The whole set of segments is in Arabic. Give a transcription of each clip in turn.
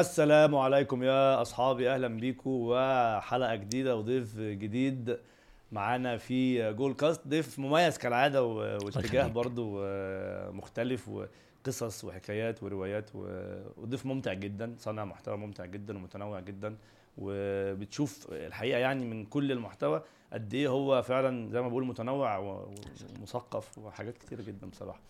السلام عليكم يا أصحابي أهلا بيكم وحلقة جديدة وضيف جديد معانا في جول كاست ضيف مميز كالعادة واتجاه. برضو آه، مختلف وقصص وحكايات وروايات وضيف ممتع جدا صانع محتوى ممتع جدا ومتنوع جدا وبتشوف الحقيقة يعني من كل المحتوى قد إيه هو فعلا زي ما بقول متنوع ومثقف وحاجات كتير جدا بصراحة.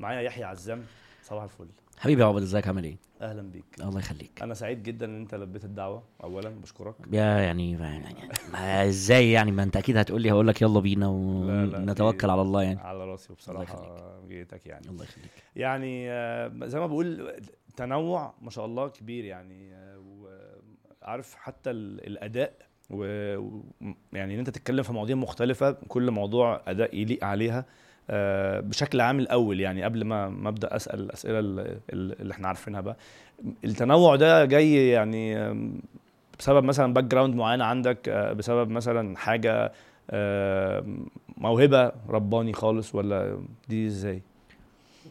معايا يحيى عزام. صباح الفل. حبيبي يا عبد ازيك؟ عامل إيه؟ أهلا بيك. الله يخليك. أنا سعيد جدا إن أنت لبيت الدعوة اولا بشكرك. يا يعني يعني- إزاي يعني؟ ما أنت أكيد هتقول لي هقول لك يلا بينا ونتوكل على الله يعني. على راسي وبصراحة جيتك يعني. الله يخليك. يعني آه، زي ما بقول تنوع ما شاء الله كبير يعني آه، وعارف حتى ال- الأداء و و- يعني إن أنت تتكلم في مواضيع مختلفة كل موضوع أداء يليق عليها بشكل عام الأول يعني قبل ما ما أبدأ أسأل الأسئلة ال- ال- اللي إحنا عارفينها بقى. التنوع ده جاي يعني بسبب مثلا background معينه عندك آه، بسبب مثلا حاجة آه، موهبة رباني خالص ولا دي إزاي؟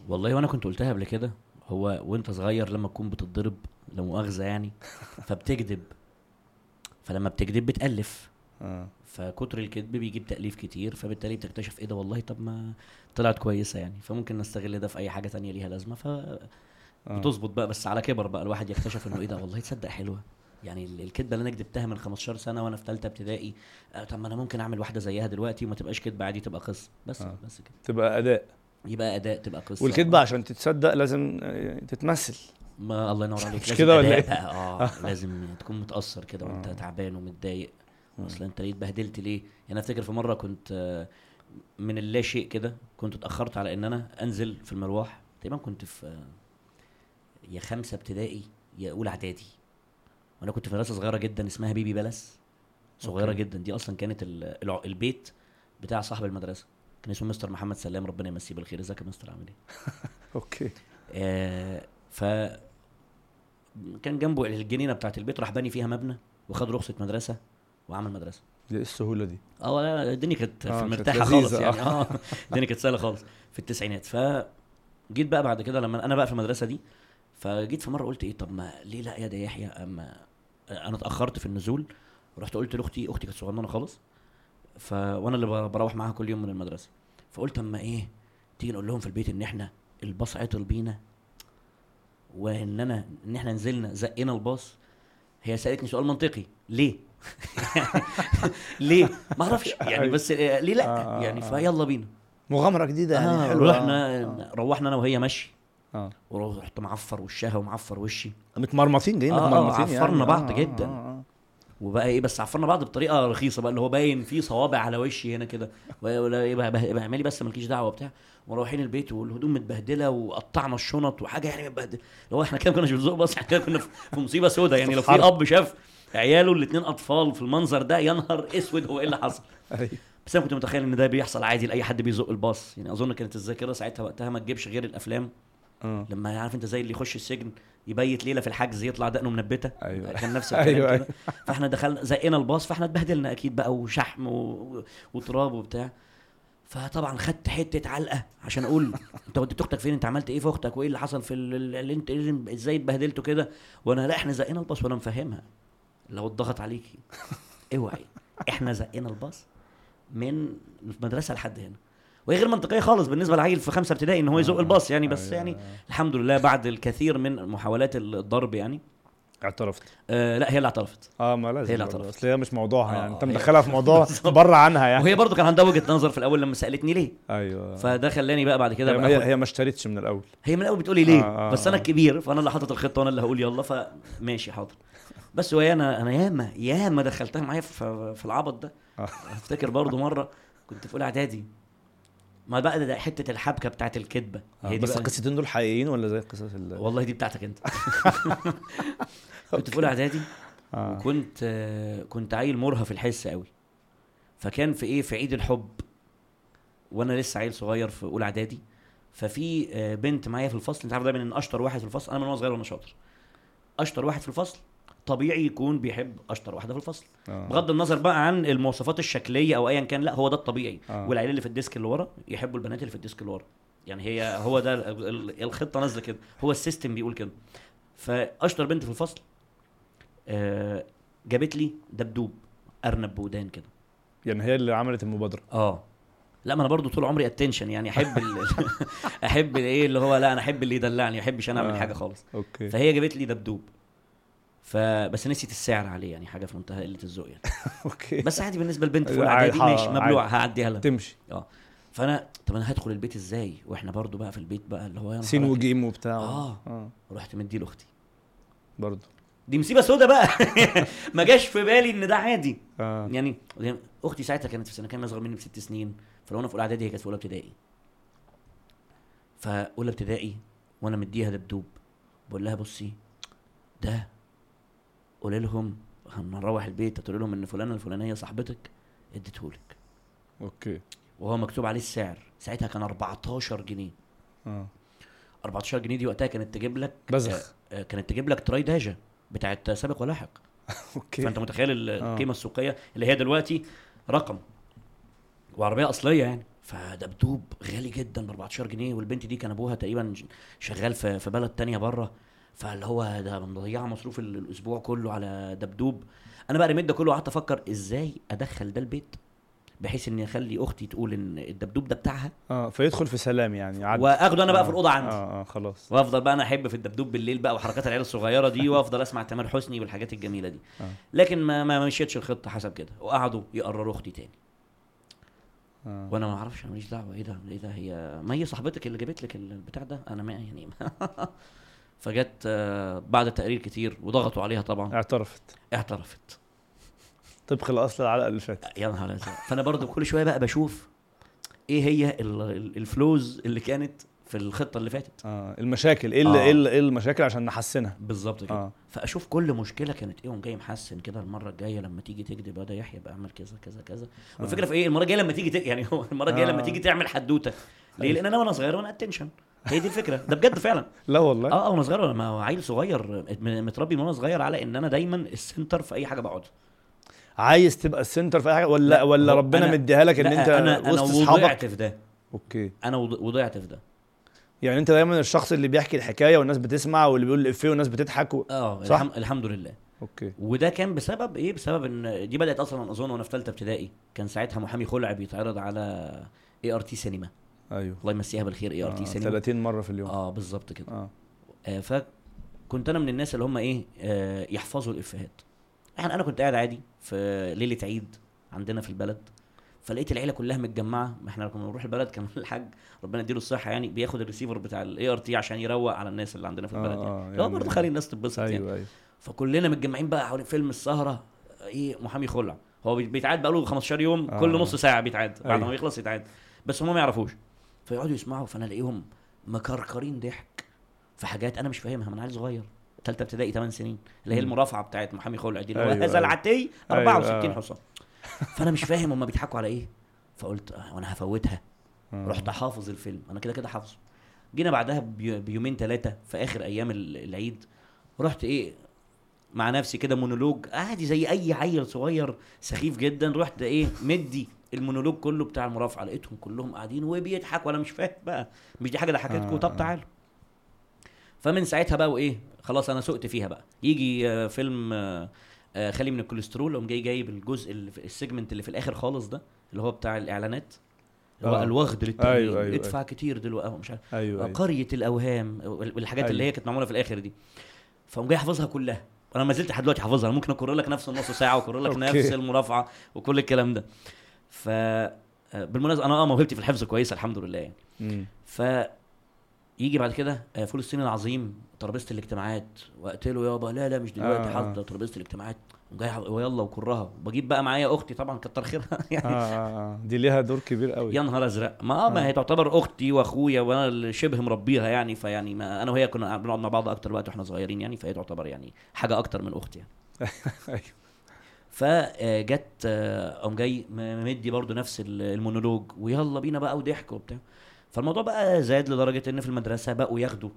والله وأنا كنت قلتها قبل كده هو وأنت صغير لما تكون بتتضرب لا مؤاخذة يعني فبتكذب. فلما بتكذب بتألف. آه. فكتر الكذب بيجيب تأليف كتير فبالتالي بتكتشف إيه ده والله طب ما طلعت كويسة يعني فممكن نستغل ده في أي حاجة تانية ليها لازمة ف آه. بتظبط بقى بس على كبر بقى الواحد يكتشف إنه إيه ده والله تصدق حلوة يعني ال- الكدبه اللي أنا كدبتها من 15 سنة وأنا في ثالثه ابتدائي آه طب ما أنا ممكن أعمل واحدة زيها دلوقتي وما تبقاش كدبه عادي تبقى قصة بس آه. بس كده تبقى أداء يبقى أداء تبقى قصة والكذبة عشان تتصدق لازم آه، تتمثل ما الله ينور عليك مش كده ولا؟ بقى آه لازم تكون متأثر كده وأنت آه. تعبان ومتضايق. أصل أنت ليه اتبهدلت ليه؟ يعني أنا أفتكر في مرة كنت آه، من اللا شيء كده كنت اتأخرت على إن أنا أنزل في المروح. تقريبا كنت في آه، يا خمسة ابتدائي يا أولى إعدادي. وأنا كنت في مدرسة صغيرة جدا اسمها Baby Plus. صغيرة okay. جدا. دي أصلا كانت البيت بتاع صاحب المدرسة. كان اسمه مستر محمد سلام. ربنا يمسيه بالخير. ازيك يا مستر؟ عامل إيه؟ okay. آه ف كان جنبه الجنينة بتاعت البيت راح بني فيها مبنى وخد رخصة مدرسة. وعمل مدرسة. إيه السهولة دي؟ آه الدنيا كانت آه، مرتاحة خالص يعني. آه. الدنيا كانت سهلة خالص في التسعينات. فجيت بقى بعد كده لما أنا بقى في المدرسة دي فجيت في مرة قلت إيه طب ما ليه لا يا ده يحيى اما أنا اتأخرت في النزول رحت قلت لأختي أختي كانت صغننة خالص ف وأنا اللي بروح معاها كل يوم من المدرسة. فقلت اما إيه تيجي نقول لهم في البيت إن إحنا الباص عطل بينا وإن أنا إن إحنا نزلنا زقنا الباص هي سألتني سؤال منطقي. ليه؟ ليه؟ ما أعرفش. يعني بس آه، ليه لا؟ آه، آه، يعني آه. فيلا بينا. مغامرة جديدة يعني آه حلوة. رحنا روحنا أنا وهي مشي. آه. ورحت معفر وشها ومعفر وشي. متمرمطين جايين آه، آه، متمرمطين يعني. عفرنا بعض آه، جدا. آه، آه. وبقى إيه بس عفرنا بعض بطريقة رخيصة بقى اللي هو باين في صوابع على وشي هنا كده. ولا إيه بقى اعملي بس مالكيش دعوة وبتاع. ورايحين البيت والهدوم متبهدلة وقطعنا الشنط وحاجة يعني متبهدلة. اللي هو إحنا كده ما كناش بنزق بس إحنا كنا في مصيبة سوداء يعني لو في. أب شاف عياله الاثنين أطفال في المنظر ده يا نهار أسود هو إيه اللي حصل؟ أيوة. بس أنا كنت متخيل إن ده بيحصل عادي لأي حد بيزق الباص. يعني أظن كانت الذاكرة ساعتها وقتها ما تجيبش غير الأفلام. آه. لما عارف أنت زي اللي يخش السجن يبيت ليله في الحجز يطلع دقنه منبتة. أيوة. كان نفس الكلام أيوة، كده. فإحنا دخلنا زقنا الباص فإحنا اتبهدلنا أكيد بقى وشحم و... وتراب وبتاع. فطبعا خدت حتة علقة عشان أقول أنت وديت أختك فين؟ أنت عملت إيه في أختك؟ وإيه اللي حصل في ال- اللي أنت إيه- إزاي اتبهدلتوا كده؟ وأنا لا إحنا زقنا الباص وأنا مفهمها. لو اتضغط عليكي. اوعي. إحنا زقنا الباص من المدرسة لحد هنا. وهي غير منطقية خالص بالنسبة لعيل في خمسة ابتدائي إن هو يزق الباص. يعني بس أيوة. يعني الحمد لله بعد الكثير من محاولات الضرب يعني. اعترفت. آه لا هي اللي اعترفت. آه ما لازم هي اللي اعترفت. أصل هي مش موضوعها آه، يعني انت مدخلها في موضوع بره عنها يعني. وهي برضو كان عندها وجهة نظر في الأول لما سألتني ليه. أيوه. فده خلاني بقى بعد كده هي, هي, هي ما اشتريتش من الأول. هي من الأول بتقولي ليه؟ آه، آه، بس أنا آه. الكبير فأنا اللي حاطط الخطة وأنا اللي هقول يلا فماشي حاضر. بس وهي أنا أنا ياما ياما دخلتها معايا في في العبط ده. آه. أفتكر برضو مرة كنت في أولى إعدادي. ما بقى ده, حتة الحبكة بتاعت الكذبة. آه، هي دي بس القصتين دول حقيقيين ولا زي قصص ال والله دي بتاعتك انت. كنت في أولى إعدادي آه. وكنت كنت عيل مرهف الحس قوي. فكان في إيه؟ في عيد الحب. وأنا لسه عيل صغير في أولى إعدادي. ففي آه، بنت معايا في الفصل أنت عارف دايما إن أشطر واحد في الفصل أنا من وأنا صغير وأنا شاطر. أشطر واحد في الفصل طبيعي يكون بيحب أشطر واحدة في الفصل. آه. بغض النظر بقى عن المواصفات الشكلية أو ايا كان لا هو ده الطبيعي. آه. والعيال اللي في ال desk اللي ورا يحبوا البنات اللي في ال desk اللي ورا. يعني هي هو ده ال- ال- الخطة نازلة كده. هو السيستم بيقول كده. فأشطر بنت في الفصل آه جابت لي دبدوب أرنب بودان كده. يعني هي اللي عملت المبادرة. آه. لا ما أنا برضو طول عمري attention يعني أحب ال... أحب إيه اللي هو لا أنا أحب اللي يدلعني ما أحبش أنا أعمل آه. حاجة خالص. okay. فهي جابت لي دبدوب. فبس نسيت السعر عليه يعني حاجة في منتهى قلة الذوق يعني. okay. بس عادي بالنسبة للبنت في عادي، اعدادي ح- ماشي مبلوع عادي. هعديها لها تمشي. فأنا طب أنا هدخل البيت إزاي؟ وإحنا برضو بقى في البيت بقى اللي هو سين. وجيم وبتاع. آه. آه. رحت مدي لأختي. برضه دي مصيبة سودا بقى. ما جاش في بالي إن ده عادي. آه. يعني أختي ساعتها كانت في سنة كام أصغر مني بست سنين فلو أنا في أولى إعدادي هي كانت في أولى ابتدائي. فأولى ابتدائي وأنا مديها دبدوب بقول لها بصي ده قولي لهم هنروح البيت. تقول لهم إن فلانة الفلانية صاحبتك اديتهولك okay. وهو مكتوب عليه السعر. ساعتها كان 14 جنيه. آه. 14 جنيه دي وقتها كانت تجيب لك بزخ. آه، آه، كانت تجيب لك تراي داجا بتاعت سابق ولاحق. okay. فأنت متخيل آه. القيمة السوقية اللي هي دلوقتي رقم. وعربية أصلية يعني. فدبدوب غالي جدا ب 14 جنيه والبنت دي كان أبوها تقريبا شغال في في بلد تانية بره. فاللي هو ده مضيعه مصروف ال- الأسبوع كله على دبدوب. أنا بقى رميت ده كله وقعدت أفكر إزاي أدخل ده البيت بحيث إني أخلي أختي تقول إن الدبدوب ده بتاعها؟ آه فيدخل في سلام يعني وأخده أنا بقى آه. في الأوضة عندي. آه آه خلاص. وأفضل بقى أنا أحب في الدبدوب بالليل بقى وحركات العيال الصغيرة دي وأفضل أسمع تامر حسني والحاجات الجميلة دي. آه. لكن ما ما مشيتش الخطة حسب كده. وقعدوا يقرروا أختي تاني. آه. وأنا ما أعرفش ماليش دعوة. إيه ده؟ إيه ده؟ هي ما هي صاحبتك اللي جابت لك البتاع ده؟ أنا ما يعني فجت آه، بعد تقرير كتير وضغطوا عليها طبعا. اعترفت. اعترفت. طبق الأصل العلقة اللي فاتت. يا نهار أزرق. فأنا برضو كل شوية بقى بشوف إيه هي ال- ال- الفلوز اللي كانت في الخطة اللي فاتت. آه المشاكل. إيه آه. إيه اللي- إيه المشاكل عشان نحسنها. بالظبط كده. آه. فأشوف كل مشكلة كانت إيه جاي محسن كده المرة الجاية لما تيجي تكذب يا ده يحيى بقى اعمل كذا كذا كذا. والفكرة في إيه؟ المرة الجاية لما تيجي ت... يعني هو المرة الجاية لما آه. تيجي تعمل حدوتة. ليه؟ أيوة. لأن أنا وأنا صغير وأنا attention هي دي الفكرة. ده بجد فعلا. لا والله. آه آه وأنا صغير لما عيل صغير متربي من وأنا صغير على إن أنا دايما ال center في أي حاجة بقعد. عايز تبقى ال center في أي حاجة؟ ولا لا، ولا ربنا مديها لك إن أنت أنا أنا وضعت في ده. okay. أنا وض- وضعت في ده. يعني أنت دايما الشخص اللي بيحكي الحكاية والناس بتسمع واللي بيقول الافيه والناس بتضحك و... آه صح؟ الحم... الحمد لله. okay. وده كان بسبب إيه؟ بسبب إن دي بدأت أصلا أظن وأنا في ثالثه ابتدائي. كان ساعتها محامي خلع بيتعرض على اي ار تي سينما أيوه. الله يمسيها بالخير اي ار تي آه، سينما 30 مرة في اليوم. آه بالظبط كده. آه. آه فكنت أنا من الناس اللي هم إيه آه يحفظوا الإفيهات. يعني أنا كنت قاعد عادي في ليلة عيد عندنا في البلد فلقيت العيلة كلها متجمعة. ما إحنا كنا بنروح البلد كان الحاج ربنا يديله الصحة يعني بياخد الريسيفر بتاع الاي ار تي عشان يروق على الناس اللي عندنا في البلد آه، آه، يعني هو يعني- برضه خلي الناس تتبسط يعني. أيوه أيوه. فكلنا متجمعين بقى حوالين فيلم السهرة إيه محامي خلع. هو بي- بيتعاد بقى له 15 يوم آه. كل نص ساعة بيتعاد. بعد أيوة. ما يخلص يتعاد. بس هم ما يعرفوش. فيقعدوا يسمعوا فأنا ألاقيهم مكركرين ضحك في حاجات أنا مش فاهمها من عيل صغير ثالثه ابتدائي 8 سنين اللي هي. المرافعة بتاعت محامي اللي هو أيوة، هذا أيوة. العتي أيوة، 64 آه. حصان فأنا مش فاهم هم بيضحكوا على إيه فقلت آه وأنا هفوتها. رحت حافظ الفيلم أنا كده كده حافظه جينا بعدها بي- بيومين ثلاثة في آخر أيام ال- العيد رحت إيه مع نفسي كده مونولوج عادي زي أي عيل صغير سخيف جدا رحت إيه مدي المونولوج كله بتاع المرافعة لقيتهم كلهم قاعدين وبيضحكوا. وأنا مش فاهم بقى مش دي حاجة ضحكتكم آه، طب آه. تعالوا. فمن ساعتها بقى وإيه خلاص أنا سقت فيها بقى. يجي آه، فيلم آه، خالي من الكوليسترول قوم جاي جايب الجزء اللي ال segment اللي في الآخر خالص ده اللي هو بتاع الإعلانات. اللي هو. الوغد للتأمين. أيوة، أيوة، ادفع كتير دلوقتي مش عارف. أيوه أيوه. قرية الأوهام وال- والحاجات اللي أيوة. هي كانت معمولة في الآخر دي. فقوم جاي حافظها كلها. وأنا ما زلت لحد دلوقتي حافظها. ممكن أكرر لك نفس النص ساعة وأكرر لك. نفس المرافعة وكل الكلام ده. ف آه، بالمناسبة أنا آه موهبتي في الحفظ كويسة الحمد لله. يعني. ف يجي بعد كده آه، فول الصين العظيم ترابيزة الاجتماعات. وقت له يابا لا لا مش دلوقتي آه، آه. حاطه ترابيزة الاجتماعات. قوم جاي حاط- ويلا وكرها. وبجيب بقى معايا أختي طبعا كتر خيرها يعني. آه آه دي ليها دور كبير قوي. يا نهار أزرق. ما ما آه. هي تعتبر أختي وأخويا وأنا اللي شبه مربيها يعني. فيعني ما أنا وهي كنا بنقعد مع بعض أكتر وقت وإحنا صغيرين يعني. فهي تعتبر يعني حاجة أكتر من أختي يعني. أيوه. فجت قام جاي مدي برضو نفس ال- المونولوج ويلا بينا بقى وضحك وبتاع. فالموضوع بقى زاد لدرجة إن في المدرسة بقوا ياخدوا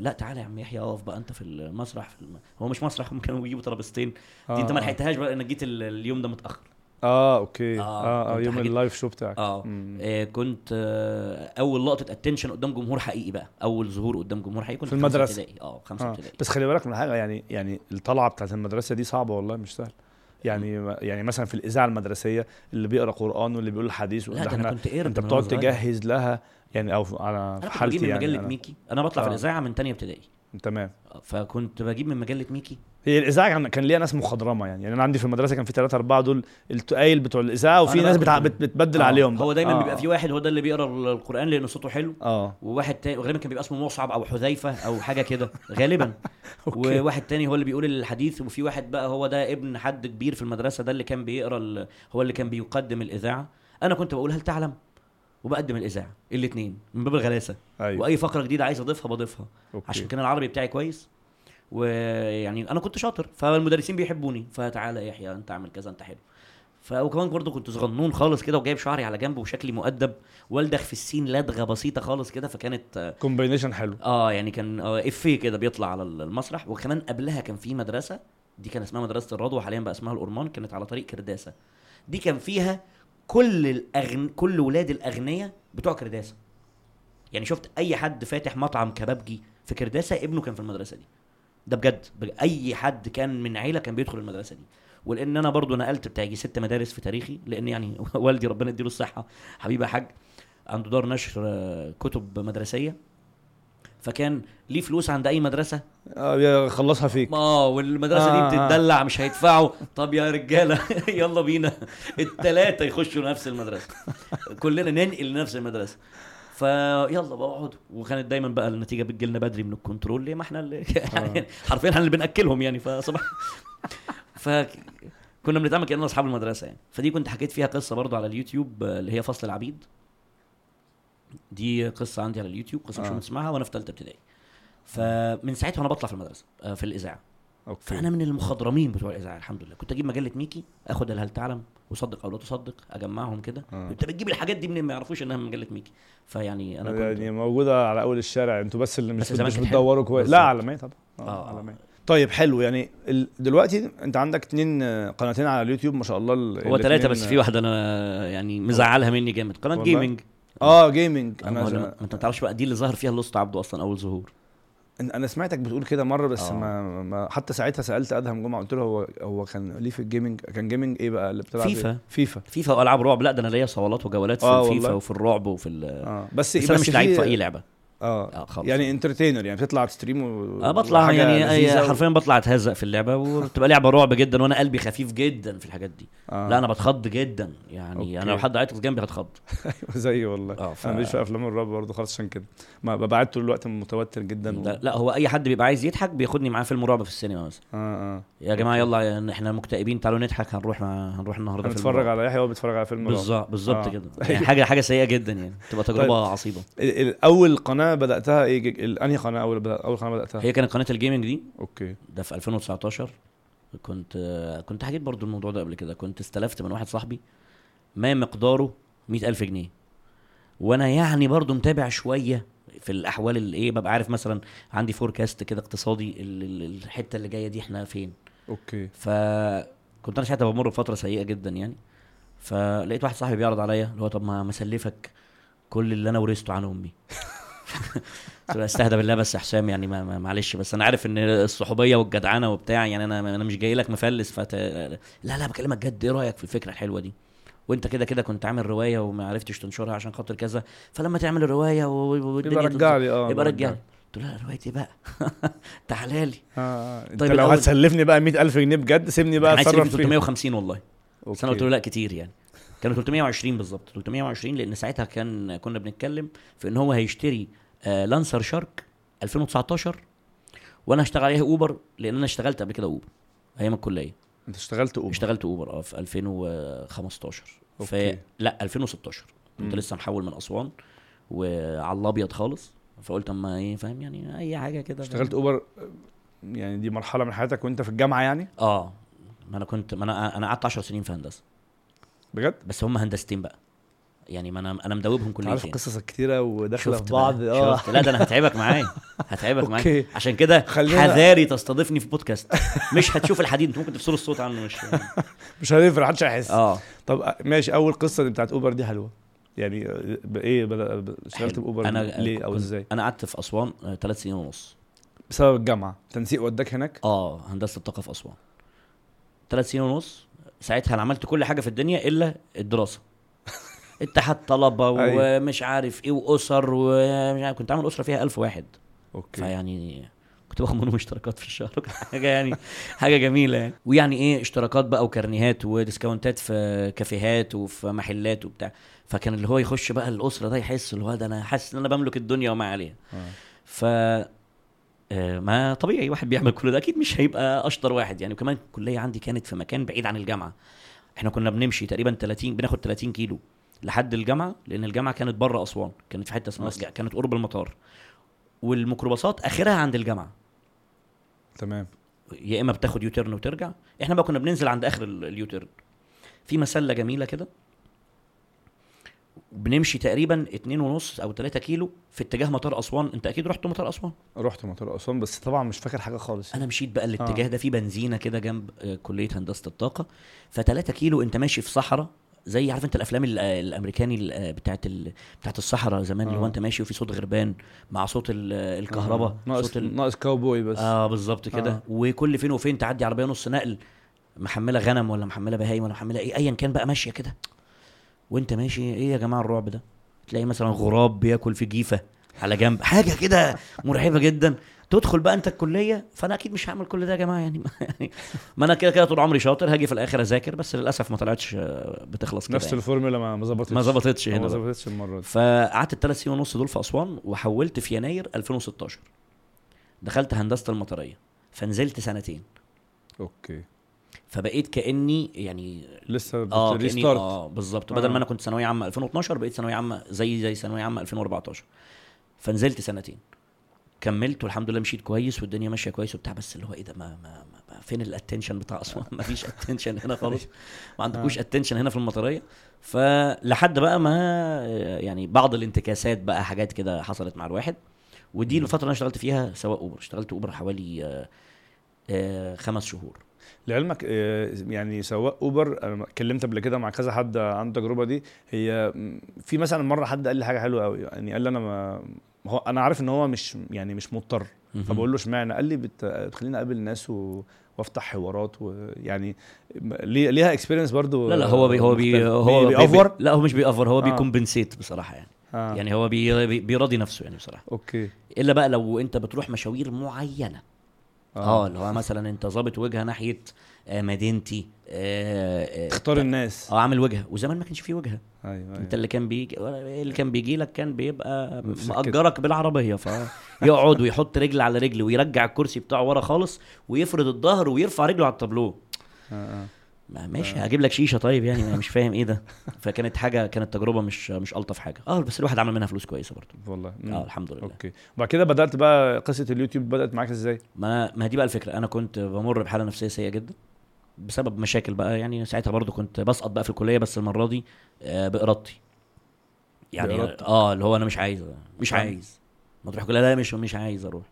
لا تعالى يا عم يحيى اقف بقى انت في المسرح في الم... هو مش مسرح هم كانوا بيجيبوا ترابيزتين دي انت ما آه. لحقتهاش بقى إنك جيت ال- اليوم ده متأخر. آه okay. آه، آه آه كنت يوم ال live show بتاعك. آه. مم. آه، كنت آه، أول لقطة attention قدام جمهور حقيقي بقى أول ظهور قدام جمهور حقيقي كنت في. ابتدائي. آه خمسة آه. ابتدائي. بس خلي بالك من حاجة يعني يعني الطلعة بتاعت المدرسة دي صعبة والله مش سهل. يعني يعني مثلا في الإذاعة المدرسية اللي بيقرأ قرآن واللي بيقول حديث لا ده أنا إحنا كنت قرد أنت بتقعد. تجهز لها يعني أو على في حالتي يعني مجله. ميكي أنا بطلع في آه. الإذاعة من تانية ابتدائي تمام. فكنت بجيب من مجلة ميكي. هي الإذاعة كان- ليها ناس مخضرمة يعني. يعني أنا عندي في المدرسة كان في ثلاثة أربعة دول التقايل بتوع الإذاعة وفي ناس بتع... بت- بتبدل آه، عليهم هو. دايما آه. بيبقى في واحد هو ده اللي بيقرأ القرآن لأن صوته حلو. آه. وواحد تاني غالبا كان بيبقى اسمه مصعب أو حذيفة أو حاجة كده. غالبا. وواحد تاني هو اللي بيقول الحديث. وفي واحد بقى هو ده ابن حد كبير في المدرسة ده اللي كان بيقرأ ال- هو اللي كان بيقدم الإذاعة. أنا كنت بقول هل تعلم؟ وبقدم الإذاعة الاثنين من باب الغلاسة. أيوه. وأي فقرة جديدة عايز أضيفها بضيفها okay. عشان كان العربي بتاعي كويس. ويعني أنا كنت شاطر فالمدرسين بيحبوني. فتعالى يا يحيى أنت اعمل كذا أنت حلو. ف وكمان برضه كنت صغنون خالص كده وجايب شعري على جنب وشكلي مؤدب والدغ في السين لدغة بسيطة خالص كده فكانت combination حلو. آه يعني كان آه إفيه كده بيطلع على المسرح. وكمان قبلها كان في مدرسة دي كان اسمها مدرسة الرضوى حاليا بقى اسمها الأورمان كانت على طريق كرداسة. دي كان فيها كل الأغن... كل ولاد الأغنياء بتوع كرداسة. يعني شفت أي حد فاتح مطعم كبابجي في كرداسة ابنه كان في المدرسة دي. ده بجد, بجد أي حد كان من عيلة كان بيدخل المدرسة دي. ولأن أنا برضو نقلت بتاع يجي ست مدارس في تاريخي لأن يعني والدي ربنا يديله الصحة حبيبي يا حاج عنده دار نشر آه، كتب مدرسية. فكان ليه فلوس عند أي مدرسة؟ آه خلصها فيك. آه والمدرسة آه، دي آه. بتدلع مش هيدفعوا. طب يا رجالة يلا بينا. التلاتة يخشوا نفس المدرسة. كلنا ننقل لنفس المدرسة. فيلا بقى اقعدوا. وكانت دايما بقى النتيجة بتجي لنا بدري من الكنترول. ليه ما إحنا اللي يعني حرفيا إحنا اللي بنأكلهم يعني. فصباح. فكنا بنتعامل كأننا أصحاب المدرسة يعني. فدي كنت حكيت فيها قصة برضو على اليوتيوب آه، اللي هي فصل العبيد. دي قصة عندي على اليوتيوب قصة مش آه. تسمعها وأنا في ثالثه ابتدائي فمن ساعتها وأنا بطلع في المدرسة آه، في الإذاعة okay فأنا من المخضرمين بتوع الإذاعة الحمد لله كنت أجيب مجلة ميكي آخد هل تعلم وصدق أو لا تصدق أجمعهم كده آه. أنت بتجيب الحاجات دي منين ما يعرفوش إنها من مجلة ميكي فيعني أنا كنت يعني موجودة على أول الشارع أنتوا بس اللي مش بس مش. بتدوروا كويس. لا عالمية طبعا آه. آه عالمية طيب حلو يعني. دلوقتي أنت عندك اتنين آه، قناتين على اليوتيوب ما شاء الله ال- هو ثلاثة بس في واحدة أنا يعني مزعلها مني جامد قناة؟ gaming آه gaming أنا ما انت ما تعرفش بقى دي اللي ظهر فيها الأسطى عبده أصلا أول ظهور أنا سمعتك بتقول كده مرة بس آه. ما, ما حتى ساعتها سألت أدهم جمعة قلت له هو هو كان ليه في ال gaming كان gaming إيه بقى اللي بتلعب فيفا. إيه؟ فيفا فيفا وألعاب رعب لا ده أنا ليا صولات وجولات في آه الفيفا والله. وفي الرعب وفي ال آه بس بس أنا مش لعيب في أي لعبة آه. خالص يعني entertainer يعني بتطلع ت stream و... آه بطلع يعني و- حرفيا بطلع اتهزق في اللعبة وبتبقى لعبة رعب جدا وأنا قلبي خفيف جدا في الحاجات دي. آه. لا أنا بتخض جدا. يعني okay. أنا لو حد عيط جنبي هتخض. زيي والله. آه ف... أنا ماليش في أفلام الرعب برضه خالص عشان كده. ما ببقى قاعد طول الوقت متوتر جدا و... لا, لا هو أي حد بيبقى عايز يضحك بياخدني معاه فيلم رعب في السينما مثلا. آه آه. يا جماعة يلا يعني إحنا مكتئبين تعالوا نضحك هنروح مع... هنروح النهارده هنتفرج. على يحيى وهو بيتفرج على فيلم بالظبط بالظبط آه. كده. يعني حاجة حاجة سيئة جدا يعني. تبقى تجربة عصيبة. ال- ال- أول قناة بدأتها إيه أنهي قناه أول. أول قناه بدأتها؟ هي كانت قناه ال gaming دي. okay. ده في 2019 كنت كنت حكيت برضو الموضوع ده قبل كده. كنت استلفت من واحد صاحبي ما مقداره مئة ألف جنيه. وأنا يعني برضو متابع شوية في الأحوال اللي إيه ببقى عارف مثلا عندي forecast كده اقتصادي ال- ال- الحتة اللي جاية دي إحنا فين. okay. فكنت أنا ساعتها بمر بفترة سيئة جدا يعني. فلقيت واحد صاحبي بيعرض عليا اللي هو طب ما مسلفك كل اللي أنا ورثته عن أمي. أستهدى بالله بس يا حسام يعني معلش بس أنا عارف إن الصحوبية والجدعنه وبتاع يعني أنا أنا مش جاي لك مفلس فت... لا لا بكلمك جد إيه رأيك في الفكرة الحلوة دي؟ وأنت كده كده كنت عامل رواية وما عرفتش تنشرها عشان خاطر كذا فلما تعمل الرواية والدنيا يبقى رجع لي آه يبقى رجع رجع. قلت له روايتي بقى. تعالى لي. آه. آه. أنت طيب لو الأول- هتسلفني بقى 100000 جنيه بجد سيبني بقى أتصرف في فيه 350 والله. بس أنا قلت له. لا كتير يعني. كانوا 320 بالظبط 320 لأن ساعتها كان كنا بنتكلم في إن هو هيشتري آه لانسر شارك 2019 وأنا هشتغل عليها أوبر لأن أنا اشتغلت قبل كده أوبر أيام الكلية. أنت اشتغلت أوبر؟ اشتغلت أوبر آه في 2015 ف okay. لا 2016 كنت. لسه محول من أسوان وعلى الأبيض خالص فقلت أما إيه فاهم يعني أي حاجة كده اشتغلت أوبر يعني دي مرحلة من حياتك وأنت في الجامعة يعني؟ آه. ما أنا كنت ما أنا أنا قعدت 10 سنين في هندسة. بجد؟ بس هم هندستين بقى. يعني ما أنا أنا مدوبهم انت عارف كليتين قصصك كتيرة وداخلة في بعض. آه. لا ده أنا هتعبك معايا. هتعبك معايا. عشان كده خلينا- حذاري تستضيفني في بودكاست. مش هتشوف الحديد. أنت ممكن تفصلوا الصوت عنه مش مش هنفرق محدش هيحس. آه. طب آه، ماشي. أول قصة دي بتاعت أوبر دي حلوة. يعني آه، ب- إيه اشتغلت. بأوبر أنا ليه أو إزاي؟ أنا قعدت في أسوان ثلاث سنين ونص. بسبب الجامعة. تنسيق وداك هناك؟ آه هندسة الطاقة في أسوان. ثلاث سنين ونص. ساعتها أنا عملت كل حاجة في الدنيا إلا الدراسة. اتحاد طلبة أيوة. ومش عارف إيه وأسر ومش عارف كنت عامل أسرة فيها ألف واحد. أوكي. فيعني كنت باخد منهم اشتراكات في الشهر. حاجة يعني حاجة جميلة يعني. ويعني إيه اشتراكات بقى وكارنيهات وديسكاونتات في كافيهات وفي محلات وبتاع. فكان اللي هو يخش بقى الأسرة ده يحس اللي هو ده أنا حاسس إن أنا بملك الدنيا وما عليها. آه. ف ما طبيعي واحد بيعمل كل ده. أكيد مش هيبقى أشطر واحد يعني. وكمان الكليه عندي كانت في مكان بعيد عن الجامعة. إحنا كنا بنمشي تقريبا 30 بناخد 30 كيلو لحد الجامعة لأن الجامعة كانت بره أسوان. كانت في حتة اسمها. كانت قرب المطار. والميكروباصات آخرها عند الجامعة. تمام. يا إما بتاخد U-turn وترجع. إحنا بقى كنا بننزل عند آخر ال- ال U-turn في مسلة جميلة كده. بنمشي تقريبا اتنين ونص أو 3 كيلو في اتجاه مطار أسوان أنت أكيد رحت مطار أسوان رحت مطار أسوان بس طبعا مش فاكر حاجة خالص أنا مشيت بقى الاتجاه آه. ده في بنزينة كده جنب آه، كلية هندسة الطاقة ف3 كيلو أنت ماشي في صحراء زي عارف أنت الأفلام ال- آه، الأمريكاني ال- آه، بتاعت. بتاعت الصحراء زمان اللي هو آه. أنت ماشي وفي صوت غربان مع صوت ال- الكهرباء آه. ناقص صوت ال... ناقص كاوبوي بس آه بالظبط كده آه. وكل فين وفين تعدي عربية نص نقل محملة غنم ولا محملة بهايم ولا محملة إيه ايا كان بقى ماشية كده وانت ماشي إيه يا جماعة الرعب ده؟ تلاقي مثلا غراب بياكل في جيفة على جنب. حاجة كده مرعبة جدا. تدخل بقى انت الكلية فأنا أكيد مش هعمل كل ده يا جماعة يعني. يعني ما أنا كده كده طول عمري شاطر هاجي في الآخر أذاكر بس للأسف ما طلعتش آه، بتخلص كده نفس يعني. الفورمولا ما ظبطتش. ما ظبطتش هنا ما. ظبطتش المرة دي. فقعدت الثلاث سنين ونص دول في أسوان وحولت في يناير 2016 دخلت هندسة المطرية. فنزلت سنتين. أوكي. فبقيت كأني يعني لسه آه آه بالظبط. بدل آه. ما أنا كنت ثانوية عامة 2012 بقيت ثانوية عامة زي زي ثانوية عامة 2014 فنزلت سنتين. كملت والحمد لله مشيت كويس والدنيا ماشية كويس وبتاع بس اللي هو إيه ده ما, ما, ما, ما فين ال attention بتاع اسوان ما فيش attention هنا خالص. ما عندكوش attention هنا في المطرية. فلحد بقى ما يعني بعض الانتكاسات بقى حاجات كده حصلت مع الواحد. ودي الفترة اللي أنا اشتغلت فيها سواق أوبر. اشتغلت أوبر حوالي آه، آه، خمس شهور. لعلمك آه، يعني سواق أوبر أنا اتكلمت قبل كده مع كذا حد عنده التجربة دي. هي في مثلا مرة حد قال لي حاجة حلوة قوي يعني قال لي أنا ما هو أنا عارف إن هو مش يعني مش مضطر. فبقول له اشمعنى؟ قال لي بت... بتخليني أقابل ناس و... وأفتح حوارات ويعني ليه- ليها experience برضو لا لا هو بي هو بي. هو بي- بي over؟ لا هو مش بي over هو آه. بي compensate بصراحة يعني. آه. يعني هو بي بي- بيراضي نفسه يعني بصراحة. أوكي. إلا بقى لو أنت بتروح مشاوير معينة. آه. اللي هو مثلا أنت ظابط وجهة ناحية آه، مدينتي آه، آه، تختار الناس. آه عامل وجهة. وزمان ما كانش فيه وجهة. أيوه أيوه. أنت اللي كان بيجي اللي كان بيجي لك كان بيبقى مأجرك بالعربية فيقعد ويحط رجل على رجل ويرجع الكرسي بتاعه ورا خالص ويفرد الظهر ويرفع رجله على التابلو. آه، آه. ما ماشي هجيب لك شيشة طيب يعني أنا مش فاهم إيه ده. فكانت حاجة كانت تجربة مش مش ألطف حاجة. آه بس الواحد عمل منها فلوس كويسة برضه. والله. آه الحمد لله. أوكي. وبعد كده بدأت بقى قصة اليوتيوب بدأت معاك إزاي؟ ما ما دي بقى الفكرة. أنا كنت بمر بحالة نفسية سيئة جدا بسبب مشاكل بقى يعني. ساعتها برضو كنت بسقط بقى في الكلية بس المرة دي آه بإرادتي. يعني بإرادتك. آه اللي هو أنا مش عايز مش. عايز. ما تروح كلها لا مش مش عايز أروح.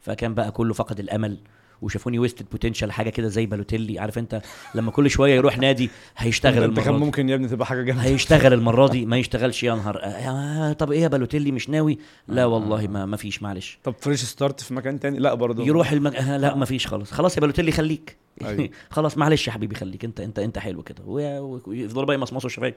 فكان بقى كله فقد الأمل. وشافوني wasted potential حاجة كده زي بالوتيلي. عارف انت لما كل شوية يروح نادي هيشتغل كان المرة دي. ممكن يا ابني تبقى حاجة جامدة. هيشتغل المرة دي ما يشتغلش يا نهار. آه طب إيه يا بالوتيلي مش ناوي؟ لا والله ما ما فيش معلش. طب fresh start في مكان تاني؟ لا برضه. يروح المج... آه لا ما فيش خلاص خلاص يا بالوتيلي خليك. أيوة. خلاص معلش يا حبيبي خليك. انت انت انت حلو كده. ويفضلوا بقى يمصمصوا الشفايف.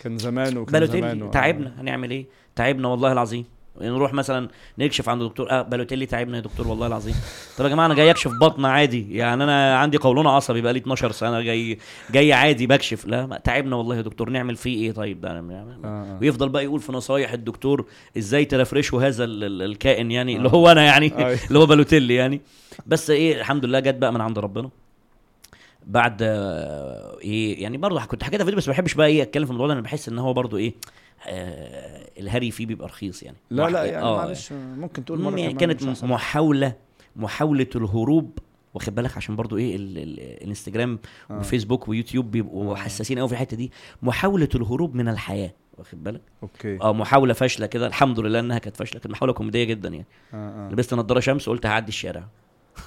كان زمان وكان زمان تعبنا. هنعمل إيه؟ تعبنا والله العظيم. نروح مثلا نكشف عند دكتور. آه بالوتيلي تعبنا يا دكتور؟ والله العظيم. طب يا جماعة أنا جاي أكشف بطن عادي. يعني أنا عندي قولون عصبي بقى لي 12 سنة جاي جاي عادي بكشف. لا تعبنا والله يا دكتور. نعمل فيه إيه طيب؟ ده أنا- آه، آه. ويفضل بقى يقول في نصايح الدكتور إزاي ترفرشوا هذا ال- ال- الكائن يعني اللي هو أنا يعني أيوة. اللي هو بالوتيلي يعني. بس إيه الحمد لله جت بقى من عند ربنا. بعد آه، إيه يعني برضه كنت حكيتها في فيديو بس ما بحبش بقى إيه أتكلم في الموضوع ده. أنا بحس إن هو برضه إيه آه الهري فيه بيبقى رخيص يعني لا لا يعني آه، معلش ممكن تقول مرة يعني كانت. محاولة محاولة الهروب واخد بالك عشان برضو إيه ال ال الإنستجرام آه. وفيسبوك ويوتيوب بيبقوا آه. حساسين قوي في الحتة دي محاولة الهروب من الحياة واخد بالك أوكي آه محاولة فاشلة كده الحمد لله إنها كانت فاشلة كانت محاولة كوميدية جدا يعني آه آه. لبست نضارة شمس وقلت هعدي الشارع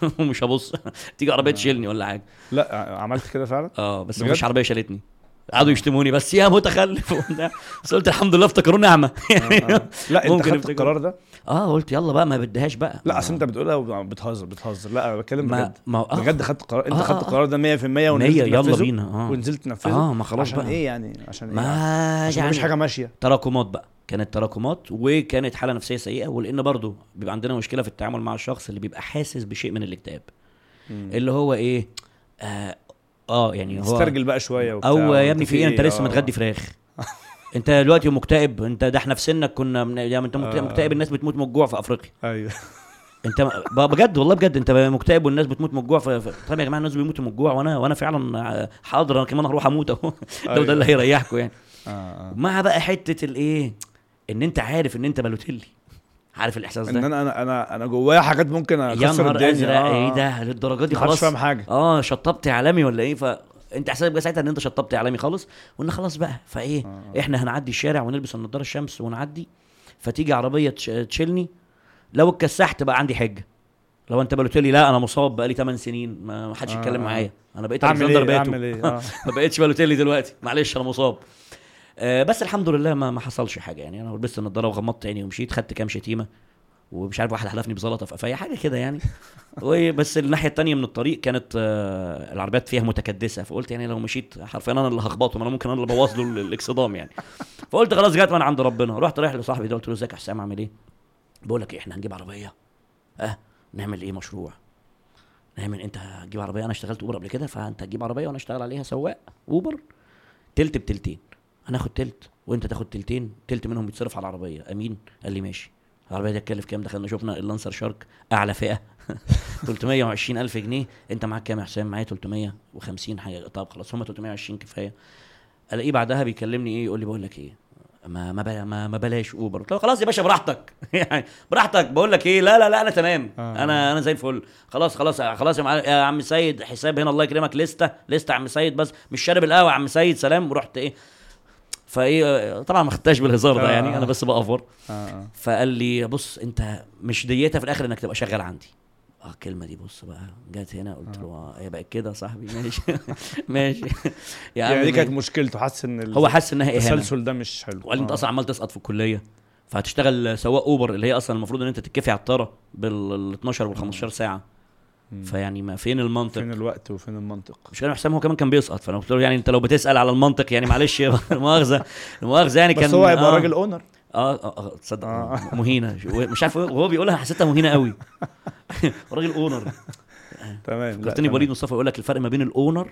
ومش هبص تيجي عربية آه. تشيلني ولا حاجة لا عملت كده فعلا آه بس؟ مش عربية شالتني قعدوا يشتموني بس يا متخلف. بس قلت الحمد لله افتكروا نعمة. آه. آه. لا انت ممكن خدت. القرار ده؟ آه قلت يلا بقى ما بديهاش بقى. لا أصل انت بتقولها وبتهزر بتهزر. لا أنا بتكلم ما بجد. ما آه. بجد خدت قرار انت آه، خدت آه. القرار ده 100% مية ونزلت يلا بينا. آه. ونزلت تنفذه؟ آه ما خلاص عشان بقى. إيه يعني؟ عشان إيه؟ ما عشان يعني مفيش حاجة ماشية. تراكمات بقى. كانت تراكمات وكانت حالة نفسية سيئة ولأن برضو بيبقى عندنا مشكلة في التعامل مع الشخص اللي بيبقى حاسس بشيء من الاكتئاب. اللي هو إيه؟ آه, آه يعني هو استرجل بقى شوية وبتاع أو يا ابني في إيه؟ أنت لسه آه. متغدي فراخ. أنت دلوقتي مكتئب. أنت ده إحنا في سنك كنا من... يعني أنت مكتئب, آه. مكتئب الناس بتموت من الجوع في أفريقيا. أيوه. أنت بجد والله بجد. أنت مكتئب والناس بتموت من الجوع ف... ف- طب يا جماعة الناس بيموتوا من الجوع وأنا وأنا فعلا حاضر. أنا كمان هروح أموت أهو. ده اللي هيريحكم يعني. آه آه. مع بقى حتة الإيه؟ إن أنت عارف إن أنت بلوتيلي. عارف الإحساس إن ده؟ أنا أنا أنا أنا جوايا حاجات ممكن اكسر الدنيا. أزرق. آه، إيه آه. ده؟ للدرجة دي خلاص فاهم حاجة. آه شطبت إعلامي ولا إيه؟ فانت إحساسك بقى ساعتها إن أنت شطبت إعلامي خالص؟ وان خلاص بقى. فإيه؟ آه. إحنا هنعدي الشارع ونلبس النضارة الشمس ونعدي فتيجي عربية تش- تشيلني. لو اتكسحت بقى عندي حجه لو أنت قلت لي لا أنا مصاب بقالي 8 سنين. ما حدش آه، يتكلم آه. معايا. أنا بقيت ألكسندر إيه؟ باتو إيه؟ آه. ما بقتش بالوتيلي دلوقتي. معلش أنا مصاب. آه بس الحمد لله ما ما حصلش حاجة. يعني أنا لبست النضاره وغمضت عيني ومشيت خدت كام شتيمة ومش عارف واحد حلفني بزلطة في قفايا حاجة كده يعني. وبس الناحية التانية من الطريق كانت آه العربيات فيها متكدسة فقلت يعني لو مشيت حرفيا أنا اللي هخبطه ما أنا ممكن أنا اللي ابوظ له ال- الاكسدام يعني. فقلت خلاص جت من عند ربنا. رحت رايح لصاحبي ده قلت له إزيك يا حسام عامل إيه؟ بقول لك إيه إحنا هنجيب عربية. أه نعمل إيه مشروع؟ نعمل أنت هتجيب عربية؟ أنا اشتغلت أوبر قبل كده فأنت هتجيب عربية وأنا أشتغل عليها سواق أوبر تلت بتلتين. هناخد تلت وانت تاخد تلتين تلت منهم بيتصرف على العربية. أمين؟ قال لي ماشي. العربية دي هتكلف كام؟ دخلنا شفنا اللانسر شارك أعلى فئة. 320 ألف جنيه. أنت معاك كام يا حسام؟ معايا 350 حاجة. طب خلاص هم 320 كفاية. ألاقيه بعدها بيكلمني إيه؟ يقول لي بقول لك إيه؟ ما ما بلا- ما, ما بلاش أوبر. قلت له خلاص يا باشا براحتك. يعني براحتك. بقول لك إيه؟ لا لا لا أنا تمام. آه. أنا أنا زي الفل. خلاص خلاص خلاص يا. يا عم سيد حساب هنا الله يكرمك. لستة لستة يا عم سيد بس. مش شارب القهوة يا عم سيد سلام. ورحت إيه؟ فايه طبعا ما خدتهاش بالهزار ده يعني آه. أنا بس بأفور. آه. فقال لي بص أنت مش ديتها في الآخر إنك تبقى شغال عندي. آه الكلمة دي بص بقى جت هنا قلت له آه هي بقت كده يا صاحبي؟ ماشي. ماشي. يا عم يعني دي كانت. مشكلته حاسس إن هو حاسس إنها إهانة. التسلسل ده مش حلو. وقال لي أنت آه. أصلا عمال تسقط في الكلية فهتشتغل سواق أوبر اللي هي أصلا المفروض إن أنت تتكفي على الطاره بال 12 وال 15 ساعة. فيعني ما فين المنطق؟ فين الوقت وفين المنطق؟ مش كان حسام هو كمان كان بيسقط فأنا قلت له يعني أنت لو بتسأل على المنطق يعني معلش المؤاخذه المؤاخذة يعني كان بس هو هيبقى آه. راجل owner آه آه, آه تصدق آه. آه. مهينة. مش عارف وهو بيقولها حسيتها مهينة قوي. راجل owner تمام فكرتني. بوليد مصطفى يقول لك الفرق ما بين ال owner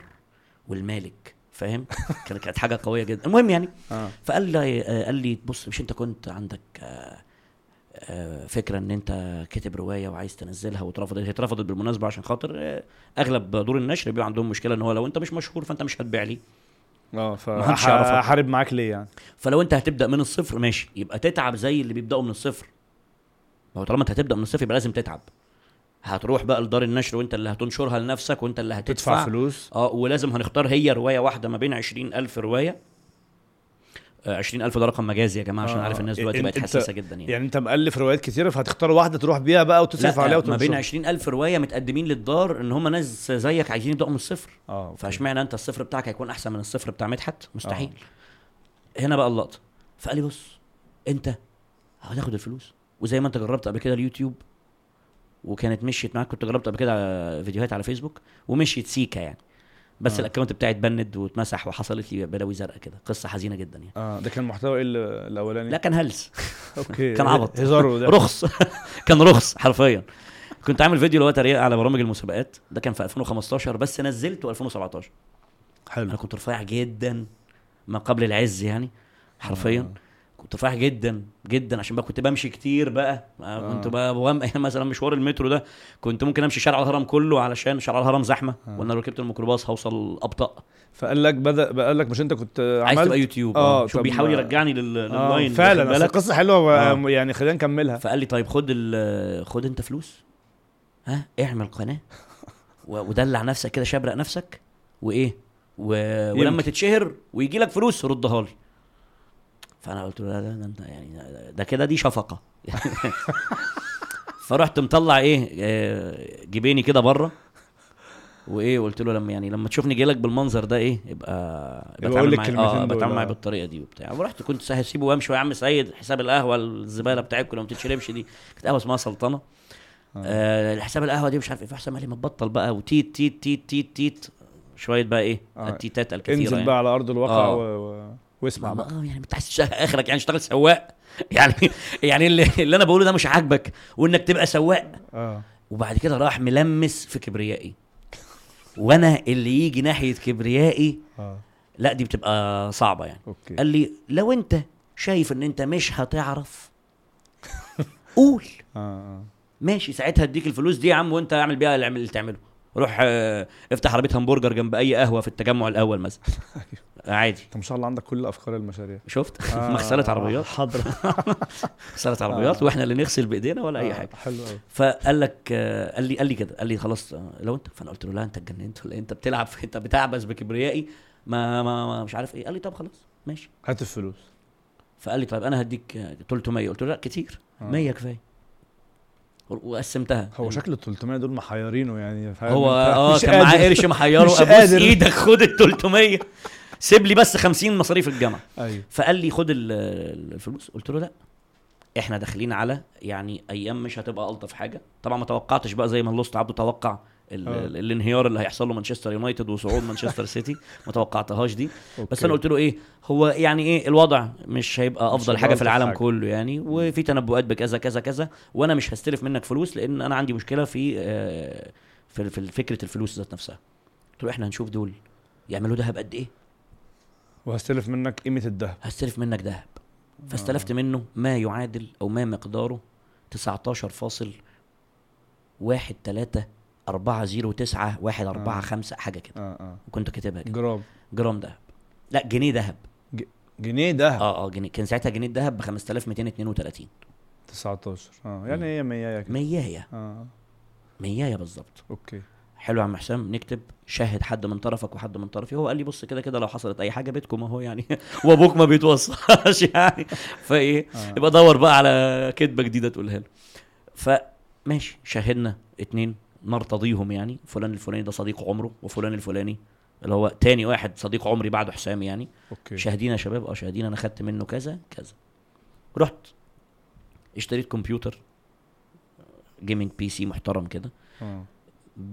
والمالك فاهم؟ كانت حاجة قوية جدا. المهم يعني آه. فقال لي آه، قال لي بص مش أنت كنت عندك آه، آه، فكرة إن أنت كاتب رواية وعايز تنزلها واترفضت هي اترفضت بالمناسبة عشان خاطر آه، أغلب دور النشر بيبقى عندهم مشكلة إن هو لو أنت مش مشهور فأنت مش هتبيع لي آه. فحارب معاك ليه يعني؟ فلو أنت هتبدأ من الصفر ماشي. يبقى تتعب زي اللي بيبدأوا من الصفر. ما هو طالما أنت هتبدأ من الصفر يبقى لازم تتعب. هتروح بقى لدار النشر وأنت اللي هتنشرها لنفسك وأنت اللي هتدفع. تدفع فلوس. آه ولازم هنختار هي رواية واحدة ما بين عشرين ألف رواية. عشرين ألف ده رقم مجازي يا جماعة عشان آه، عارف الناس دلوقتي بقت حساسة جدا يعني. يعني أنت مؤلف روايات كتيرة فهتختار واحدة تروح بيها بقى وتصرف عليها ما بين وتنشرها. عشرين ألف رواية متقدمين للدار إن هم ناس زيك عايزين يبدأوا من الصفر. آه. فاشمعنى أنت الصفر بتاعك هيكون أحسن من الصفر بتاع مدحت مستحيل. هنا بقى اللقطة. فقال لي بص أنت هتاخد الفلوس. وزي ما أنت جربت قبل كده اليوتيوب وكانت مشيت معاك كنت جربت قبل كده فيديوهات على فيسبوك ومشيت سيكا يعني. بس آه. ال account بتاعي ات banned واتمسح وحصلت لي بلاوي زرقاء كده. قصة حزينة جدا يعني. آه ده كان محتوى إيه ال- الأولاني؟ لا كان هلس. أوكي. كان عبط. هزار رخص. كان رخص حرفيا. كنت عامل فيديو اللي هو تريقه على برامج المسابقات. ده كان في 2015 بس نزلته 2017 حلو. أنا كنت رفيع جدا ما قبل العز يعني حرفيا. آه. كنت رفيع جدا جدا عشان بقى كنت بمشي كتير بقى. آه. كنت بقى مثلا مشوار المترو ده كنت ممكن أمشي شارع الهرم كله علشان شارع الهرم زحمة آه. وأنا لو ركبت الميكروباص هوصل أبطأ. فقال لك بدأ قال لك مش أنت كنت عايز عملت؟ تبقى يوتيوب آه، آه شوف طب بيحاول يرجعني لل- آه فعلا. أصل بالك؟ القصة حلوة آه. يعني خلينا نكملها. فقال لي طيب خد ال- خد أنت فلوس. ها؟ اعمل قناة. ودلع نفسك كده شبرق نفسك. وإيه؟ و... ولما. تتشهر ويجي لك فلوس ردها لي. فأنا قلت له لا ده, ده يعني ده كده دي شفقة فرحت مطلع إيه آه، جيبي كده بره وإيه قلت له لما يعني لما تشوفني جاي لك بالمنظر ده إيه يبقى قول لي معايا آه بتعامل معايا آه. بالطريقة دي وبتاع ورحت كنت هسيبه وامشي يا عم سيد حساب القهوة الزبالة بتاعتكم اللي ما بتتشربش دي كانت قهوة اسمها سلطنة آه حساب القهوة دي مش عارف إيه فحسام قال لي ما تبطل بقى وتيت تيت تيت تيت تيت شوية بقى إيه آه. التيتات الكثيرة انزل يعني. بقى على أرض الواقع آه. و... و... واسمع بقى. آه يعني انت عايز تشتغل آخرك يعني تشتغل سواق. يعني يعني اللي, اللي أنا بقوله ده مش عاجبك وإنك تبقى سواق. آه. وبعد كده راح ملمس في كبريائي. وأنا اللي يجي ناحية كبريائي آه. لا دي بتبقى صعبة يعني. أوكي. قال لي لو أنت شايف إن أنت مش هتعرف قول. آه آه. ماشي ساعتها أديك الفلوس دي يا عم وأنت اعمل بيها اللي تعمله. روح آه، افتح عربية همبرجر جنب أي قهوة في التجمع الأول مثلا. عادي. أنت ما شاء الله عندك كل أفكار المشاريع. شفت؟ آه، مغسله آه، عربيات. حاضر. مغسله عربيات وإحنا اللي نغسل بإيدينا ولا أي آه، حاجة. حلو قوي فقال لك آه، قال لي قال لي كده قال لي خلاص آه، لو أنت فأنا قلت له لا أنت اتجننت ولا إيه؟ أنت بتلعب في أنت بتعبث بكبريائي ما, ما, ما مش عارف إيه. قال لي طب خلاص ماشي. هات الفلوس. فقال لي طيب أنا هديك آه، 300 قلت له لا كتير. آه. 100 كفاية. وقسمتها. هو شكل ال 300 دول محيرينه يعني هو آه كان معاه. قرش محيره. أبوس. إيدك خد ال 300 سيب لي بس 50 مصاريف الجامعة. أيوه. فقال لي خد ال- الفلوس. قلت له لا. إحنا داخلين على يعني أيام مش هتبقى ألطف حاجة. طبعا ما توقعتش بقى زي ما الأسطى عبده توقع ال- آه. ال- الانهيار اللي هيحصل له مانشستر يونايتد وصعود مانشستر سيتي. ما توقعتهاش دي. بس أوكي. أنا قلت له إيه هو يعني إيه الوضع مش هيبقى أفضل هيبقى حاجة في العالم حاجة. كله يعني. وفي تنبؤات بكذا كذا كذا. وأنا مش هستلف منك فلوس لأن أنا عندي مشكلة في آه، في في فكرة الفلوس ذات نفسها. قلت له إحنا هنشوف دول يعملوا دهب قد إيه؟ وهستلف منك قيمة الذهب. هستلف منك ذهب. فاستلفت منه ما يعادل أو ما مقداره 19.1 3 4 0 9 1 4 آه. 5 حاجة كده. آه آه. وكنت كاتبها كده. جرام. جرام ذهب. لا جنيه ذهب. جنيه دهب آه آه جنيه. كان ساعتها جنيه الذهب ب 5232 19 آه يعني هي 100 كده. 100 آه. 100 بالظبط. okay. حلو يا عم حسام نكتب شاهد حد من طرفك وحد من طرفي. هو قال لي بص كده كده لو حصلت أي حاجة بيتكم أهو يعني. وأبوك ما بيتوصاش يعني. فإيه آه. يبقى دور بقى على كدبه جديدة تقولها له. فماشي شاهدنا اتنين. نرتضيهم يعني فلان الفلاني ده صديق عمره وفلان الفلاني اللي هو تاني واحد صديق عمري بعد حسام يعني. okay. شاهدين يا شباب آه شاهدين أنا خدت منه كذا كذا. رحت اشتريت كمبيوتر gaming PC محترم كده. آه.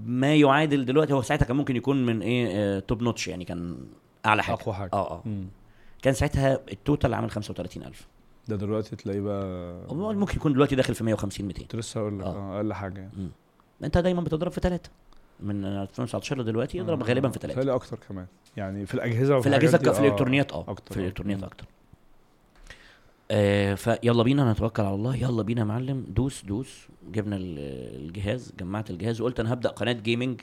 ما يعادل دلوقتي هو ساعتها كان ممكن يكون من إيه آه top notch يعني كان أعلى حاجة. أقوى حاجة. آه آه. مم. كان ساعتها ال total عامل 35000 ده دلوقتي تلاقيه بقى ممكن يكون دلوقتي داخل في 150 200 كنت لسه هقول لك آه. آه أقل حاجة يعني. انت دايما بتضرب في ثلاثة من 2019 لدلوقتي يضرب آه، غالبا آه. في ثلاثة أكتر كمان. يعني في الأجهزة في الأجهزة دي، ك- في الإلكترونيات آه أكتر، في آه. الالكترونيات. أكتر. آه فيلا بينا نتوكل على الله. يلا بينا يا معلم. دوس دوس. جبنا ال- الجهاز جمعت الجهاز. وقلت أنا هبدأ قناة جيمنج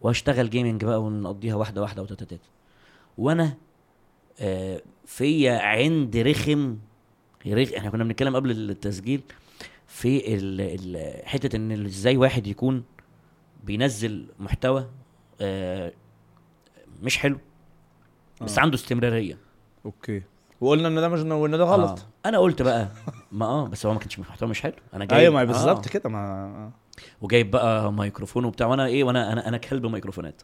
وأشتغل جيمنج بقى ونقضيها واحدة واحدة وتتتات وأنا آه فيا عند رخم رخ... إحنا كنا بنتكلم قبل التسجيل. في ال... ال... حتة إن إزاي واحد يكون بينزل محتوى آه مش حلو بس آه. عنده استمرارية okay وقلنا إن ده مش وان ده غلط آه. أنا قلت بقى ما آه بس هو ما كانش محتوى مش حلو أنا جايب أيوه ما بالظبط آه. كده ما وجايب بقى ميكروفون وبتاع وأنا إيه وأنا أنا أنا كلب ميكروفونات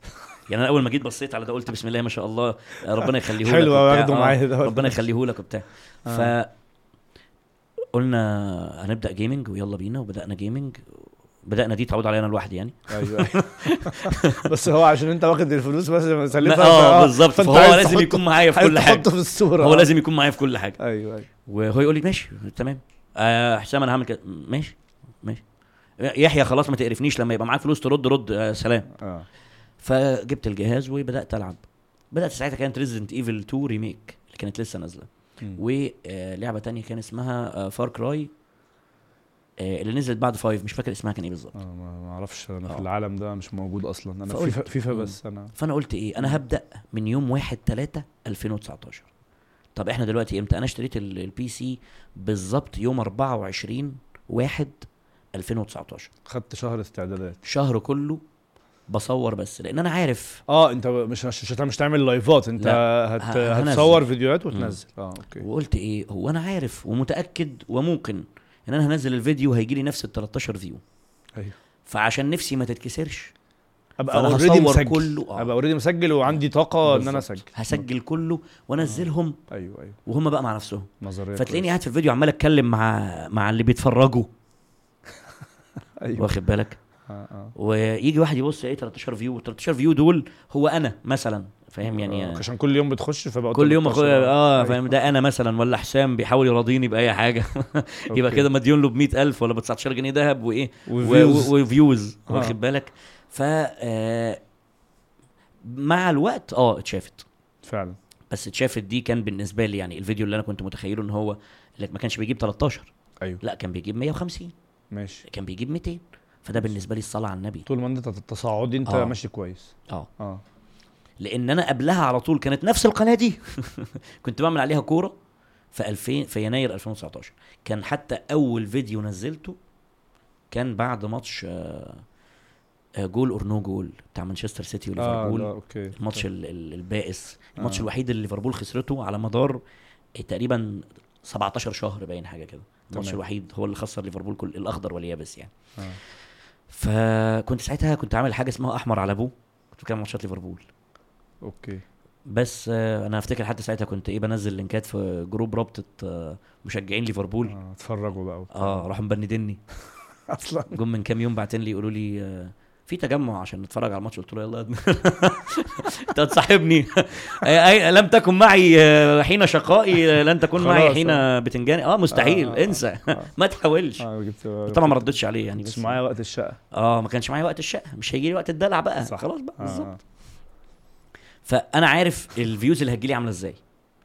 يعني أنا أول ما جيت بصيت على ده قلت بسم الله ما شاء الله ربنا يخليه لك حلو. واخده آه، معايا ربنا يخليه لك وبتاع ف آه. قلنا هنبدأ gaming ويلا بينا وبدأنا gaming بدأنا دي تعود علينا لوحدي يعني. أيوه. بس هو عشان أنت واخد الفلوس بس مسلفها آه بالظبط. فأنت فهو لازم يكون معايا في كل حاجة. في الصورة. هو آه. لازم يكون معايا في كل حاجة. أيوه أيوه. وهو يقول لي ماشي تمام. آه حسام أنا هعمل كده. ماشي ماشي. يحيى خلاص ما تقرفنيش. لما يبقى معاك فلوس ترد رد آه سلام. آه. فجبت الجهاز وبدأت ألعب. بدأت ساعتها كانت Resident Evil 2 remake اللي كانت لسه نازلة. ولعبه تانية كان اسمها Far Cry اللي نزلت بعد 5 مش فاكر اسمها كان إيه بالظبط. آه ما أعرفش. أنا آه. في العالم ده مش موجود أصلا. أنا FIFA FIFA. بس انا فأنا قلت إيه؟ أنا هبدأ من يوم 1 3 2019 طب إحنا دلوقتي إمتى؟ أنا اشتريت ال- ال PC بالظبط يوم 24 1 2019 خدت شهر استعدادات. شهر كله بصور بس لأن أنا عارف. آه أنت مش مش مش, مش تعمل لايفات أنت لا، هت... هتصور فيديوهات وتنزل. آه okay. وقلت إيه هو أنا عارف ومتأكد وممكن إن أنا هنزل الفيديو هيجي لي نفس ال 13 view أيوه. فعشان نفسي ما تتكسرش. أبقى already مسجل. كله، آه. أبقى already مسجل وعندي طاقة إن أنا. أسجل. هسجل كله وأنزلهم. أيوه أيوه. وهم بقى مع نفسهم. نظرية فتلاقيني قاعد في الفيديو عمال أتكلم مع مع اللي بيتفرجوا. أيوه. واخد بالك؟ آه آه. ويجي واحد يبص إيه 13 view 13 view دول هو أنا مثلا فاهم يعني؟ آه، عشان كل يوم بتخش فبقى كل يوم أخو... 13. آه أيوة. فاهم؟ ده أنا مثلا ولا حسام بيحاول يراضيني بأي حاجة. يبقى. كده مديون له ب 100000 ولا ب 19 جنيه ذهب وإيه؟ و views. و views آه. واخد بالك؟ ف آه، مع الوقت آه اتشافت. فعلا. بس اتشافت دي كان بالنسبة لي يعني الفيديو اللي أنا كنت متخيله إن هو ما كانش بيجيب 13 أيوه. لا كان بيجيب 150 ماشي. كان بيجيب 200 فده بالنسبة لي الصلاة على النبي. طول ما انت التصاعدي انت آه. ماشي كويس. آه. آه. لأن أنا قبلها على طول كانت نفس القناة دي. كنت بعمل عليها كورة في 2000 في يناير 2019 كان حتى أول فيديو نزلته كان بعد ماتش آه، آه، goal or no goal بتاع مانشستر سيتي وليفربول. لا okay الماتش ال- ال- البائس. الماتش آه. الوحيد اللي ليفربول خسرته على مدار تقريبا 17 شهر باين حاجة كده. الماتش. الوحيد هو اللي خسر ليفربول كل الأخضر واليابس يعني. آه. فكنت ساعتها كنت عامل حاجة اسمها أحمر على أبوه. كنت بتكلم ماتشات ليفربول. okay. بس آه، أنا أفتكر حتى ساعتها كنت إيه بنزل لينكات في group رابطة آه، مشجعين ليفربول. آه اتفرجوا بقى وبتاع. آه راحوا مبندني أصلا. جم من كام يوم بعتين لي يقولوا لي آه، في تجمع عشان نتفرج على الماتش. قلت له يلا. انت هتصاحبني. لم تكن معي آه، حين شقائي آه، لن تكون معي حين بتنجاني. آه مستحيل. آه، آه، انسى. آه. ما تحاولش. جبت طبعا ما ردتش عليه يعني. مش بس معايا وقت الشقا. آه ما كانش معايا وقت الشقا. مش هيجي لي وقت الدلع بقى. صح. خلاص بقى آه. بالظبط. فأنا عارف ال views اللي هتجيلي عاملة إزاي.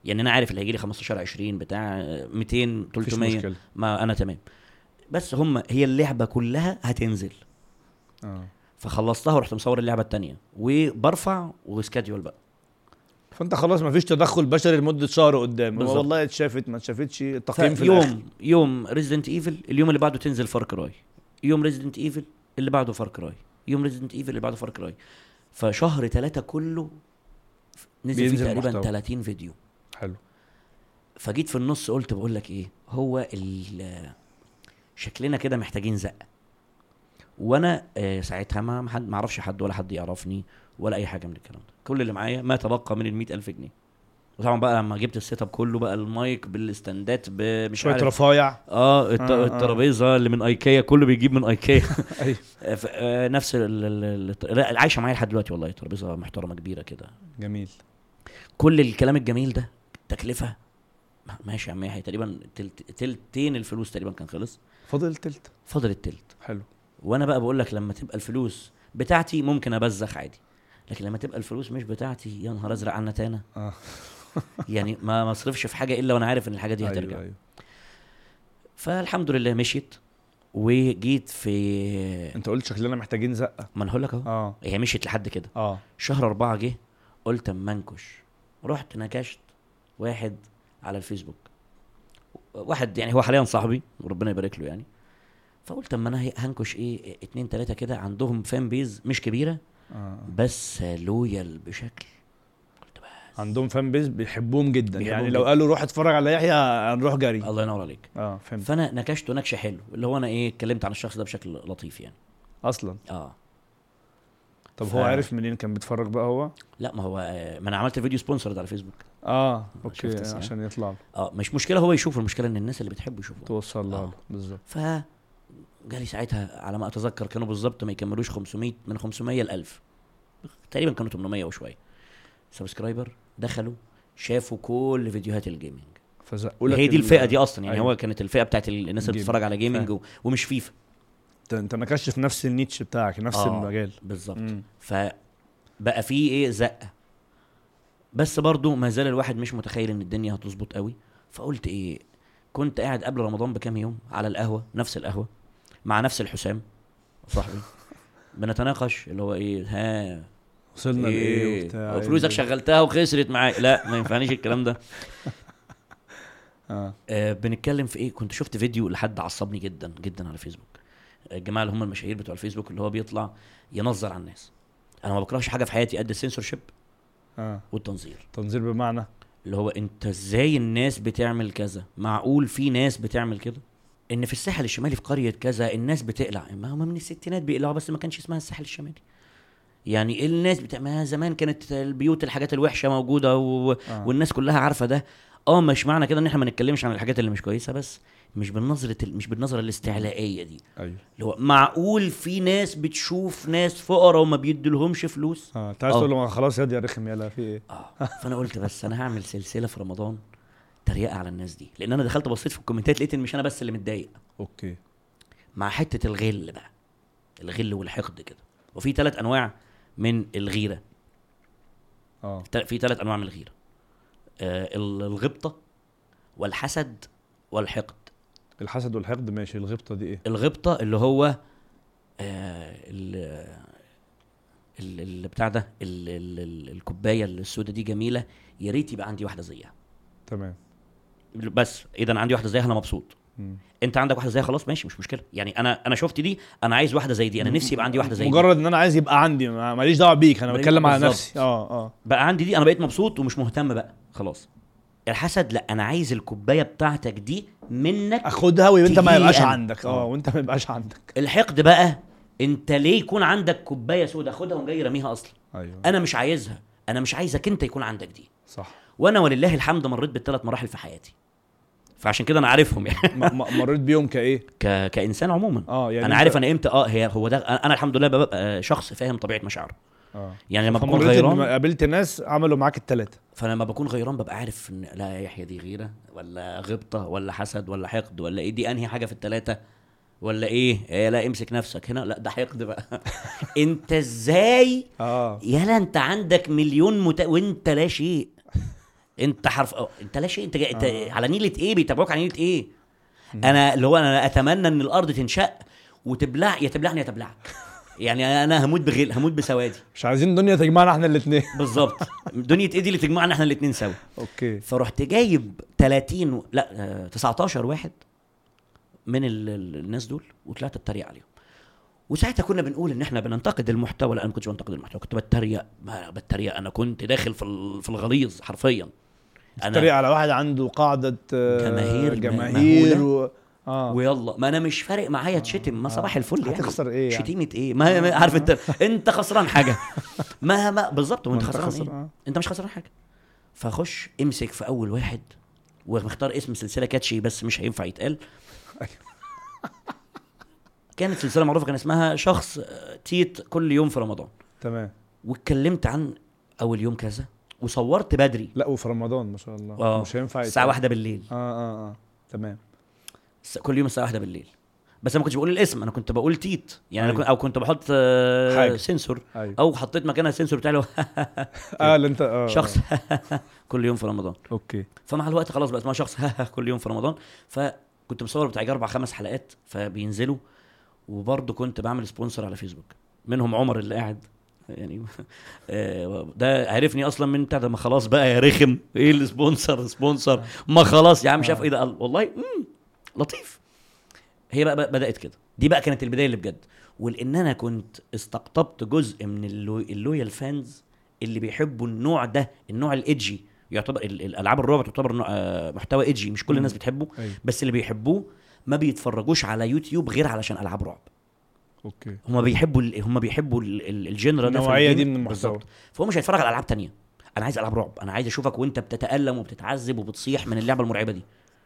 يعني أنا عارف اللي هيجي لي 15 20 بتاع آه، 200 مفيش 300 مشكلة. ما أنا تمام. بس هم هي اللعبة كلها هتنزل. آه. فخلصتها ورحت مصور اللعبة التانية. وبرفع و schedule بقى. فأنت خلاص مفيش تدخل بشري لمدة شهر قدام. هو بالظبط. والله اتشافت ما اتشافتش التقييم في يوم يوم ريزيدنت ايفل اليوم اللي بعده تنزل Far Cry يوم Resident Evil اللي بعده Far Cry يوم Resident Evil اللي بعده Far Cry فشهر ثلاثة كله نزل فيه تقريبا محتوى. 30 فيديو. حلو. فجيت في النص قلت بقول لك إيه هو شكلنا كده محتاجين زقه وأنا آه، ساعتها ما حد ما أعرفش حد ولا حد يعرفني ولا اي حاجة من الكلام ده. كل اللي معايا ما تبقى من ال ألف جنيه. وطبعا بقى لما جبت ال setup كله بقى المايك بالاستندات مش شوية عارف. رفايع. آه الت- آه، آه. الترابيزة اللي من أيكيا كله بيجيب من أيكيا. أيوه. آه، آه، نفس ال- ال- ال- لا، عايشة معايا لحد دلوقتي والله. ترابيزة محترمة كبيرة كده. جميل. كل الكلام الجميل ده التكلفه ما- ماشي يا عم يحيى تقريبا تلت تلتين الفلوس تقريبا كان خلص. فاضل تلت فاضل التلت. حلو. وأنا بقى بقول لك لما تبقى الفلوس بتاعتي ممكن ابزخ عادي. لكن لما تبقى الفلوس مش بتاعتي يا نهار أزرق على تانا آه. يعني ما ما اصرفش في حاجة إلا وأنا عارف إن الحاجة دي هترجع. أيوه. أيوه فالحمد لله مشيت وجيت في أنت قلت شكلنا محتاجين زقة. ما أنا هقول لك أهو. آه. هي مشيت لحد كده. آه. شهر أربعة جه قلت أما أنكش. رحت نكشت واحد على الفيسبوك. واحد يعني هو حاليا صاحبي وربنا يبارك له يعني. فقلت أما أنا هنكش إيه اتنين تلاتة كده عندهم fan base مش كبيرة. آه. بس loyal بشكل. عندهم fan base بيحبوهم جدا. بيحبوهم يعني لو جداً. قالوا روح اتفرج على يحيى هنروح جري. الله ينور عليك. آه فهمت. فأنا نكشته نكشه حلو. اللي هو أنا إيه اتكلمت عن الشخص ده بشكل لطيف يعني. أصلا؟ آه. طب ف- هو عارف منين كان بيتفرج بقى هو؟ لا ما هو آه، ما أنا عملت فيديو sponsored على فيسبوك آه أوكي الساعة؟ عشان يطلع. آه مش مشكلة هو يشوف المشكلة إن الناس اللي بتحبه يشوفوه توصل له آه. بالظبط. ف جالي ساعتها على ما أتذكر كانوا بالظبط ما يكملوش 500 من 500 ل 1000 تقريبا كانوا 800 وشوية subscriber دخلوا شافوا كل فيديوهات ال gaming فزقوا هي دي ال- الفئة دي أصلا يعني أيوة. هو كانت الفئة بتاعت ال- الناس اللي. بتتفرج على gaming. و... ومش فيفا انت في نفس ال niche بتاعك نفس آه. المجال بالظبط. فبقى في إيه زقه بس برضو ما زال الواحد مش متخيل إن الدنيا هتظبط قوي فقلت إيه كنت قاعد قبل رمضان بكام يوم على القهوة نفس القهوة مع نفس الحسام. صاحبي. بنتناقش اللي هو إيه ها وصلنا لإيه إيه وبتاع فلوسك إيه؟ شغلتها وخسرت معاك لا ما ينفعنيش الكلام ده. آه. آه بنتكلم في إيه؟ كنت شفت فيديو لحد عصبني جدا جدا على فيسبوك. الجماعة اللي هم المشاهير بتوع الفيسبوك اللي هو بيطلع ينظر على الناس. أنا ما بكرهش حاجة في حياتي قد السنسورشيب آه. والتنظير. تنظير بمعنى؟ اللي هو أنت إزاي الناس بتعمل كذا؟ معقول في ناس بتعمل كده؟ إن في الساحل الشمالي في قرية كذا الناس بتقلع. ما هم من الستينات بيقلعوا بس ما كانش اسمها الساحل الشمالي. يعني الناس بتاع ما زمان كانت البيوت الحاجات الوحشة موجودة و... آه. والناس كلها عارفة ده. آه مش معنى كده إن إحنا ما نتكلمش عن الحاجات اللي مش كويسة بس مش بالنظرة ال- مش بالنظرة الاستعلائيه دي. أيوه. اللي هو معقول في ناس بتشوف ناس فقراء وما بيدولهمش فلوس؟ آه أنت عايز آه. تقول له ما خلاص يا دي يا رخم يلا في إيه؟ آه فأنا قلت بس أنا هعمل سلسلة في رمضان تريقة على الناس دي. لأن أنا دخلت بصيت في ال commentات لقيت إن مش أنا بس اللي متضايق. أوكي. مع حتة الغل بقى. الغل والحقد كده. وفي ثلاث أنواع من الغيرة. آه. في ثلاث أنواع من الغيرة. آه ال- الغبطة والحسد والحقد. الحسد والحقد ماشي. الغبطة دي إيه؟ الغبطة اللي هو آه ال ال- اللي بتاع ده ال- ال- ال- الكوباية السوداء دي جميلة يا ريت يبقى عندي واحدة زيها. تمام. بس اذا عندي واحدة زيها أنا مبسوط. مم. انت عندك واحدة زيها خلاص ماشي مش مشكله. يعني أنا أنا شفت دي أنا عايز واحدة زي دي أنا نفسي يبقى عندي واحدة زي دي. مجرد ان أنا عايز يبقى عندي ما- ماليش دعوه بيك أنا بتكلم على. نفسي. آه آه. بقى عندي دي أنا بقيت مبسوط ومش مهتم بقى خلاص. الحسد لا أنا عايز الكوبايه بتاعتك دي منك اخدها وانت ما يبقاش. عندك. آه. وانت ما يبقاش عندك. الحقد بقى انت ليه يكون عندك كوبايه سوداء خدها وجاي راميها أصلا. أيوه. أنا مش عايزها. أنا مش عايزك انت يكون عندك دي. صح. وأنا ولله الحمد مريت بالثلاث مراحل في حياتي. فعشان كده أنا عارفهم يعني. مريت بيهم كإيه؟ ك... كإنسان عموما. آه يعني أنا عارف أنا إمتى آه هي هو ده أنا الحمد لله ببقى شخص فاهم طبيعة مشاعره. آه. يعني لما بكون غيران قابلت ناس عملوا معاك الثلاثه فلما بكون غيران ببقى عارف إن لا يا يحيى دي غيرة ولا غبطة ولا حسد ولا حقد ولا إيه دي أنهي حاجة في الثلاثه ولا إيه؟ إيه لا امسك نفسك هنا. لا ده حقد بقى. أنت إزاي؟ آه. يلا أنت عندك مليون مت... وإنت لا شيء. انت حرف. انت لا شيء انت, جا... انت آه. على نيلة إيه؟ بيتابعوك على نيلة إيه؟ أنا اللي هو أنا أتمنى إن الأرض تنشق وتبلع يا تبلعني يا تبلعك. يعني أنا هموت بغل هموت بسوادي. مش عايزين دنيا تجمعنا إحنا الاثنين بالظبط. دنيا إيه دي اللي تجمعنا إحنا الاثنين سوا. أوكي. فرحت جايب 30 و... لا آه، 19 واحد من ال... ال- الناس دول وطلعت أتريق عليهم. وساعتها كنا بنقول إن إحنا بننتقد المحتوى لا أنا ما كنتش بنتقد المحتوى كنت بتريق بتريق. أنا كنت داخل في في الغليظ حرفيا. تريق على واحد عنده قاعدة آه، جماهير جماهير. و... آه. ويلا. ما أنا مش فارق معايا تشتم. ما صباح الفل يعني. هتخسر إيه يعني؟ شتيمة إيه؟ ما ما- عارف أنت أنت خسران حاجة. ما ما بالظبط. وأنت خسران خسر- إيه؟ آه. أنت مش خسران حاجة. فخش امسك في أول واحد ومختار اسم سلسلة كاتشي بس مش هينفع يتقال. كانت سلسلة معروفة كان اسمها شخص آه، تيت كل يوم في رمضان. تمام. واتكلمت عن أول يوم كذا. وصورت بدري. لا وفي رمضان ما شاء الله. آه. مش هينفع الساعة. واحدة بالليل. آه آه آه. تمام. كل يوم الساعة واحدة بالليل. بس أنا ما كنتش بقول الاسم أنا كنت بقول تيت. يعني أنا أيوة. كنت أو كنت بحط آه، حاجة. سنسور. أيوه. أو حطيت مكانها السنسور بتاعي اللي هو آه اللي أنت آه شخص. آه. كل يوم في رمضان. أوكي. فمع الوقت خلاص بقى اسمها شخص. كل يوم في رمضان. فكنت مصور بتاع أربع خمس حلقات فبينزلوا. وبرضه كنت بعمل sponsor على فيسبوك. منهم عمر اللي قاعد. يعني آه، ده عرفني أصلا من بتاع ده ما خلاص بقى يا رخم. إيه ال sponsor sponsor؟ ما خلاص يا عم شاف إيه ده؟ قال والله مم لطيف. هي بقى بقى بدأت كده. دي بقى كانت البداية اللي بجد. ولان أنا كنت استقطبت جزء من ال lo... ال loyal fans اللي بيحبوا النوع ده النوع ال edgy يعتبر ال- الألعاب الرعب تعتبر آه، محتوى edgy مش كل الناس بتحبه. أيوه. بس اللي بيحبوه ما بيتفرجوش على يوتيوب غير علشان ألعاب رعب. أوكي. هم بيحبوا ال- هم بيحبوا ال- ال- ال genre ده في النوعية دي. من المحتوى. بالظبط. فهو مش هيتفرج على ألعاب تانية. أنا عايز ألعاب رعب. أنا عايز أشوفك وأنت بتتألم وبتتعذب وبتصيح من اللعبة المرعبة دي.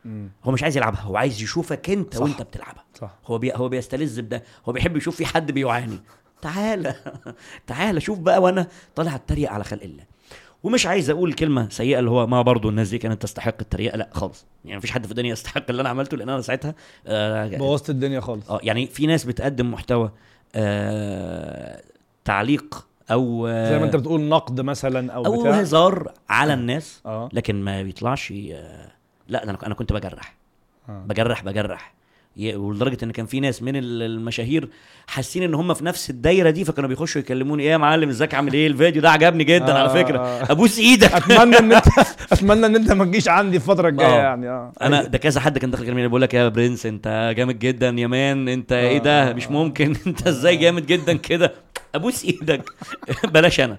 امم هو مش عايز يلعبها. هو عايز يشوفك أنت صح. وأنت بتلعبها. صح. هو بي... هو بيستلذ بده. هو بيحب يشوف في حد بيعاني تعالى تعالى شوف بقى وأنا طالع أتريق على خلق الله. ومش عايز أقول كلمة سيئة اللي هو ما برضو الناس دي كانت تستحق التريقة لأ خالص. يعني مفيش حد في الدنيا يستحق اللي أنا عملته لأن أنا ساعتها آه بوظت الدنيا خالص. آه يعني في ناس بتقدم محتوى آه تعليق أو آه زي ما أنت بتقول نقد مثلا أو, أو بتاع. هزار على الناس آه. لكن ما بيطلعش آه لأ أنا أنا كنت بجرح. آه. بجرح بجرح. ولدرجة إن كان في ناس من ال- المشاهير حاسين إن هم في نفس الدايرة دي فكانوا بيخشوا يكلموني إيه يا معلم إزيك؟ عامل إيه؟ الفيديو ده عجبني جدا آه، على فكرة. آه. أبوس إيدك. أتمنى إن انت أتمنى إن أنت ما تجيش عندي الفترة الجاية آه. يعني آه. أنا ده كذا حد كان داخل يكلمني بيقول لك يا برنس أنت جامد جدا يا مان أنت إيه آه، ده؟ آه، مش آه. ممكن. أنت إزاي جامد جدا كده؟ أبوس إيدك. بلاش أنا.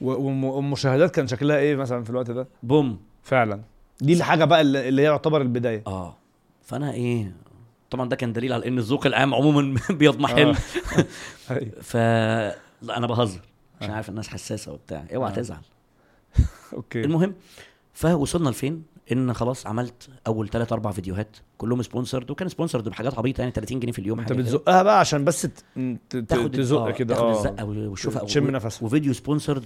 والمشاهدات كان شكلها إيه مثلا في الوقت ده؟ بوم. فعلا. دي الحاجة بقى اللي هي يعتبر البداية. آه. فأنا إيه؟ طبعا ده كان دليل على إن الذوق العام عموما بيضمحل آه. أيوة. ف لا أنا بهزر عشان آه. عارف الناس حساسة وبتاع اوعى آه. تزعل okay المهم فوصلنا لفين إن خلاص عملت أول ثلاث أربع فيديوهات كلهم sponsored وكان sponsored بحاجات عبيطة يعني 30 جنيه في اليوم أنت. بتزقها بقى عشان بس تاخد تزق كده تاخد الزقه والشوفه تشم نفسها وفيديو sponsored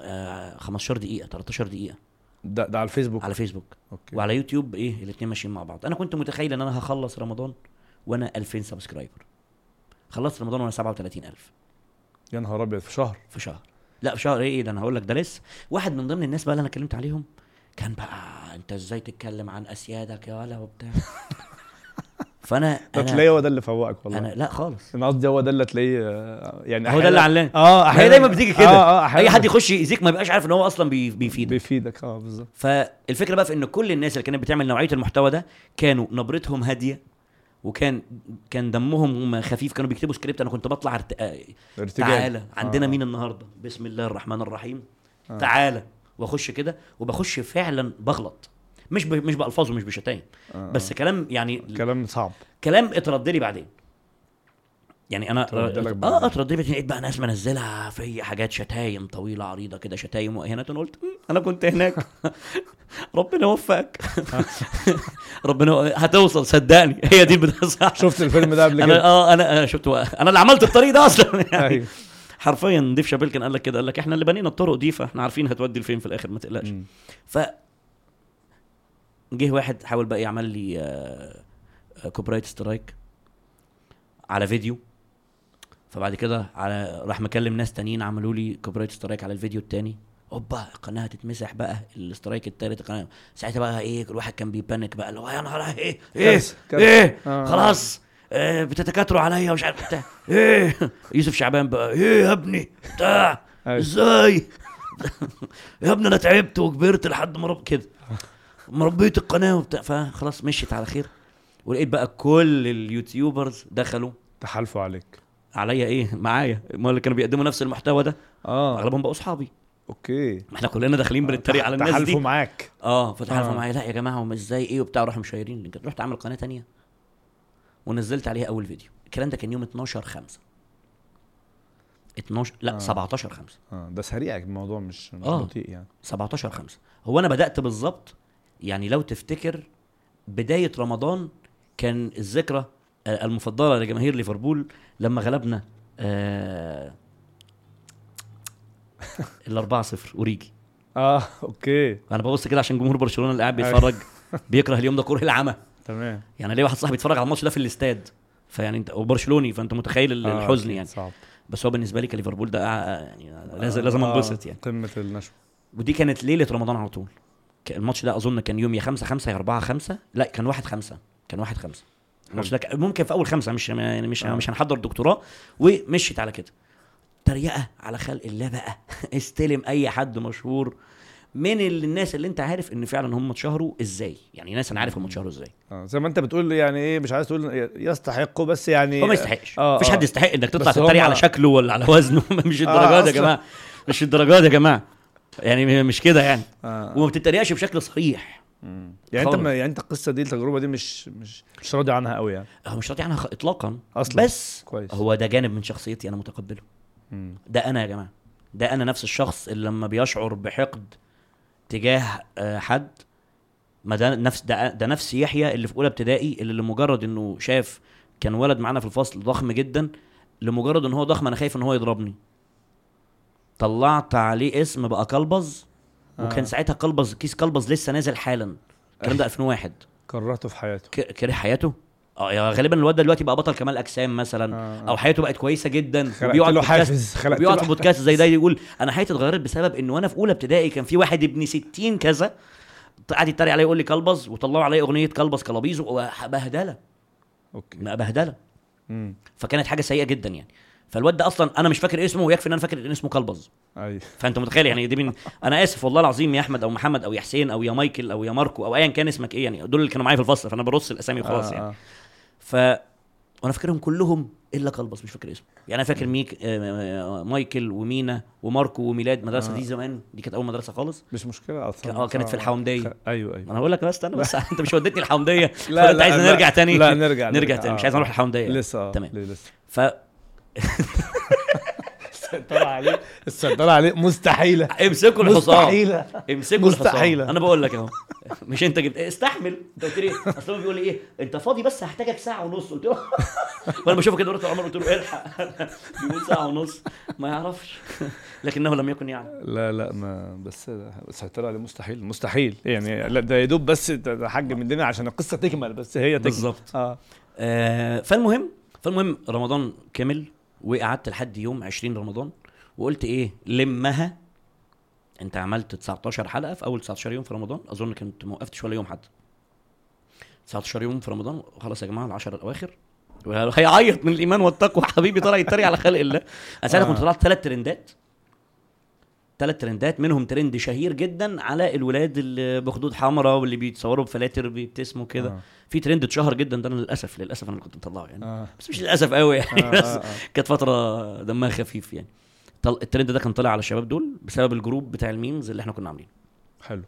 آه 15 دقيقة 13 دقيقة ده, ده على الفيسبوك؟ على فيسبوك okay. وعلى يوتيوب إيه الاثنين ماشيين مع بعض. أنا كنت متخيل إن أنا هخلص رمضان وأنا 2000 subscriber خلصت رمضان وأنا 37000 يا نهار أبيض في شهر؟ في شهر. لا في شهر إيه ده؟ أنا هقول لك ده لسه. واحد من ضمن الناس بقى اللي أنا اتكلمت عليهم كان بقى أنت إزاي تتكلم عن أسيادك يا ولا وبتاع؟ فانا ده أنا تلاقيه هو ده اللي فوقك والله. أنا لا خالص. أنا قصدي هو ده اللي تلاقيه آه، يعني هو ده اللي علان. آه هي دايما بتيجي كده. آه آه أي حد يخش يأذيك ما يبقاش عارف إن هو أصلا بي- بيفيدك. بيفيدك آه بالظبط. فالفكرة بقى في إن كل الناس اللي كانت بتعمل نوعية المحتوى ده كانوا نبرتهم هادية وكان كان دمهم خفيف. كانوا بيكتبوا سكريبت أنا كنت بطلع ارت... آه، تعالى عندنا آه. مين النهارده؟ بسم الله الرحمن الرحيم. آه. تعالى. وأخش كده وبخش فعلا بغلط. مش ب... مش بالفاظ ومش بشتايم. آه، بس كلام يعني كلام صعب. كلام اترد لي بعدين. يعني أنا آه. اترد لي بعدين لقيت بقى ناس منزلها في حاجات شتايم طويلة عريضة كده شتايم. أنا قلت "مم، أنا كنت هناك. ربنا يوفقك. ربنا هتوصل صدقني. هي دي البداية. صح شفت الفيلم ده قبل أنا كده؟ آه أنا أنا شفت أنا اللي عملت الطريق ده أصلا. يعني أيوه. حرفيا ديف شابيل كان قال لك كده قال لك إحنا اللي بنينا الطرق دي فإحنا عارفين هتودي لفين في الآخر ما تقلقش. ف جه واحد حاول بقى يعمل لي آه، copyright strike على فيديو فبعد كده على راح مكلم ناس تانيين عملوا لي كوبي رايت سترايك على الفيديو التاني هوبا القناه هتتمسح بقى الاسترايك التالت القناه ساعتها بقى إيه كل واحد كان بيبانك بقى اللي هو يا نهار إيه إيه كارثة، كارثة. إيه آه. خلاص آه بتتكاتروا عليا ومش عارف بتاع إيه يوسف شعبان بقى إيه يا ابني بتاع أيوة. إزاي يا ابني أنا تعبت وكبرت لحد ما كده مربيت القناة وبتاع فخلاص مشيت على خير. ولقيت بقى كل ال YouTubers دخلوا. تحالفوا عليك. عليا إيه؟ معايا. ما اللي كانوا بيقدموا نفس المحتوى ده. آه. أغلبهم بقوا اصحابي okay. ما إحنا كلنا داخلين بنتريق على الناس تحالفوا دي معاك. آه فتحالفوا آه. معايا. لا يا جماعة هم إزاي؟ إيه وبتاع؟ راحوا مشيرين رحت عامل قناة تانية. ونزلت عليها أول فيديو. الكلام ده كان يوم 12 5 12 لا آه. 17 5 آه ده سريع الموضوع مش مش آه. بطيء يعني. 17 5 هو أنا بدأت بالظبط يعني لو تفتكر بداية رمضان كان الذكرى آه، المفضلة لجماهير ليفربول لما غلبنا آه ال 4 0 أوريجي. آه okay. أنا ببص كده عشان جمهور برشلونة اللي قاعد بيتفرج بيكره اليوم ده كره العمى. تمام. يعني ليه واحد صاحبي بيتفرج على الماتش ده في الاستاد؟ فيعني انت وبرشلوني فأنت متخيل آه، الحزن يعني. صعب. بس هو بالنسبة لي كليفربول ده آه، يعني لازم لازم آه، أنبسط يعني. قمة النشوة. ودي كانت ليلة رمضان على طول. الماتش ده أظن كان يوم يا 5 5 يا 4 5 لا كان 1 5 كان 1 5 الماتش ده ممكن في أول خمسة مش يعني مش آه. مش هنحضر دكتوراه. ومشيت على كده. تريقة على خلق الله بقى. استلم أي حد مشهور. من ال- الناس اللي أنت عارف إن فعلا هم اتشهروا إزاي؟ يعني ناس أنا عارف هم اتشهروا إزاي. آه زي ما أنت بتقول يعني إيه مش عايز تقول يستحقوا بس يعني هو ما يستحقش. آه، مفيش آه. حد يستحق إنك تطلع تتريق على شكله ولا على وزنه. مش آه، الدرجات يا أصلاً. جماعة. مش الدرجات يا جماعة. يعني مش كده يعني آه. وما بتتريقش بشكل صريح مم. يعني انت خالص. ما يعني انت القصة دي التجربة دي مش مش مش راضي عنها قوي يعني هو مش راضي عنها خ- اطلاقا أصلاً. بس كويس هو ده جانب من شخصيتي أنا متقبله مم. ده أنا يا جماعة ده أنا نفس الشخص اللي لما بيشعر بحقد تجاه آه، حد ما ده نفس ده, ده نفس يحيى اللي في أولى ابتدائي اللي لمجرد إنه شاف كان ولد معانا في الفصل ضخم جدا لمجرد إن هو ضخم أنا خايف إن هو يضربني طلعت عليه اسم بقى كلبز وكان آه. ساعتها كلبز كيس كلبز لسه نازل حالا. الكلام ده 2001 كرهته في حياته. ك- كره حياته؟ آه يا غالبا الواد ده دلوقتي بقى بطل كمال أجسام مثلا آه. أو حياته بقت كويسة جدا. خلقت وبيقعد له حافز بيقعد في بودكاست زي ده يقول أنا حياتي اتغيرت بسبب إن وأنا في أولى ابتدائي كان في واحد ابن 60 كذا قعد يتريق عليا يقول لي كلبز وطلعوا عليا أغنية كلبز كلابيز وبهدلة. okay. بهدلة. فكانت حاجة سيئة جدا يعني. فالواد ده أصلا أنا مش فاكر اسمه ويكفي إن أنا فاكر إن اسمه كلبز. أيوه. فأنت متخيل يعني دي من أنا آسف والله العظيم يا أحمد أو محمد أو يا حسين أو يا مايكل أو يا ماركو أو ايا كان اسمك إيه يعني دول اللي كانوا معايا في الفصل فأنا برص الأسامي وخلاص يعني. آه. ف وأنا فاكرهم كلهم إلا كلبز مش فاكر اسمه. يعني أنا فاكر ميك آه، آه، مايكل ومينا وماركو وميلاد المدرسة آه. دي زمان دي كانت أول مدرسة خالص. مش مشكلة أصلا. آه كانت في الحوامدية. خ- أيوه أيوه. أنا هقول لك بس استنى بس أنت مش وديتني الحوامدية. لا، انت لا، عايز. نرجع تاني؟ لا نرجع نرجع تاني مش عايز آه. نروح الحوامدية لسه تمام. لسه؟ ف السيطرة عليه السيطرة عليه مستحيلة. امسكوا الحصان. مستحيلة. امسكوا مستحيلة. الحصان أنا بقول لك أهو. مش أنت جبت إيه، استحمل. أنت قلت لي؟ أصل هو بيقول لي إيه أنت فاضي بس هحتاجك ساعة ونص. قلت له. وأنا بشوفه كده رحت عمر قلت له الحق. بيقول ساعة ونص. ما يعرفش. لكنه لم يكن يعلم. لا لا ما بس السيطرة عليه مستحيل. مستحيل. يعني لا ده يا دوب بس تحج من الدنيا عشان القصة تكمل بس هي تكمل. بالظبط. آه. آه فالمهم فالمهم رمضان كمل وقعدت لحد يوم 20 رمضان وقلت إيه لمها. أنت عملت 19 حلقة في أول 19 يوم في رمضان أظن كنت ما وقفتش ولا يوم حتى. 19 يوم في رمضان خلاص يا جماعة العشر الأواخر. هيعيط من الإيمان والتقوى حبيبي طلع يتريق على خلق الله. أنا ساعتها آه. كنت طلعت ثلاث ترندات. ثلاث ترندات منهم ترند شهير جدا على الولاد اللي بخدود حمراء واللي بيتصوروا بفلاتر بيبتسموا كده آه. في ترند اتشهر جدا ده أنا للأسف للأسف أنا كنت مطلعه يعني آه بس مش للأسف قوي يعني آه، بس آه، آه. كانت فترة دمها خفيف يعني. الترند ده كان طلع على الشباب دول بسبب ال group بتاع ال memes اللي إحنا كنا عاملينه حلو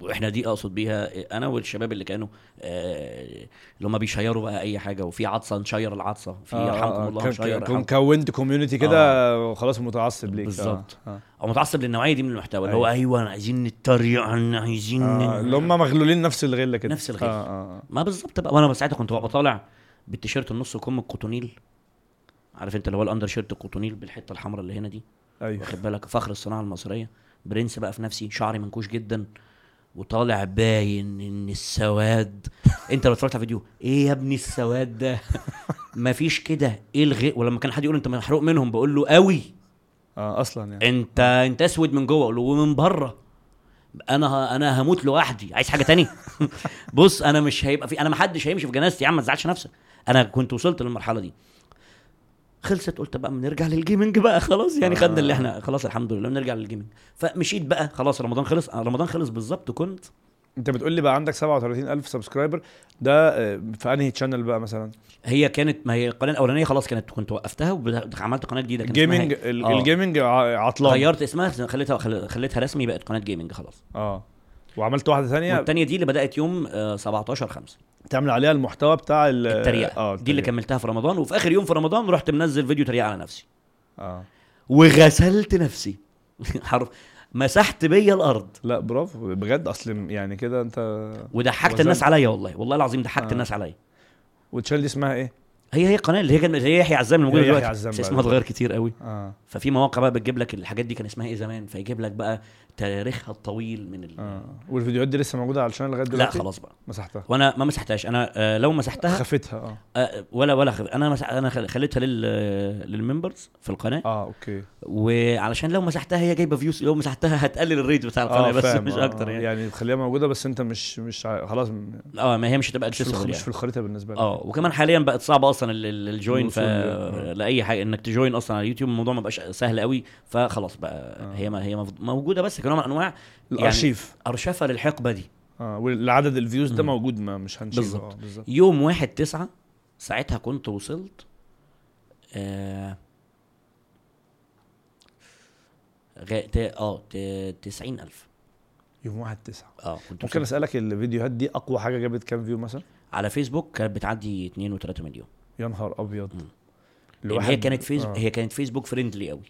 وإحنا دي اقصد بيها أنا والشباب اللي كانوا آه اللي هم بيشيروا بقى اي حاجة وفي عطسة نشير العطسة في آه، يرحمكم آه، الله نشير كونت community كده وخلاص متعصب ليك. آه، بالظبط. آه. أو متعصب للنوعية دي من المحتوى اللي هو. أيوه. عايزين نتريق عن عايزين آه، اللي هم مغلولين نفس الغله كده. نفس الغل. آه آه. ما بالظبط بقى. وأنا ساعتها كنت ببقى طالع بالتيشيرت النص كم القطونيل عارف أنت اللي هو ال undershirt القطونيل بالحتة الحمراء اللي هنا دي؟ أيوه. واخد بالك؟ فخر الصناعة المصرية. برنس بقى في نفسي شعري منكوش جدا. وطالع باين إن السواد أنت لو اتفرجت على فيديو إيه يا ابني السواد ده؟ مفيش كده إيه الغل ولما كان حد يقول أنت محروق منهم بقول له قوي آه أصلا يعني. انت أنت أسود من جوه أقول له ومن بره. أنا. أنا هموت لوحدي. عايز حاجة تاني بص أنا مش هيبقى في أنا ما حدش هيمشي في جنازتي يا عم ما تزعلش نفسك. أنا كنت وصلت للمرحلة دي. خلصت قلت بقى نرجع لل gaming بقى خلاص يعني خدنا اللي إحنا خلاص الحمد لله نرجع لل gaming. فمشيت بقى خلاص رمضان خلص آه، رمضان خلص بالظبط كنت انت بتقول لي بقى عندك 37000 subscriber ده آه، في انهي channel بقى مثلا؟ هي كانت ما هي القناة الأولانية خلاص كانت كنت وقفتها وعملت قناة جديدة كان اسمها gaming آه. ال gaming عطلان. غيرت اسمها خليتها خل- خليتها رسمي بقت قناة gaming خلاص. آه. وعملت واحدة ثانية والتانية دي اللي بدأت يوم آه، 17 5 تعمل عليها المحتوى بتاع ال- التريقة. آه دي اللي. كملتها في رمضان وفي آخر يوم في رمضان رحت منزل فيديو تريقة على نفسي. آه. وغسلت نفسي. حرف مسحت بيا الأرض. لا برافو. بجد أصل يعني كده أنت وضحكت. الناس عليا والله. والله العظيم ضحكت آه. الناس عليا. والتشانل دي اسمها إيه؟ هي هي القناه اللي هي كانت هي يحيى عزام اللي موجودة هي يحيى دلوقتي. عزام اسمها دلوقتي. اتغير كتير قوي. آه. ففي مواقع بقى بتجيب لك الحاجات دي كان اسمها إيه زمان. فيجيب لك بقى تاريخها الطويل من ال... آه. والفيديوهات دي لسه موجودة على ال channel لغاية لا دلوقتي؟ خلاص بقى. مسحتها وأنا ما مسحتهاش. أنا آه لو مسحتها خفتها آه. آه ولا ولا خف... أنا مسح... أنا خل- خليتها لل لل members في القناة. آه okay. وعلشان لو مسحتها هي جايبة views لو مسحتها هتقلل ال rate بتاع القناة آه بس مش آه، أكتر آه، يعني. يعني تخليها موجودة بس أنت مش مش ع- خلاص آه ما هي مش هتبقى مش في, accessible مش يعني. في الخريطة بالنسبة لك. آه وكمان حاليا بقت صعبة أصلا ال- ال- ال join ف لاي حاجة. إنك ت join أصلا على اليوتيوب الموضوع ما بقاش سهل قوي فخلاص بقى آه. هي ما هي موجودة بس كنوع من انواع الأرشيف أرشفة للحقبة دي آه والعدد ال views ده. موجود ما مش هنشيله بالظبط. آه، بالظبط يوم واحد تسعة ساعتها كنت وصلت آه. آه ت... تسعين ألف يوم واحد تسعة آه كنت ممكن. أسألك الفيديوهات دي أقوى حاجة جابت كام view مثلا على فيسبوك كانت بتعدي 2 و3 مليون يا نهار أبيض الواحد- هي كانت فيس... آه. هي كانت فيسبوك friendly قوي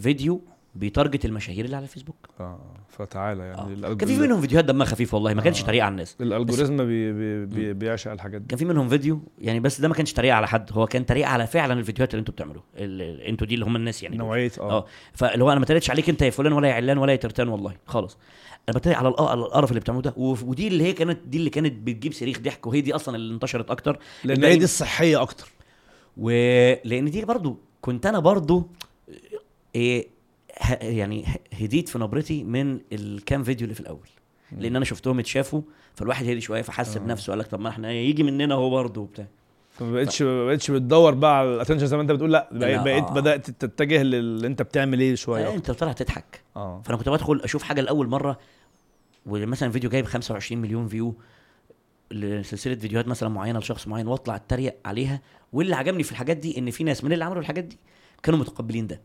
فيديو بي target المشاهير اللي على الفيسبوك. آه فتعالى آه. يعني كان في منهم فيديوهات دمها خفيف والله ما كانش آه. تريقه على الناس. ال algorithm بي بي بي بيعشق الحاجات دي. كان في منهم فيديو يعني بس ده ما كانش تريقه على حد هو كان تريقه على فعلا الفيديوهات اللي أنتوا بتعملوها أنتوا دي اللي هم الناس يعني. نوعية آه. آه. فاللي هو أنا ما تريقتش عليك أنت يا فلان ولا يا علان ولا يا ترتان والله خالص أنا بتريق على الق- على القرف اللي بتعملوه ده ودي اللي هي كانت دي اللي كانت بتجيب صريخ ضحك وهي دي أصلا اللي انتشرت أكتر. لأن هي دي الصحية أكتر. ولان دي برضو كنت أنا برضو إيه يعني هديت في نبرتي من الكام فيديو اللي في الأول لأن أنا شفتهم اتشافوا فالواحد هدي شوية فحس آه. بنفسه قال لك طب ما إحنا يجي مننا هو برضه وبتاع فما بقتش ما بقتش بتدور بقى على ال attention زي ما أنت بتقول لأ بقيت, آه. بدأت تتجه للي أنت بتعمل إيه شوية آه. أنت طالع تضحك آه فأنا كنت بدخل أشوف حاجة لأول مرة ومثلا فيديو جايب 25 مليون view لسلسلة فيديوهات مثلا معينة لشخص معين وأطلع أتريق عليها واللي عجبني في الحاجات دي إن في ناس من اللي عملوا الحاجات دي كانوا متقبلين ده.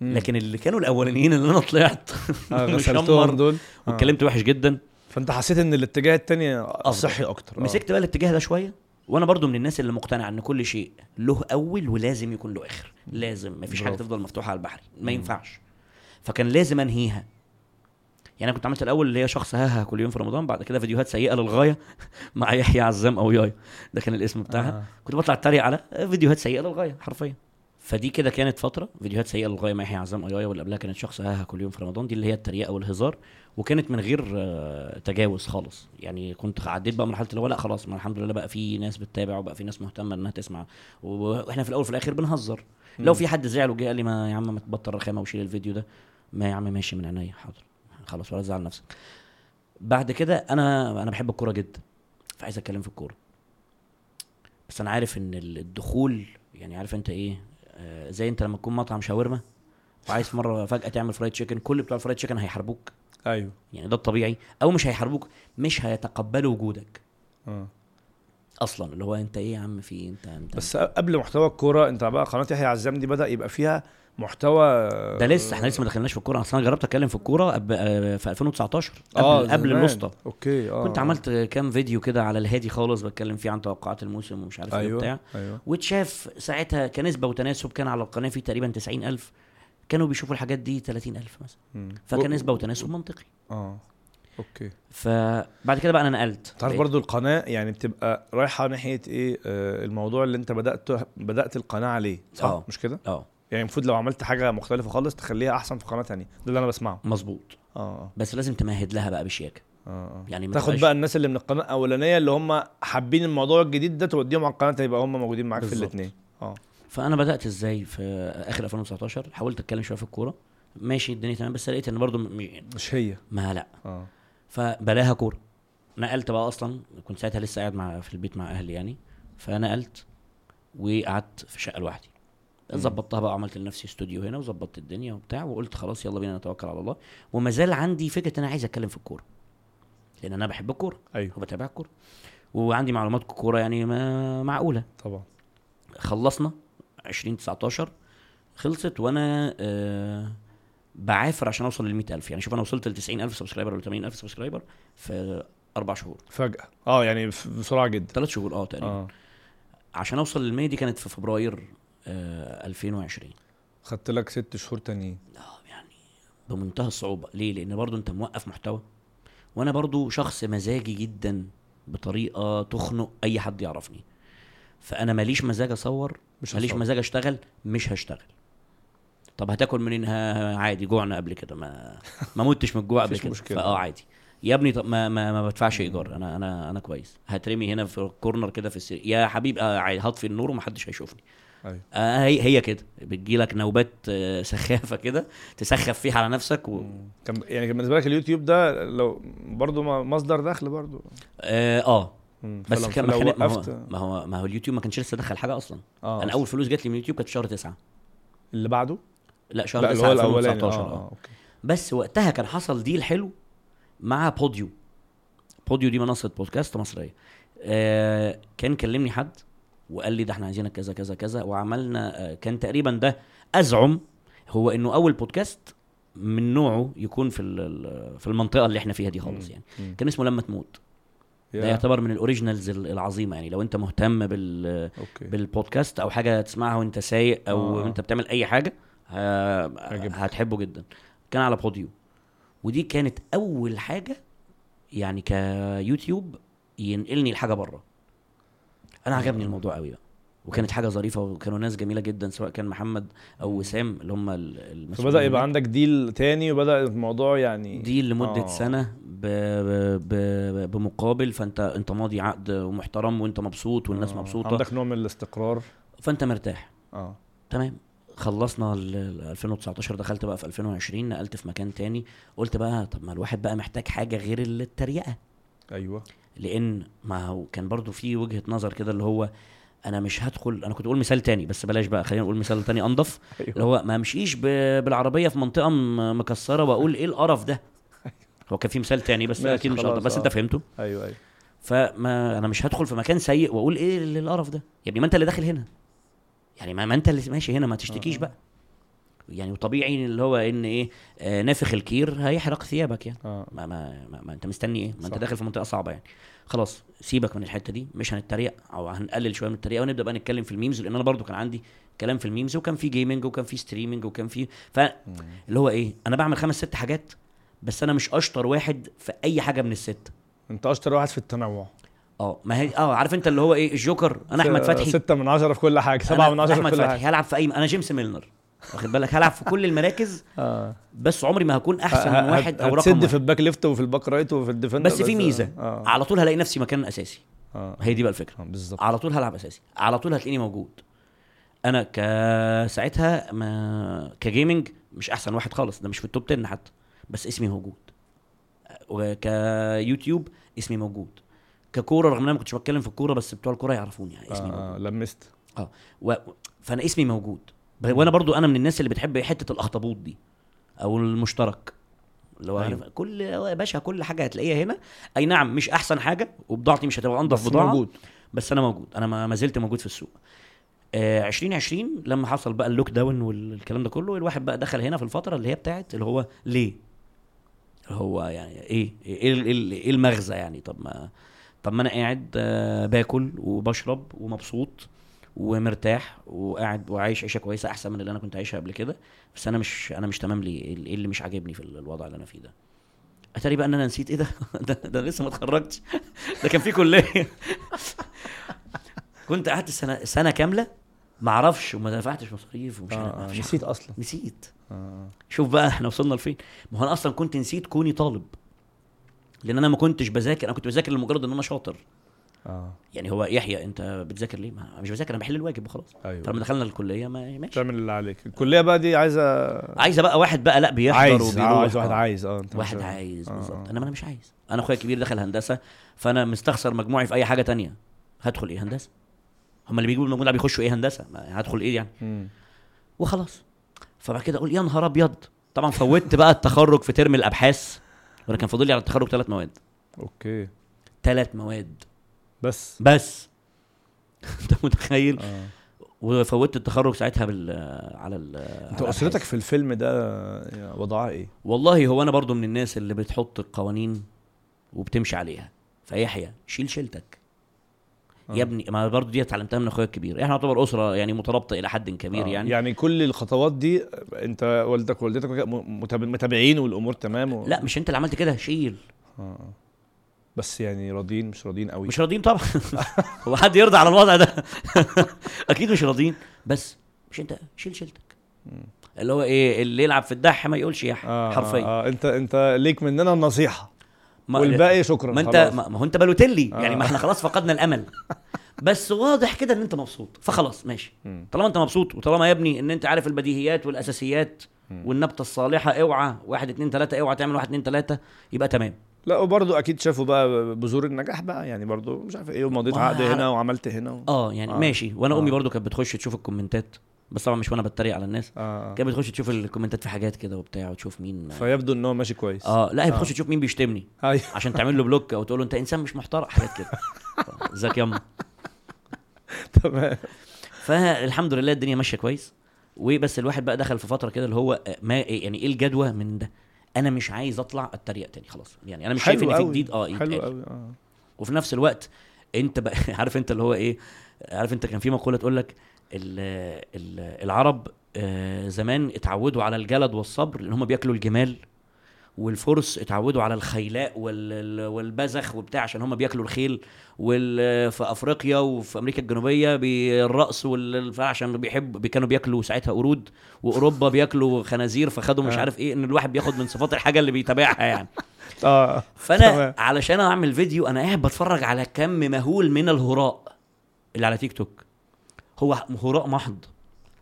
لكن اللي كانوا الأولانيين اللي أنا طلعت آه غسلتهم دول؟ آه. واتكلمت وحش جدا. فأنت حسيت إن الاتجاه التاني صحي أكتر آه. مسكت بقى الاتجاه ده شوية وأنا برضو من الناس اللي مقتنعه إن كل شيء له أول ولازم يكون له آخر. لازم مفيش حاجة. تفضل مفتوحة على البحر. ما. ينفعش. فكان لازم أنهيها. يعني أنا كنت عملت الأول اللي هي شخص هاها كل يوم في رمضان بعد كده فيديوهات سيئة للغاية مع يحيى عزام أو يايا. ده كان الاسم بتاعها. آه. كنت بطلع أتريق على فيديوهات سيئة للغاية حرفيا. فدي كده كانت فترة فيديوهات سيئة للغايه مع يحيى عزام يايا واللي قبلها كانت شخص هاها كل يوم في رمضان دي اللي هي التريقة والهزار وكانت من غير آه، تجاوز خالص. يعني كنت عديت بقى مرحلة اللي هو لا خلاص ما الحمد لله بقى في ناس بتتابع وبقى في ناس مهتمة إنها تسمع. وإحنا في الأول وفي الآخر بنهزر. لو في حد زعل وجه قال لي ما يا عم ما تبطل رخامة وشيل الفيديو ده. ما يا عم ماشي من عينيا حاضر. خلاص ولا تزعل نفسك. بعد كده أنا أنا بحب الكورة جدا فعايز أتكلم في الكورة. بس أنا عارف إن الدخول يعني عارف أنت إيه؟ زي انت لما تكون مطعم شاورما وعايز مرة فجأة تعمل فرايد تشيكن كل بتوع الفرايد تشيكن هيحاربوك. أيوه. يعني ده الطبيعي. أو مش هيحاربوك مش هيتقبلوا وجودك. آه أصلا اللي هو أنت إيه يا عم في إيه؟ انت انت بس قبل محتوى الكورة أنت بقى قناة يحيى عزام دي بدأ يبقى فيها محتوى ده لسه إحنا لسه ما دخلناش في الكورة. أصل أنا جربت أتكلم في الكورة. آه، في 2019 قبل آه قبل. الوسطى. okay آه كنت عملت كام فيديو كده على الهادي خالص بتكلم فيه عن توقعات الموسم ومش عارف إيه أيوه وبتاع. أيوه. واتشاف ساعتها كنسبة وتناسب كان على القناة فيه تقريبا 90000 كانوا بيشوفوا الحاجات دي 30000 مثلا. فكان نسبه وتناسب منطقي. آه okay. فبعد كده بقى أنا نقلت. تعرف برضو القناة يعني بتبقى رايحة ناحية إيه آه الموضوع اللي أنت بدات بدأت القناة عليه صح؟ آه. مش كده؟ آه. يعني المفروض لو عملت حاجة مختلفة خالص تخليها أحسن في قناة تانية. ده اللي أنا بسمعه. مظبوط. آه آه. بس لازم تمهد لها بقى بشياكة. آه آه. يعني تاخد بقى الناس اللي من القناة الأولانية اللي هم حابين الموضوع الجديد ده توديهم على القناة يبقى هم موجودين معاك في. الاثنين آه. فأنا بدأت إزاي في آخر 2019 حاولت أتكلم شوية في الكورة. ماشي الدنيا تمام بس لقيت إن برضو م- مش هي. ما لا. آه. فبلاها كورة. نقلت بقى أصلا كنت ساعتها لسه قاعد مع في البيت مع أهلي يعني. فنقلت وقعدت في شقة لوحدي. ظبطتها بقى وعملت لنفسي استوديو هنا وظبطت الدنيا وبتاع وقلت خلاص يلا بينا نتوكل على الله. وما زال عندي فكرة إن أنا عايز أتكلم في الكورة. لأن أنا بحب الكورة أيوه. وبتابع الكورة. وعندي معلومات كوره يعني ما معقولة. طبعا. خلصنا 2019 خلصت وأنا آه بعافر عشان أوصل لل ألف. يعني شوف أنا وصلت ل 90000 subscriber ولا 80000 subscriber في أربع شهور. فجأة. آه يعني بسرعة جدا. ثلاث شهور آه تقريبا. آه. عشان أوصل لل 100 دي كانت في فبراير آه 2020 خدت لك ست شهور تانيين. آه يعني بمنتهى الصعوبة. ليه؟ لأن برضو أنت موقف محتوى. وأنا برضو شخص مزاجي جدا بطريقة تخنق أي حد يعرفني. فأنا ماليش مزاج أصور مش ماليش هصور. مزاج أشتغل مش هشتغل. طب هتاكل منين؟ ها- عادي جوعنا قبل كده. ما ما متش من الجوع قبل كده. فآه عادي. يا ابني طب ما ما, ما بدفعش إيجار. أنا أنا أنا كويس. هترمي هنا في الكورنر كده في السرير. يا حبيب آه هطفي النور ومحدش هيشوفني. أيوه. آه هي هي كده. بتجيلك نوبات آه سخافة كده تسخف فيها على نفسك و... كان يعني كان بالنسبة لك اليوتيوب ده لو برضه مصدر دخل برضه آه, آه. بس كان ما, ما, هو, ما هو ما هو اليوتيوب ما كانش لسه دخل حاجة أصلا. آه أنا أول فلوس جات لي من اليوتيوب كانت في شهر تسعة. اللي بعده؟ لا شهر لا اللي 9 هو الأولاني. 2019 آه آه. آه okay. بس وقتها كان حصل deal حلو مع بوديو بوديو دي منصة بودكاست مصرية. آه كان كلمني حد وقال لي ده إحنا عايزينك كذا كذا كذا وعملنا آه كان تقريبا ده أزعم هو إنه أول بودكاست من نوعه يكون في في المنطقة اللي إحنا فيها دي خالص. يعني. كان اسمه لما تموت ده. يعتبر من ال originals ال- العظيمة يعني لو أنت مهتم بال بالبودكاست أو حاجة تسمعها وأنت سايق أو آه. أنت بتعمل أي حاجة. هتحبه جدا كان على بوديو ودي كانت أول حاجة يعني كيوتيوب ينقلني لحاجة بره أنا عجبني الموضوع قوي بقى. وكانت حاجة ظريفة وكانوا ناس جميلة جدا سواء كان محمد أو وسام اللي هم ال- المسؤولين فبدأ يبقى. عندك ديل تاني وبدأ الموضوع يعني دي لمدة آه. سنة ب... ب... ب... بمقابل فأنت أنت ماضي عقد ومحترم وأنت مبسوط والناس آه. مبسوطة. عندك نوع من الاستقرار. فأنت مرتاح. آه. تمام. خلصنا ال ال 2019 دخلت بقى في 2020 نقلت في مكان تاني. قلت بقى طب ما الواحد بقى محتاج حاجة غير التريقة. أيوه. لأن ما هو كان برضو في وجهة نظر كده اللي هو أنا مش هدخل أنا كنت أقول مثال تاني بس بلاش بقى خلينا نقول مثال تاني أنضف. اللي أيوه هو ما أمشيش ب- بالعربية في منطقة م- مكسرة وأقول إيه القرف ده؟ هو كان في مثال تاني بس أكيد مش انضف بس آه. انت فهمته. أيوه أيوه. فما أنا مش هدخل في مكان سيء وأقول إيه ال- القرف ده؟ يا ابني ما أنت اللي داخل هنا. يعني ما, ما أنت اللي ماشي هنا ما تشتكيش آه. بقى. يعني وطبيعي اللي هو إن إيه آه نافخ الكير هيحرق ثيابك يعني. آه. ما, ما, ما, ما أنت مستني إيه؟ ما أنت. داخل في منطقة صعبة يعني. خلاص سيبك من الحتة دي مش هنتريق أو هنقلل شوية من التريقة ونبدأ بقى نتكلم في ال memes لأن أنا برضو كان عندي كلام في ال memes وكان في gaming وكان في streaming وكان في فاللي هو إيه؟ أنا بعمل خمس ست حاجات بس أنا مش أشطر واحد في أي حاجة من الست. أنت أشطر واحد في التنوع. آه ما هي آه عارف أنت اللي هو إيه؟ الجوكر أنا أحمد فتحي. ستة من عشرة في كل حاجة سبعة من عشرة في أحمد كل فتحي. حاجة. هلعب في أي أنا جيمس ميلنر. واخد بالك؟ هلعب في كل المراكز. آه. بس عمري ما هكون أحسن من واحد أو رقم هتسد في واحد. ال back left وفي ال back right وفي ال defender بس في ميزة. آه. على طول هلاقي نفسي مكان أساسي. آه. هي دي بقى الفكرة. آه، بالظبط. على طول هلعب أساسي. على طول هتلاقيني موجود. أنا ك ساعتها ما ك gaming مش أحسن واحد خالص. ده مش في ال top 10 حتى. بس اسمي موجود. وكيوتيوب اسمي موجود. ككورة رغم إن أنا ما كنتش بتكلم في الكورة بس بتوع الكورة يعرفوني يعني اسمي موجود. آه آه. لمست و... فأنا اسمي موجود. وأنا برضو أنا من الناس اللي بتحب حتة الأخطبوط دي أو المشترك. هو أيوة. أيوة. كل يا باشا كل حاجة هتلاقيها هنا. أي نعم مش أحسن حاجة وبضاعتي مش هتبقى أنضف بضاعة موجود. بس أنا موجود. أنا ما زلت موجود في السوق. آه 2020 لما حصل بقى اللوك داون والكلام ده كله الواحد بقى دخل هنا في الفترة اللي هي بتاعت اللي هو ليه؟ هو يعني إيه؟ إيه ال- إيه المغزى يعني؟ طب ما طب ما أنا قاعد آه باكل وبشرب ومبسوط. ومرتاح وقاعد وعايش عيشة كويسة أحسن من اللي أنا كنت عايشها قبل كده. بس أنا مش أنا مش تمام ليه إيه اللي- مش عاجبني في الوضع اللي أنا فيه ده. أتاري بقى إن أنا نسيت إيه ده؟ ده, لسه ما اتخرجتش. ده كان في كلية. كنت قعدت سنة سنة كاملة ما أعرفش وما دفعتش مصاريف ومش آه عارف آه نسيت أصلا. نسيت. آه. شوف بقى إحنا وصلنا لفين. ما هو أنا أصلا كنت نسيت كوني طالب. لأن أنا ما كنتش بذاكر أنا كنت بذاكر لمجرد إن أنا شاطر. آه. يعني هو يحيى انت بتذاكر ليه؟ ما مش بذاكر أنا بحل الواجب وخلاص. أيوه. فلما دخلنا الكلية ما ماشي. تعمل اللي عليك. الكلية بقى دي عايزة عايزة بقى واحد بقى لأ بيحضر عايز آه، عايز واحد. عايز. آه أنت واحد مش- عايز آه، بالظبط. آه. إنما أنا مش عايز. أنا أخويا الكبير دخل هندسة فأنا مستخسر مجموعي في أي حاجة تانية. هدخل إيه؟ هندسة. هم اللي بيجيبوا المجموع بيخشوا إيه؟ هندسة. ما هدخل إيه يعني؟ مم. وخلاص. فبعد كده أقول يا نهار أبيض! طبعا فوتت بقى التخرج في ترم الأبحاث وأنا كان فاضل لي على التخرج ثلاث مواد. أوكي. ثلاث مواد. بس بس انت متخيل آه وفوتت التخرج ساعتها بال على ال انت أسرتك. في الفيلم ده وضعها إيه؟ والله هو أنا برضو من الناس اللي بتحط القوانين وبتمشي عليها فيحيى شيل شيلتك آه. يا ابني ما برضو دي اتعلمتها من أخويا الكبير إحنا نعتبر أسرة يعني مترابطة إلى حد كبير آه. يعني يعني كل الخطوات دي أنت والدك ووالدتك متابعين والأمور تمام و... لا مش أنت اللي عملت كده شيل آه. آه. بس يعني راضيين مش راضيين قوي مش راضيين طبعا هو حد يرضى على الوضع ده أكيد مش راضيين بس مش أنت شيل شيلتك اللي هو إيه اللي يلعب في الدح ما يقولش يح آه حرفيا آه آه. أنت أنت ليك مننا النصيحة ما- والباقي شكرا ما انت. ما هو أنت بالوتيلي آه. يعني ما إحنا خلاص فقدنا الأمل بس واضح كده إن أنت مبسوط فخلاص ماشي. طالما أنت مبسوط وطالما يا ابني إن أنت عارف البديهيات والأساسيات. والنبتة الصالحة أوعى واحد اتنين تلاتة أوعى تعمل واحد اتنين تلاتة يبقى تمام لا وبرضه أكيد شافوا بقى بذور النجاح بقى يعني برضه مش عارف إيه ومضيت عقد هنا وعملت هنا و... آه يعني آه. آه. ماشي وأنا أمي آه. برضو كانت بتخش تشوف ال comments بس طبعا مش وأنا بتريق على الناس آه. كانت بتخش تشوف ال comments في حاجات كده وبتاع وتشوف مين فيبدو إن هو ماشي كويس آه لا هي بتخش آه. تشوف مين بيشتمني أيوه عشان تعمل له block أو تقول له أنت إنسان مش محترم حاجات كده ازيك ياما تمام فالحمد لله الدنيا ماشية كويس وبس الواحد بقى دخل في فترة كده اللي هو آه، ما يعني إيه الجدوى من ده أنا مش عايز أطلع اتريق تاني خلاص يعني أنا مش شايف إن في. جديد آه حلو. قوي آه وفي نفس الوقت أنت بقى عارف أنت اللي هو إيه عارف أنت كان في مقولة تقول لك ال- ال- العرب آه، زمان اتعودوا على الجلد والصبر لأن هم بياكلوا الجمال والفرس اتعودوا على الخيلاء وال- والبزخ وبتاع عشان هم بياكلوا الخيل وفي أفريقيا وفي أمريكا الجنوبية وال عشان بيحب كانوا بياكلوا ساعتها قرود وأوروبا بياكلوا خنازير فخدوا مش آه. عارف إيه إن الواحد بياخد من صفات الحاجة اللي بيتابعها يعني آه فأنا. علشان أعمل فيديو أنا قاعد بتفرج على كم مهول من الهراء اللي على تيك توك هو هراء محض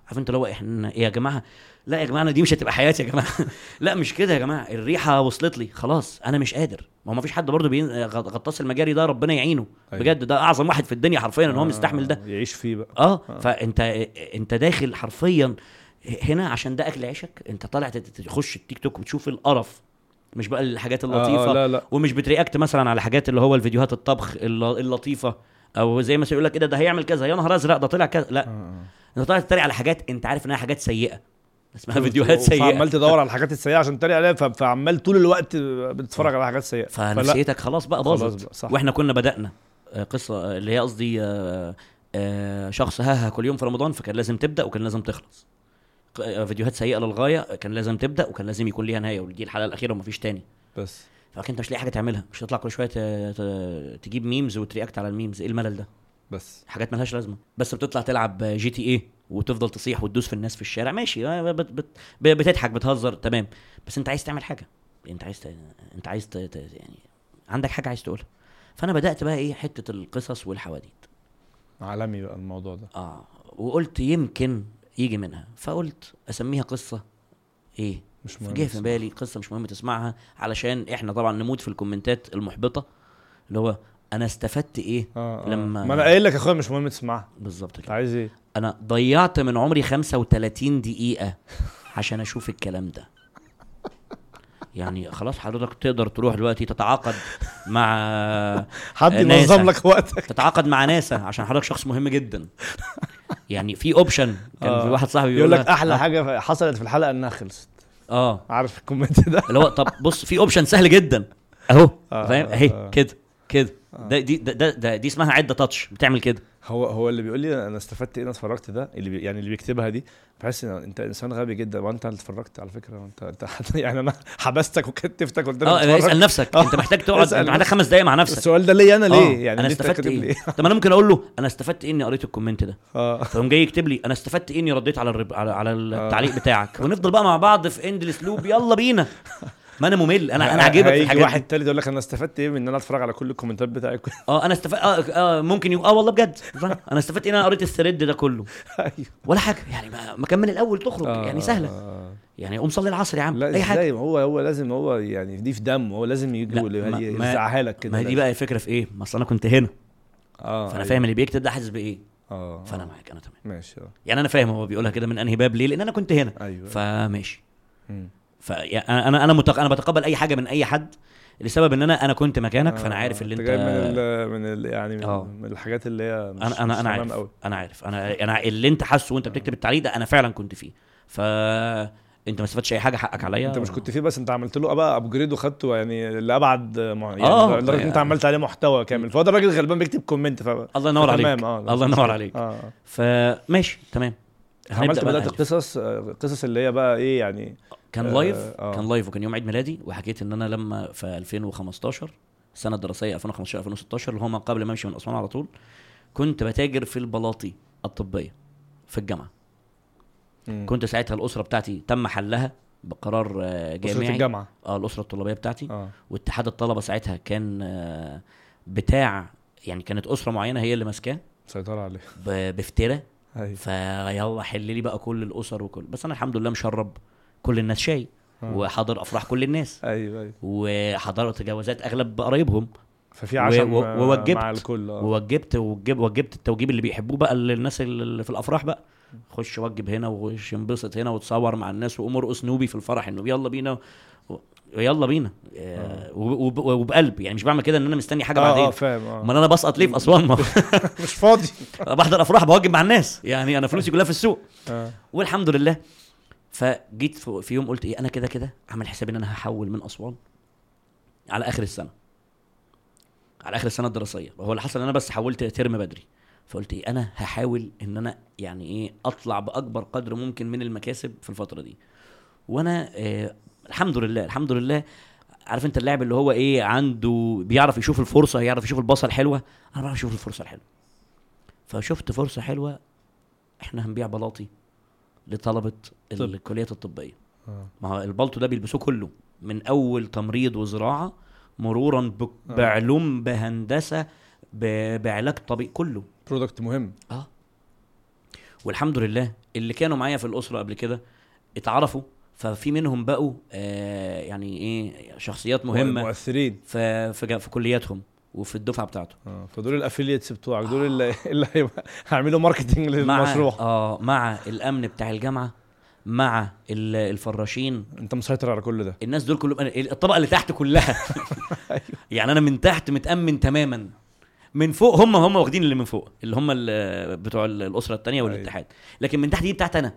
عارف أنت اللي هو إحنا إيه يا جماعة لا يا جماعة دي مش هتبقى حياتي يا جماعة. لا مش كده يا جماعة. الريحة وصلت لي خلاص أنا مش قادر. ما هو ما فيش حد برضه بين... غطاس المجاري ده ربنا يعينه. أيوة. بجد ده أعظم واحد في الدنيا حرفيا إن هو مستحمل ده. آه، يعيش فيه بقى. آه آه. فأنت أنت داخل حرفيا هنا عشان ده أكل عيشك. أنت طالع تخش التيك توك وتشوف القرف مش بقى الحاجات آه، اللطيفة. آه لا لا. ومش بترياكت مثلا على حاجات اللي هو الفيديوهات الطبخ الل- اللطيفة. أو زي ما يقول لك إيه ده ده هيعمل كذا يا نهار أزرق ده طلع كذا. لا. آه، آه. أنت طالع تتريق على حاجات أنت عارف إنها حاجات سيئة. اسمها فيديوهات سيئة. فعمال تدور على الحاجات السيئة عشان تتريق عليها فعمال طول الوقت بتتفرج على حاجات سيئة. فنفسيتك خلاص بقى باظت. وإحنا كنا بدأنا آه، قصة آه، اللي هي قصدي آه، شخص هاها كل يوم في رمضان فكان لازم تبدأ وكان لازم تخلص. فيديوهات سيئة للغاية كان لازم تبدأ وكان لازم يكون ليها نهاية ودي الحلقة الأخيرة ومفيش تاني. بس. فانت مش لاقي حاجة تعملها مش هتطلع كل شوية تجيب memes وت react على ال memes. إيه الملل ده؟ بس. حاجات ملهاش لازمة. بس بتطلع تلعب GTA. وتفضل تصيح وتدوس في الناس في الشارع. ماشي آه، بت بت بتضحك بتهزر تمام. بس انت عايز تعمل حاجة. انت عايز ت... انت عايز ت... يعني عندك حاجة عايز تقولها. فأنا بدأت بقى إيه حتة القصص والحواديت. عالمي بقى الموضوع ده. آه وقلت يمكن يجي منها. فقلت أسميها قصة إيه؟ مش مهم فجه في. بالي قصة مش مهم تسمعها علشان إحنا طبعا نموت في الكومنتات المحبطة اللي هو أنا استفدت إيه آه آه. لما- ما أنا قايل لك يا أخويا مش مهم تسمعها. بالظبط كده. عايز إيه؟ أنا ضيعت من عمري 35 دقيقة عشان أشوف الكلام ده. يعني خلاص حضرتك تقدر تروح دلوقتي تتعاقد مع حد آه،. ينظم لك وقتك. تتعاقد مع ناسا عشان حضرتك شخص مهم جدا. يعني في option كان آه. في واحد صاحبي يقول لك أحلى حاجة حصلت في الحلقة إنها خلصت. آه. عارف ال comment ده؟ اللي هو طب بص في option سهل جدا. أهو آه، فاهم؟ آه، أهي آه. كده. كده. ده دي ده, ده, ده دي اسمها عدة touch بتعمل كده. هو هو اللي بيقول لي أنا استفدت إيه أنا اتفرجت ده اللي بي يعني اللي بيكتبها دي بحس إن أنت إنسان غبي جدا. وأنت اللي اتفرجت على فكرة وأنت أنت يعني أنا حبستك وكتفتك قلت لك آه. اسأل نفسك. آه. أنت محتاج تقعد عندك. خمس دقايق مع نفسك. السؤال ده ليا أنا آه، ليه؟ يعني أنا ليه أنت استفدت كاتب لي إيه؟ طب أنا ممكن أقول له أنا استفدت إيه إني قريت ال comment ده؟ آه. فيقوم جاي يكتب لي أنا استفدت إيه إني رديت على الرب... على, على آه. التعليق بتاعك؟ ونفضل بقى مع بعض في endless loop يلا بينا. ما أنا ممل. أنا أنا عاجبك في الحاجات واحد. تالت يقول لك أنا استفدت إيه من إن أنا أتفرج على كل ال comments بتاعك؟ آه أنا استفدت آه, آه ممكن يقول آه والله بجد؟ أنا استفدت إيه إن أنا قريت ال thread ده كله؟ أيوه. ولا حاجة. يعني ما, ما كان من الأول تخرج. آه، يعني سهلة. آه. يعني قوم صلي العصر يا عم. لا أي حاجة. هو هو لازم هو يعني دي في دمه. هو لازم يجي يزعها لك كده. ما هي دي. بقى الفكرة في إيه؟ ما أصل أنا كنت هنا. آه فأنا أيوة. فاهم اللي بيكتب ده حاسس بإيه. آه فأنا آه. معاك أنا تمام. ماشي آه. يعني أنا فاهم هو بيقولها كده من أنهي باب ليه؟ لأن أنا كنت هنا. أيوه. فماشي. فانا أنا متق... أنا بتقبل أي حاجة من أي حد لسبب إن أنا أنا كنت مكانك فأنا آه، عارف اللي أنت أنت جاي من ال من ال يعني من, آه. من الحاجات اللي هي مش أنا أنا أنا عارف قوي أنا عارف. أنا أنا اللي أنت حاسه وأنت بتكتب التعليق ده أنا فعلا كنت فيه. ف أنت ما استفدتش أي حاجة حقك عليا. أنت مش كنت فيه بس أنت عملت له بقى upgrade وخدته يعني لأبعد مع- يعني آه، لدرجة إن أنت عملت عليه محتوى كامل. فهو ده الراجل غلبان بيكتب comment ف الله ينور عليك تمام. آه الله ينور عليك. آه فماشي تمام. عملت بدأت نألف. قصص آه، قصص اللي هي بقى إيه يعني كان آه، live آه. كان live وكان يوم عيد ميلادي وحكيت إن أنا لما في 2015 السنة الدراسيه 2015 2016 اللي هو ما قبل ما أمشي من أسوان على طول كنت بتاجر في البلاطي الطبية في الجامعة. مم. كنت ساعتها الأسرة بتاعتي تم حلها بقرار آه، جامعي. الجامعة؟ آه الأسرة الطلابية بتاعتي. آه. واتحاد الطلبة ساعتها كان آه، بتاع يعني كانت أسرة معينة هي اللي ماسكاه. سيطرة عليه. ب- بافتراء أيوه. فيلا حل لي بقى كل الأسر وكل. بس أنا الحمد لله مشرب. كل الناس شاي آه. وحاضر أفراح كل الناس. أيوه أيوه. وحضرت جوازات أغلب قرايبهم. ففي عشم آه، ووجبت- مع الكل آه. ووجبت ووجب وجبت التوجيب اللي بيحبوه بقى للناس اللي في الأفراح بقى. خش وجب هنا وخش انبسط هنا وتصور مع الناس وقوم ارقص نوبي في الفرح إنه يلا بينا يلا بينا. آه، وب- وبقلب يعني مش بعمل كده إن أنا مستني حاجة آه آه بعدين. فاهم آه. أمال أنا بسقط ليه في أسوان؟ ما مش فاضي. بحضر أفراح بوجب مع الناس. يعني أنا فلوسي كلها في السوق. آه. والحمد لله فجيت في يوم قلت إيه أنا كده كده عامل حسابي إن أنا هحول من أسوان على آخر السنة. على آخر السنة الدراسية. وهو اللي حصل إن أنا بس حولت ترم بدري. فقلت إيه أنا هحاول إن أنا يعني إيه أطلع بأكبر قدر ممكن من المكاسب في الفترة دي. وأنا آه الحمد لله الحمد لله عارف أنت اللاعب اللي هو إيه عنده بيعرف يشوف الفرصة يعرف يشوف البصه الحلوة. أنا بعرف أشوف الفرصة الحلوة. فشفت فرصة حلوة إحنا هنبيع بلاطي. لطلبة طب. الكليات الطبية. آه. ما هو البلطو ده بيلبسوه كله من أول تمريض وزراعة مرورا ب- آه. بعلوم بهندسة ب- بعلاج طبيعي كله. برودكت مهم. آه. والحمد لله اللي كانوا معايا في الأسرة قبل كده اتعرفوا ففي منهم بقوا آه يعني إيه شخصيات مهمة مؤثرين. في في, في كلياتهم. وفي الدفعة بتاعته. آه فدول ال affiliates بتوعك دول اللي اللي هيبقى- هيعملوا marketing مع للمشروع. آه مع الأمن بتاع الجامعة مع ال- الفراشين. أنت مسيطر على كل ده. الناس دول كلهم الطبقة اللي تحت كلها. يعني أنا من تحت متأمن تماما. من فوق هم هم واخدين اللي من فوق اللي هم ال- بتوع ال- الأسرة الثانية والاتحاد. لكن من تحت دي بتاعت أنا.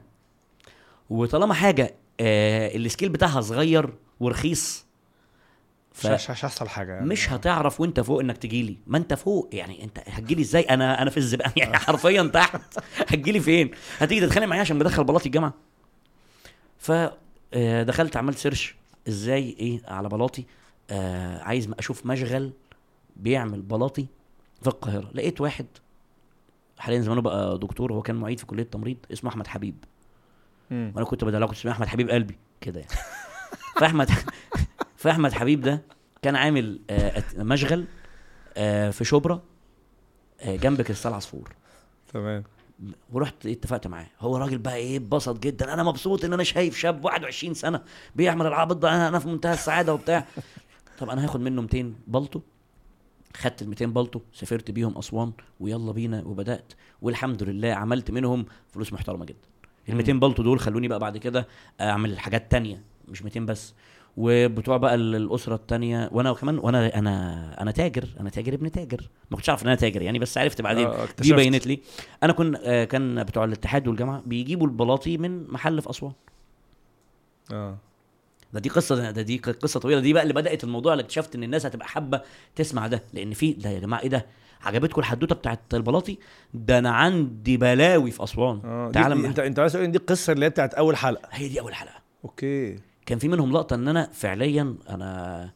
وطالما حاجة آه ال scale بتاعها صغير ورخيص مش هيحصل حاجة يعني. مش هتعرف وانت فوق انك تجيلي. ما انت فوق يعني انت هتجيلي إزاي؟ أنا أنا في الزبالة. يعني حرفيا تحت. هتجيلي فين؟ هتيجي تتخانق معايا عشان بدخل بلاطي الجامعة. ف آه، دخلت عملت سيرش إزاي إيه على بلاطي. آه عايز أشوف مشغل بيعمل بلاطي في القاهرة. لقيت واحد حاليا زمانه بقى دكتور هو كان معيد في كلية التمريض اسمه أحمد حبيب. وأنا كنت بدلعه كنت اسمه أحمد حبيب قلبي. كده يعني. فأحمد فأحمد حبيب ده كان عامل آه، مشغل آه، في شبرا آه، جنب كريستال عصفور. تمام. ورحت اتفقت معاه. هو راجل بقى إيه اتبسط جدا. أنا مبسوط إن أنا شايف شاب 21 سنة بيعمل العبط ده. أنا أنا في منتهى السعادة وبتاع. طب أنا هاخد منه 200 بلطو خدت ال 200 بلطو سافرت بيهم أسوان ويلا بينا وبدأت. والحمد لله عملت منهم فلوس محترمة جدا. ال 200 بلطو دول خلوني بقى بعد كده أعمل حاجات تانية مش 200 بس. وبتوع بقى ال- الأسرة التانية. وأنا كمان وأنا أنا أنا تاجر أنا تاجر ابن تاجر. ما كنتش اعرف إن أنا تاجر يعني بس عرفت بعدين. آه، دي. بينت لي. أنا كن آه، كان بتوع الاتحاد والجامعة بيجيبوا البلاطي من محل في أسوان. آه. ده دي قصة ده دي قصة طويلة. دي بقى اللي بدأت الموضوع. اللي اكتشفت إن الناس هتبقى حابة تسمع ده. لأن في ده يا جماعة إيه ده؟ عجبتكم الحدوتة بتاعت البلاطي؟ ده أنا عندي بلاوي في أسوان. تعال دي أما- أنت أنت عايز تقول إن دي القصة اللي هي بتاعت أول حلقة. هي دي أول حلقة. أوكي. كان في منهم لقطة إن أنا فعليا أنا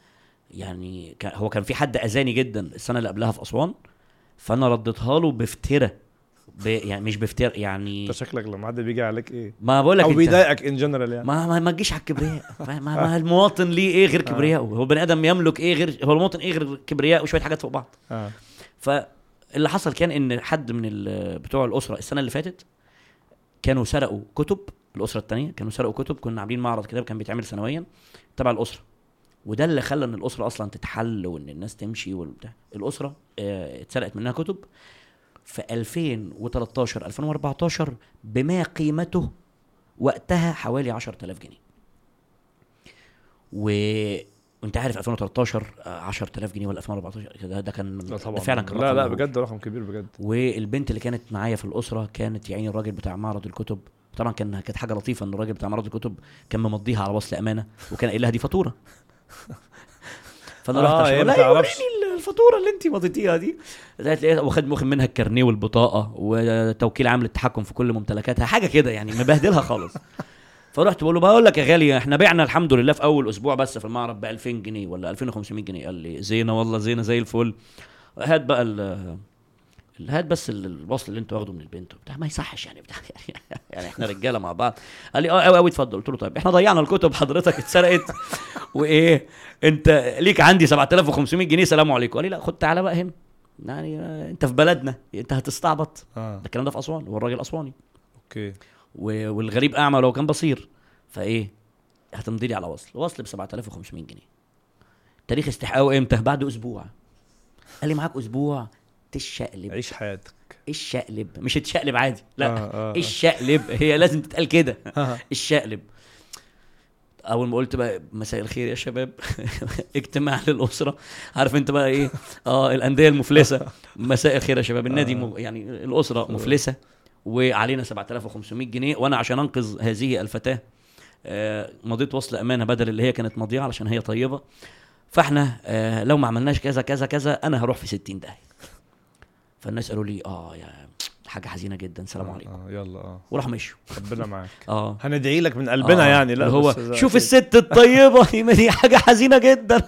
يعني هو كان في حد أذاني جدا السنة اللي قبلها في أسوان فأنا رديتها له بفتره ب... يعني مش بفتر يعني أنت شكلك لما حد بيجي عليك إيه؟ ما بقول لك أو بيضايقك in general يعني. ما ما, ما تجيش على الكبرياء. ما, ما, المواطن ليه إيه غير كبرياء؟ هو بني آدم يملك إيه غير هو المواطن إيه غير كبرياء وشوية حاجات فوق بعض. آه. فاللي حصل كان إن حد من ال- بتوع الأسرة السنة اللي فاتت كانوا سرقوا كتب الأسرة الثانية كانوا سرقوا كتب كنا عاملين معرض كده كان بيتعمل سنويا تبع الأسرة. وده اللي خلى إن الأسرة أصلا تتحل وإن الناس تمشي والبتاع. الأسرة آه، اتسرقت منها كتب. في 2013 2014 بما قيمته وقتها حوالي 10000 جنيه. و وأنت عارف 2013 آه، 10000 جنيه ولا 2014 ده, ده كان لا طبعا. ده فعلا كان لا لا. بجد رقم كبير بجد. والبنت اللي كانت معايا في الأسرة كانت يعني الراجل بتاع معرض الكتب. طبعا كان كانت حاجة لطيفة إن الراجل بتاع معرض الكتب كان ممضيها على وصل أمانة وكان قايل لها دي فاتورة فأنا آه، رحت عشان لها تعرفش. وريني الفاتورة اللي انت مضيتيها دي إيه؟ واخد واخد منها الكارنيه والبطاقة وتوكيل عام للتحكم في كل ممتلكاتها حاجة كده يعني مبهدلها خالص فرحت بقول له بقول لك يا غالي إحنا بعنا الحمد لله في أول أسبوع بس في المعرض ب 2000 جنيه ولا 2500 جنيه قال لي زينة والله زينة زي الفل هات بقى هات بس ال- الوصل اللي انت واخده من البنت وبتاع. ما يصحش يعني بتاع. يعني إحنا رجاله مع بعض. قال لي آه قوي قوي اتفضل. قلت له طيب إحنا ضيعنا الكتب حضرتك اتسرقت. وإيه انت ليك عندي 7500 جنيه سلام عليكم. قال لي لا خد تعالى بقى هنا. يعني آه، انت في بلدنا انت هتستعبط. آه. ده الكلام ده في أسوان والراجل أسواني. أوكي. والغريب أعمى لو كان بصير. فإيه هتمضي لي على وصل. وصل ب 7500 جنيه. تاريخ استحقاقه إمتى؟ بعد أسبوع. قال لي معاك أسبوع. تشقلب عيش حياتك. الشقلب. مش تشقلب عادي. لا آه، آه، آه. الشقلب. هي لازم تتقال كده. آه. الشقلب. أول ما قلت بقى مساء الخير يا شباب. اجتماع للأسرة. عارف أنت بقى إيه؟ آه الأندية المفلسة. مساء الخير يا شباب. النادي م... يعني الأسرة مفلسة وعلينا 7500 جنيه. وأنا عشان أنقذ هذه الفتاة آه مضيت وصل أمانة بدل اللي هي كانت ماضيه علشان هي طيبة. فإحنا آه لو ما عملناش كذا كذا كذا أنا هروح في 60 داهية. فالناس قالوا لي آه يا حاجة حزينة جدا سلام عليكم. آه يلا آه. وراحوا مشوا. ربنا معاك. آه. هندعي لك من قلبنا آه، يعني. لا هو شوف. الست الطيبة دي- دي حاجة حزينة جدا.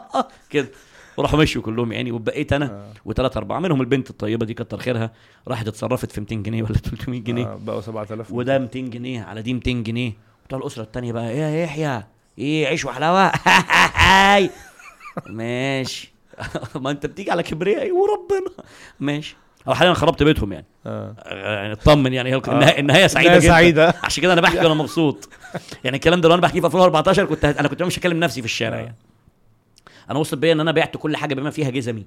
كده. وراحوا مشوا كلهم يعني. وبقيت أنا آه. وثلاث أربعة منهم البنت الطيبة دي كتر خيرها. راحت اتصرفت في 200 جنيه ولا 300 جنيه. آه بقوا 7000 وده 200 جنيه على دي 200 جنيه. بتوع الأسرة الثانية بقى إيه يا يحيى إيه عيش وحلاوه ماشي. ما انت بتيجي على كبريائي وربنا ماشي. أو حاليا خربت بيتهم يعني. آه. يعني اطمن يعني. هي آه. النهايه سعيدة جدا. سعيدة. عشان كده أنا بحكي وأنا مبسوط. يعني الكلام ده لو أنا بحكيه في 2014 كنت هت... أنا كنت مش هكلم نفسي في الشارع آه. يعني. أنا وصل بيا إن أنا بعت كل حاجة بما فيها جزمي.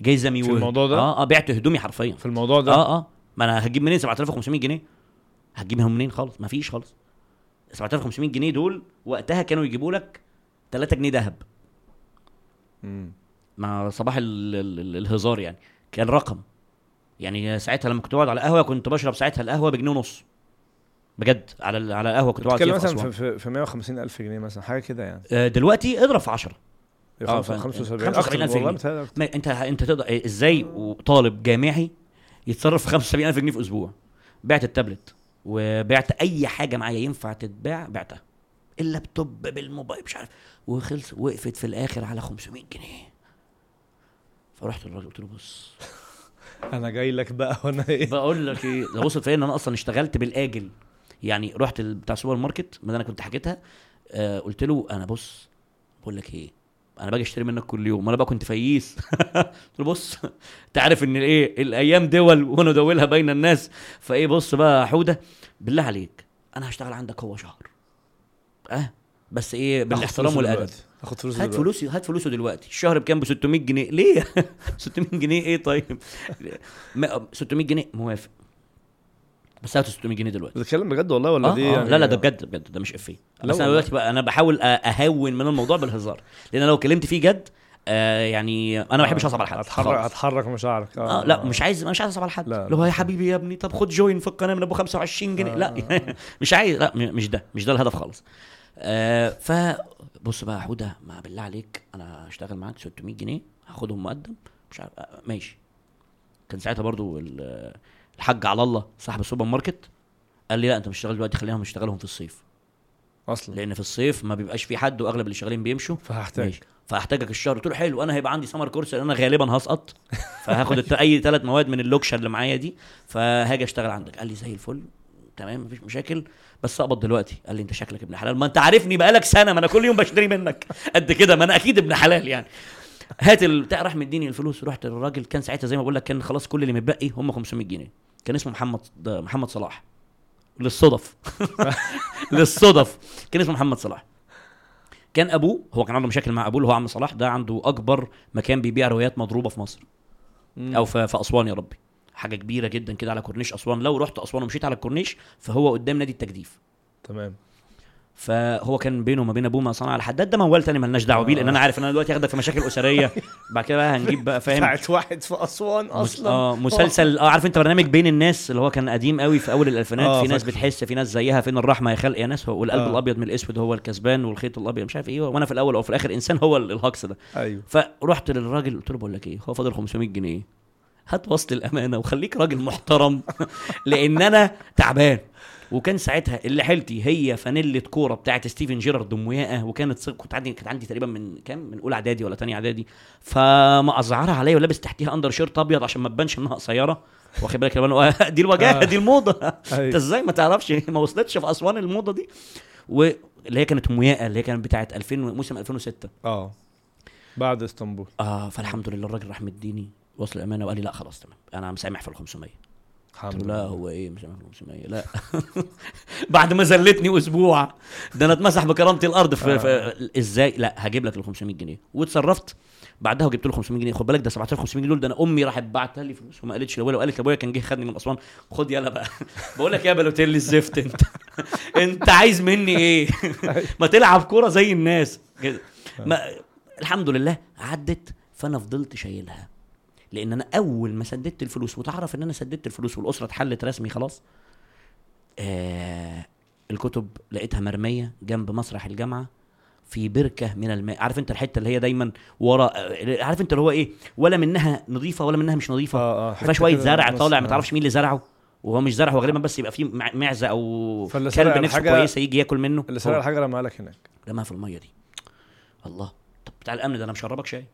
جزمي في الموضوع ده؟ آه آه بعت هدومي حرفيا. في الموضوع ده؟ آه آه. ما أنا هجيب منين 7500 جنيه؟ هتجيبها منين خالص؟ مفيش خالص. 7500 جنيه دول وقتها كانوا يجيبوا لك 3 جنيه ذهب. مع صباح ال ال ال الهزار يعني. كان رقم. يعني ساعتها لما كنت بقعد على قهوه كنت بشرب ساعتها القهوة بجنيه ونص. بجد على على قهوه كنت بقعد مثلا. في, في, في 150 ألف جنيه مثلا حاجة كده يعني. آه، دلوقتي اضرب في 10 آه، ف- 75 75,000 أكتر والله جنيه. انت أنت تقدر إيه، إزاي وطالب جامعي يتصرف في 75000 جنيه في أسبوع؟ بعت التابلت وبعت أي حاجة معايا ينفع تتباع بعتها. اللابتوب بالموبايل مش عارف. وخلص وقفت في الآخر على 500 جنيه. فرحت للراجل قلت له بص. أنا جاي لك بقى وأنا إيه؟ بقول لك إيه؟ ده وصلت فيا إن أنا أصلا اشتغلت بالآجل. يعني رحت بتاع السوبر ماركت ما أنا كنت حكيتها. آه قلت له أنا بص بقول لك إيه؟ أنا باجي أشتري منك كل يوم أنا بقى كنت فييس قلت له بص أنت عارف إن إيه؟ الأيام دول وندولها بين الناس. فإيه بص بقى يا حودة بالله عليك أنا هشتغل عندك هو شهر. آه بس إيه بالاحترام والادب. اخد فلوس هات دلوقتي. فلوسي هات فلوسه دلوقتي. الشهر بكام؟ ب 600 جنيه. ليه؟ 600 جنيه إيه طيب؟ ما- 600 جنيه. موافق. بس هات 600 جنيه دلوقتي. بتتكلم بجد والله ولا آه دي آه. يعني لا لا ده بجد بجد. ده مش إفيه. بس أنا. دلوقتي بقى أنا بحاول أهون من الموضوع بالهزار. لأن لو اتكلمت فيه جد آه يعني أنا ما بحبش أصعب على حد. هتحرك. هتحرك مشاعرك. آه لا مش عايز مش عايز أصعب على حد. اللي هو. يا حبيبي يا ابني طب خد جوين في القناه من أبو 25 جنيه. آه، لا مش عايز لا مش ده. مش ده الهدف خالص. آه فبص بقى يا حوده ما بالله عليك أنا هشتغل معاك 600 جنيه هاخدهم مقدم مش عارف آه ماشي. كان ساعتها برضو ال- الحاج على الله صاحب السوبر ماركت قال لي لا أنت مش هتشتغل دلوقتي خليهم يشتغلهم في الصيف. أصلا؟ لأن في الصيف ما بيبقاش في حد وأغلب اللي شغالين بيمشوا. فهحتاج. ماشي. فهحتاجك الشهر. قلت له حلو أنا هيبقى عندي summer course لأن أنا غالبا هسقط. فهاخد أي ثلاث مواد من اللوكشة اللي معايا دي فهاجي أشتغل عندك. قال لي زي الفل. تمام؟ مفيش مشاكل. بس اقبض دلوقتي. قال لي انت شكلك ابن حلال. ما انت عارفني بقالك سنة ما أنا كل يوم بشتري منك. قد كده ما أنا أكيد ابن حلال يعني. هات البتاع راح مديني الفلوس. رحت للراجل. كان ساعتها زي ما بقول لك كان خلاص كل اللي متبقي هم 500 جنيه. كان اسمه محمد محمد صلاح. للصدف. للصدف. كان اسمه محمد صلاح. كان أبوه هو كان عنده مشاكل مع أبوه اللي هو عم صلاح ده عنده أكبر مكان بيبيع روايات مضروبة في مصر. أو في, في أسوان يا ربي. حاجة كبيرة جدا كده على كورنيش أسوان. لو رحت أسوان ومشيت على الكورنيش فهو قدام نادي التجديف. تمام. فهو كان بينه وما بين أبوه ما صنع الحداد. ده موال تاني ملناش دعوة بيه لأن أنا عارف إن أنا دلوقتي هاخدك في مشاكل أسرية. بعد كده بقى هنجيب بقى فاهم؟ بتاعت واحد في أسوان أصلا. آه مسلسل آه عارف أنت برنامج بين الناس اللي هو كان قديم قوي في أول الألفينات؟ آه، في ناس. بتحس في ناس زيها فين الرحمة يا خلق يا ناس والقلب آه. الأبيض من الأسود هو الكسبان والخيط الأبيض مش عارف إيه وأنا في الأول أو في الآخر إنسان هو ال- الهجص ده. أيوه. فرحت للراجل قلت له بقول لك إيه هو فاضل 500 جنيه. هات وصل الأمانة وخليك راجل محترم لأن أنا تعبان. وكان ساعتها اللي حيلتي هي فانيلة كورة بتاعت ستيفن جيرارد موياقه وكانت ص- كنت عندي كانت عندي تقريبا من كام؟ من أولى إعدادي ولا تانية إعدادي. فمقزعرها عليا ولابس تحتيها أندر شيرت أبيض عشان ما تبانش إنها قصيرة. واخد بالك أنا- دي الوجاهة آه. دي الموضة. أنت أيوه إزاي ما تعرفش؟ ما وصلتش في أسوان الموضة دي. واللي هي كانت موياقه اللي هي كانت بتاعت 2000 موسم 2006 آه. بعد إسطنبول. آه فالحمد لله الراجل راح مديني وصل الأمانة وقال لي لا خلاص تمام. أنا مسامح في ال 500 قلت الحمد له لا لله. هو إيه ال 500 لا. بعد ما زلتني أسبوع ده أنا اتمسح بكرامتي الأرض في, في إزاي؟ لا هجيب لك ال 500 جنيه. واتصرفت. بعدها وجبت له 500 جنيه. خد بالك ده 7500 جنيه دول ده أنا أمي راحت بعتها لي فلوس وما قالتش لابويا وقالت لابويا كان جه خدني من أسوان. خد يلا بقى. بقول لك يا بلوتيلي الزفت أنت. أنت عايز مني إيه؟ ما تلعب كورة زي الناس. كده ما الحمد لله عدت فأنا فضلت شايلها. لأن أنا أول ما سددت الفلوس وتعرف إن أنا سددت الفلوس والأسرة اتحلت رسمي خلاص آه الكتب لقيتها مرمية جنب مسرح الجامعة في بركة من الماء عارف أنت الحتة اللي هي دايما ورا آه، عارف أنت اللي هو إيه؟ ولا منها نظيفة ولا منها مش نظيفة. آه آه فيها شوية زرع طالع ما تعرفش مين اللي زرعه. وهو مش زرع هو غالبا بس يبقى فيه مع- معزة أو كلب نفسه كويسه يجي ياكل منه. اللي سرق. الحاجة رماها لك هناك. رماها في المية دي. الله. طب بتاع الأمن ده أنا مشربك شاي.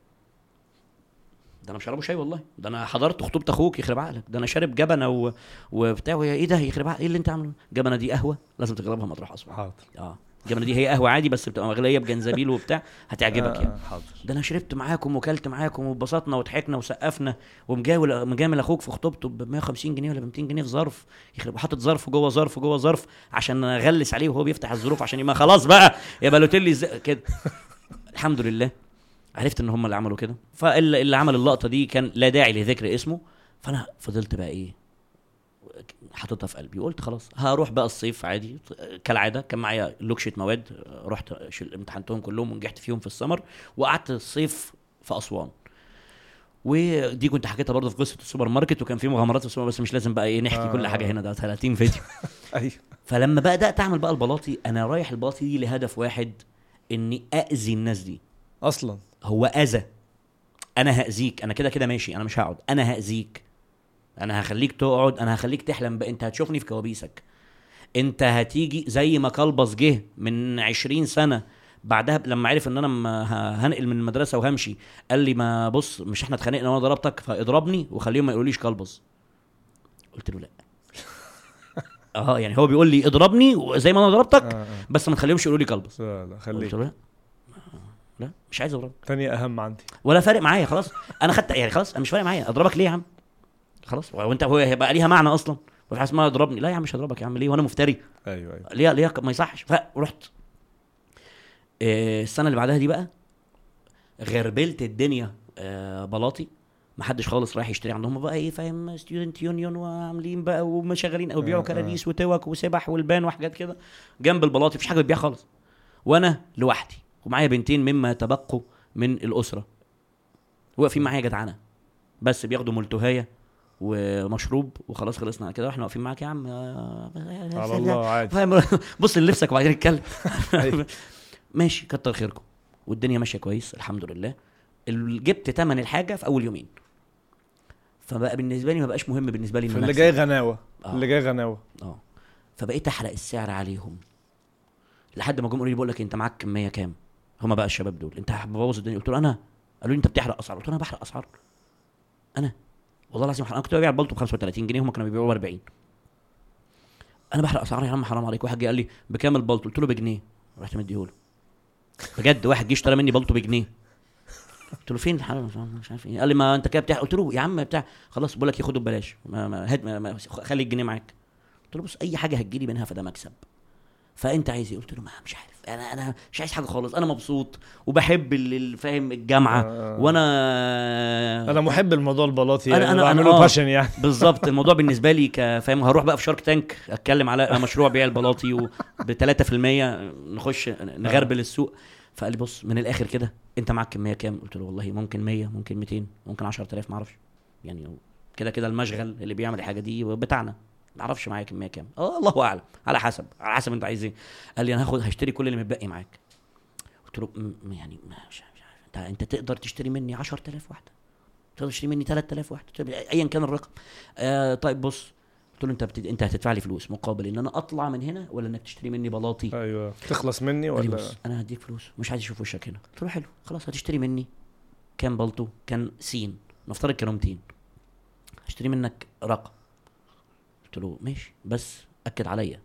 ده أنا مشربه شاي والله. ده أنا حضرت خطوبة أخوك يخرب عقلك. ده أنا شارب جبنة و... وبتاع إيه ده يخرب عقلك إيه اللي انت عامله؟ جبنة دي قهوة؟ لازم تجربها مطرح اسوان حاضر. آه. الجبنه دي هي قهوة عادي بس بتبقى مغلية بجنزبيل وبتاع هتعجبك آه، يعني حاضر. ده أنا شربت معاكم وكلت معاكم واتبسطنا وضحكنا وسقفنا ومجاول مجامل أخوك في خطوبته ب 150 جنيه ولا ب 200 جنيه في ظرف يخرب حاطط ظرف جوه ظرف جوه ظرف عشان أغلس عليه وهو بيفتح الظروف عشان ما خلاص بقى يا بالوتيلي كده. الحمد لله. عرفت إن هم اللي عملوا كده. فاللي اللي عمل اللقطة دي كان لا داعي لذكر اسمه. فأنا فضلت بقى إيه حاططها في قلبي. وقلت خلاص هروح بقى الصيف عادي. كالعادة كان معايا لوكشه مواد. رحت امتحنتهم كلهم ونجحت فيهم في السمر. وقعدت الصيف في أسوان. ودي كنت حكيتها برضه في قصة السوبر ماركت. وكان في مغامرات في السوبر بس مش لازم بقى إيه نحكي آه. كل حاجة هنا. ده 30 فيديو. أيوه. فلما بدأت أعمل بقى البلاطي أنا رايح البلاطي دي لهدف واحد إني اذي الناس دي. أصلا. هو أذى. أنا هأذيك. أنا كده كده ماشي. أنا مش هقعد. أنا هأذيك. أنا هخليك تقعد. أنا هخليك تحلم. بقى أنت هتشوفني في كوابيسك. أنت هتيجي زي ما كلبس جه من 20 سنة. بعدها لما عرف إن أنا هنقل من المدرسة وهمشي قال لي ما بص مش إحنا اتخانقنا وأنا ضربتك فاضربني وخليهم ما يقوليش كلبس قلت له لا. آه يعني هو بيقول لي اضربني زي ما أنا ضربتك آه، آه. بس ما تخليهمش يقولوا لي كلبس لا لا قلت خليك له لا. لا مش عايز أضربك. تاني أهم عندي. ولا فارق معايا خلاص. أنا خدت يعني خلاص أنا مش فارق معايا. أضربك ليه يا عم؟ خلاص. وأنت هو هيبقى ليها معنى أصلا. وفي حاجة اسمها اضربني لا يا عم مش هضربك يا عم. ليه؟ وأنا مفتري. أيوه أيوه. ليه ليه ما يصحش؟ فرحت آه، السنة اللي بعدها دي بقى غربلت الدنيا. آه، بلاطي. محدش خالص رايح يشتري عندهم. بقى إيه فاهم؟ ستودنت يونيون وعاملين بقى ومشغلين أو بيبيعوا آه،. كراريس وتوك وسبح والبان وحاجات كده جنب البلاطي. مفيش حاجة بتبيع خالص. وأنا لوحدي. ومعايا بنتين مما تبقوا من الأسرة. واقفين معايا جدعانة. بس بياخدوا ملتهايه ومشروب وخلاص خلصنا على كده. وإحنا واقفين معاك يا عم. على الله عادي. بص لنفسك وبعدين اتكلم. أيوة. ماشي كتر خيركم. والدنيا ماشية كويس الحمد لله. جبت تمن الحاجة في أول يومين. فبقى بالنسبة لي ما بقاش مهم بالنسبة لي اللي. جاي غناوة. آه. اللي جاي غناوة. آه. فبقيت أحرق السعر عليهم. لحد ما جم قالوا لي بقول لك أنت معاك كمية كام؟ هما بقى الشباب دول. انت هتبوظ الدنيا. قلت له أنا؟ قالوا لي انت بتحرق أسعار. قلت له أنا بحرق أسعار. أنا؟ والله العظيم أنا كنت ببيع البلطو ب 35 جنيه هم كانوا بيبيعوه ب 40 أنا بحرق أسعار يا عم حرام عليك. واحد جه قال لي بكام البلطو؟ قلت له بجنيه. رحت مديهوله. بجد واحد جه اشترى مني بلطو بجنيه. قلت له فين الحرام مش عارف إيه. قال لي ما أنت كده بتاع قلت له يا عم بتاع. خلاص بقول لك ياخده ببلاش. ما ما ما ما خلي الجنيه معاك. قلت له بص أي حاجة هتجيلي منها فده مكسب. فأنت عايز إيه؟ قلت له ما مش عارف. أنا أنا مش عايز حاجة خالص. أنا مبسوط وبحب ال- ال- فاهم الجامعة. آه. وأنا أنا محب الموضوع البلاطي يعني أنا بعمله آه. باشن يعني. بالظبط. الموضوع بالنسبة لي كفاهم هروح بقى في شارك تانك أتكلم على مشروع بيع البلاطي وب 3% نخش نغربل السوق. فقال لي بص من الآخر كده أنت معاك كمية كام؟ قلت له والله ممكن 100 ممكن 200 ممكن 10000 ما أعرفش. يعني كده كده المشغل اللي بيعمل الحاجة دي بتاعنا. ما أعرفش معايا كميه كام. آه الله أعلم. على حسب. على حسب انت عايز إيه قال لي أنا هاخد هشتري كل اللي متبقي معاك. قلت له "م- يعني مش مش عارف. أنت أنت تقدر تشتري مني 10000 واحدة. تقدر تشتري مني 3000 واحدة. ايا كان الرقم. آه طيب بص. قلت له أنت بتد... أنت هتدفع لي فلوس مقابل إن أنا أطلع من هنا ولا إنك تشتري مني بلاطي؟ أيوه. تخلص مني ولا؟ بص أنا هديك فلوس. مش عايز أشوف وشك هنا. قلت له حلو. خلاص هتشتري مني. كام بلطو كان سين. نفترض كانوا 200 هشتري منك رقم. قلت له ماشي بس أكد عليا.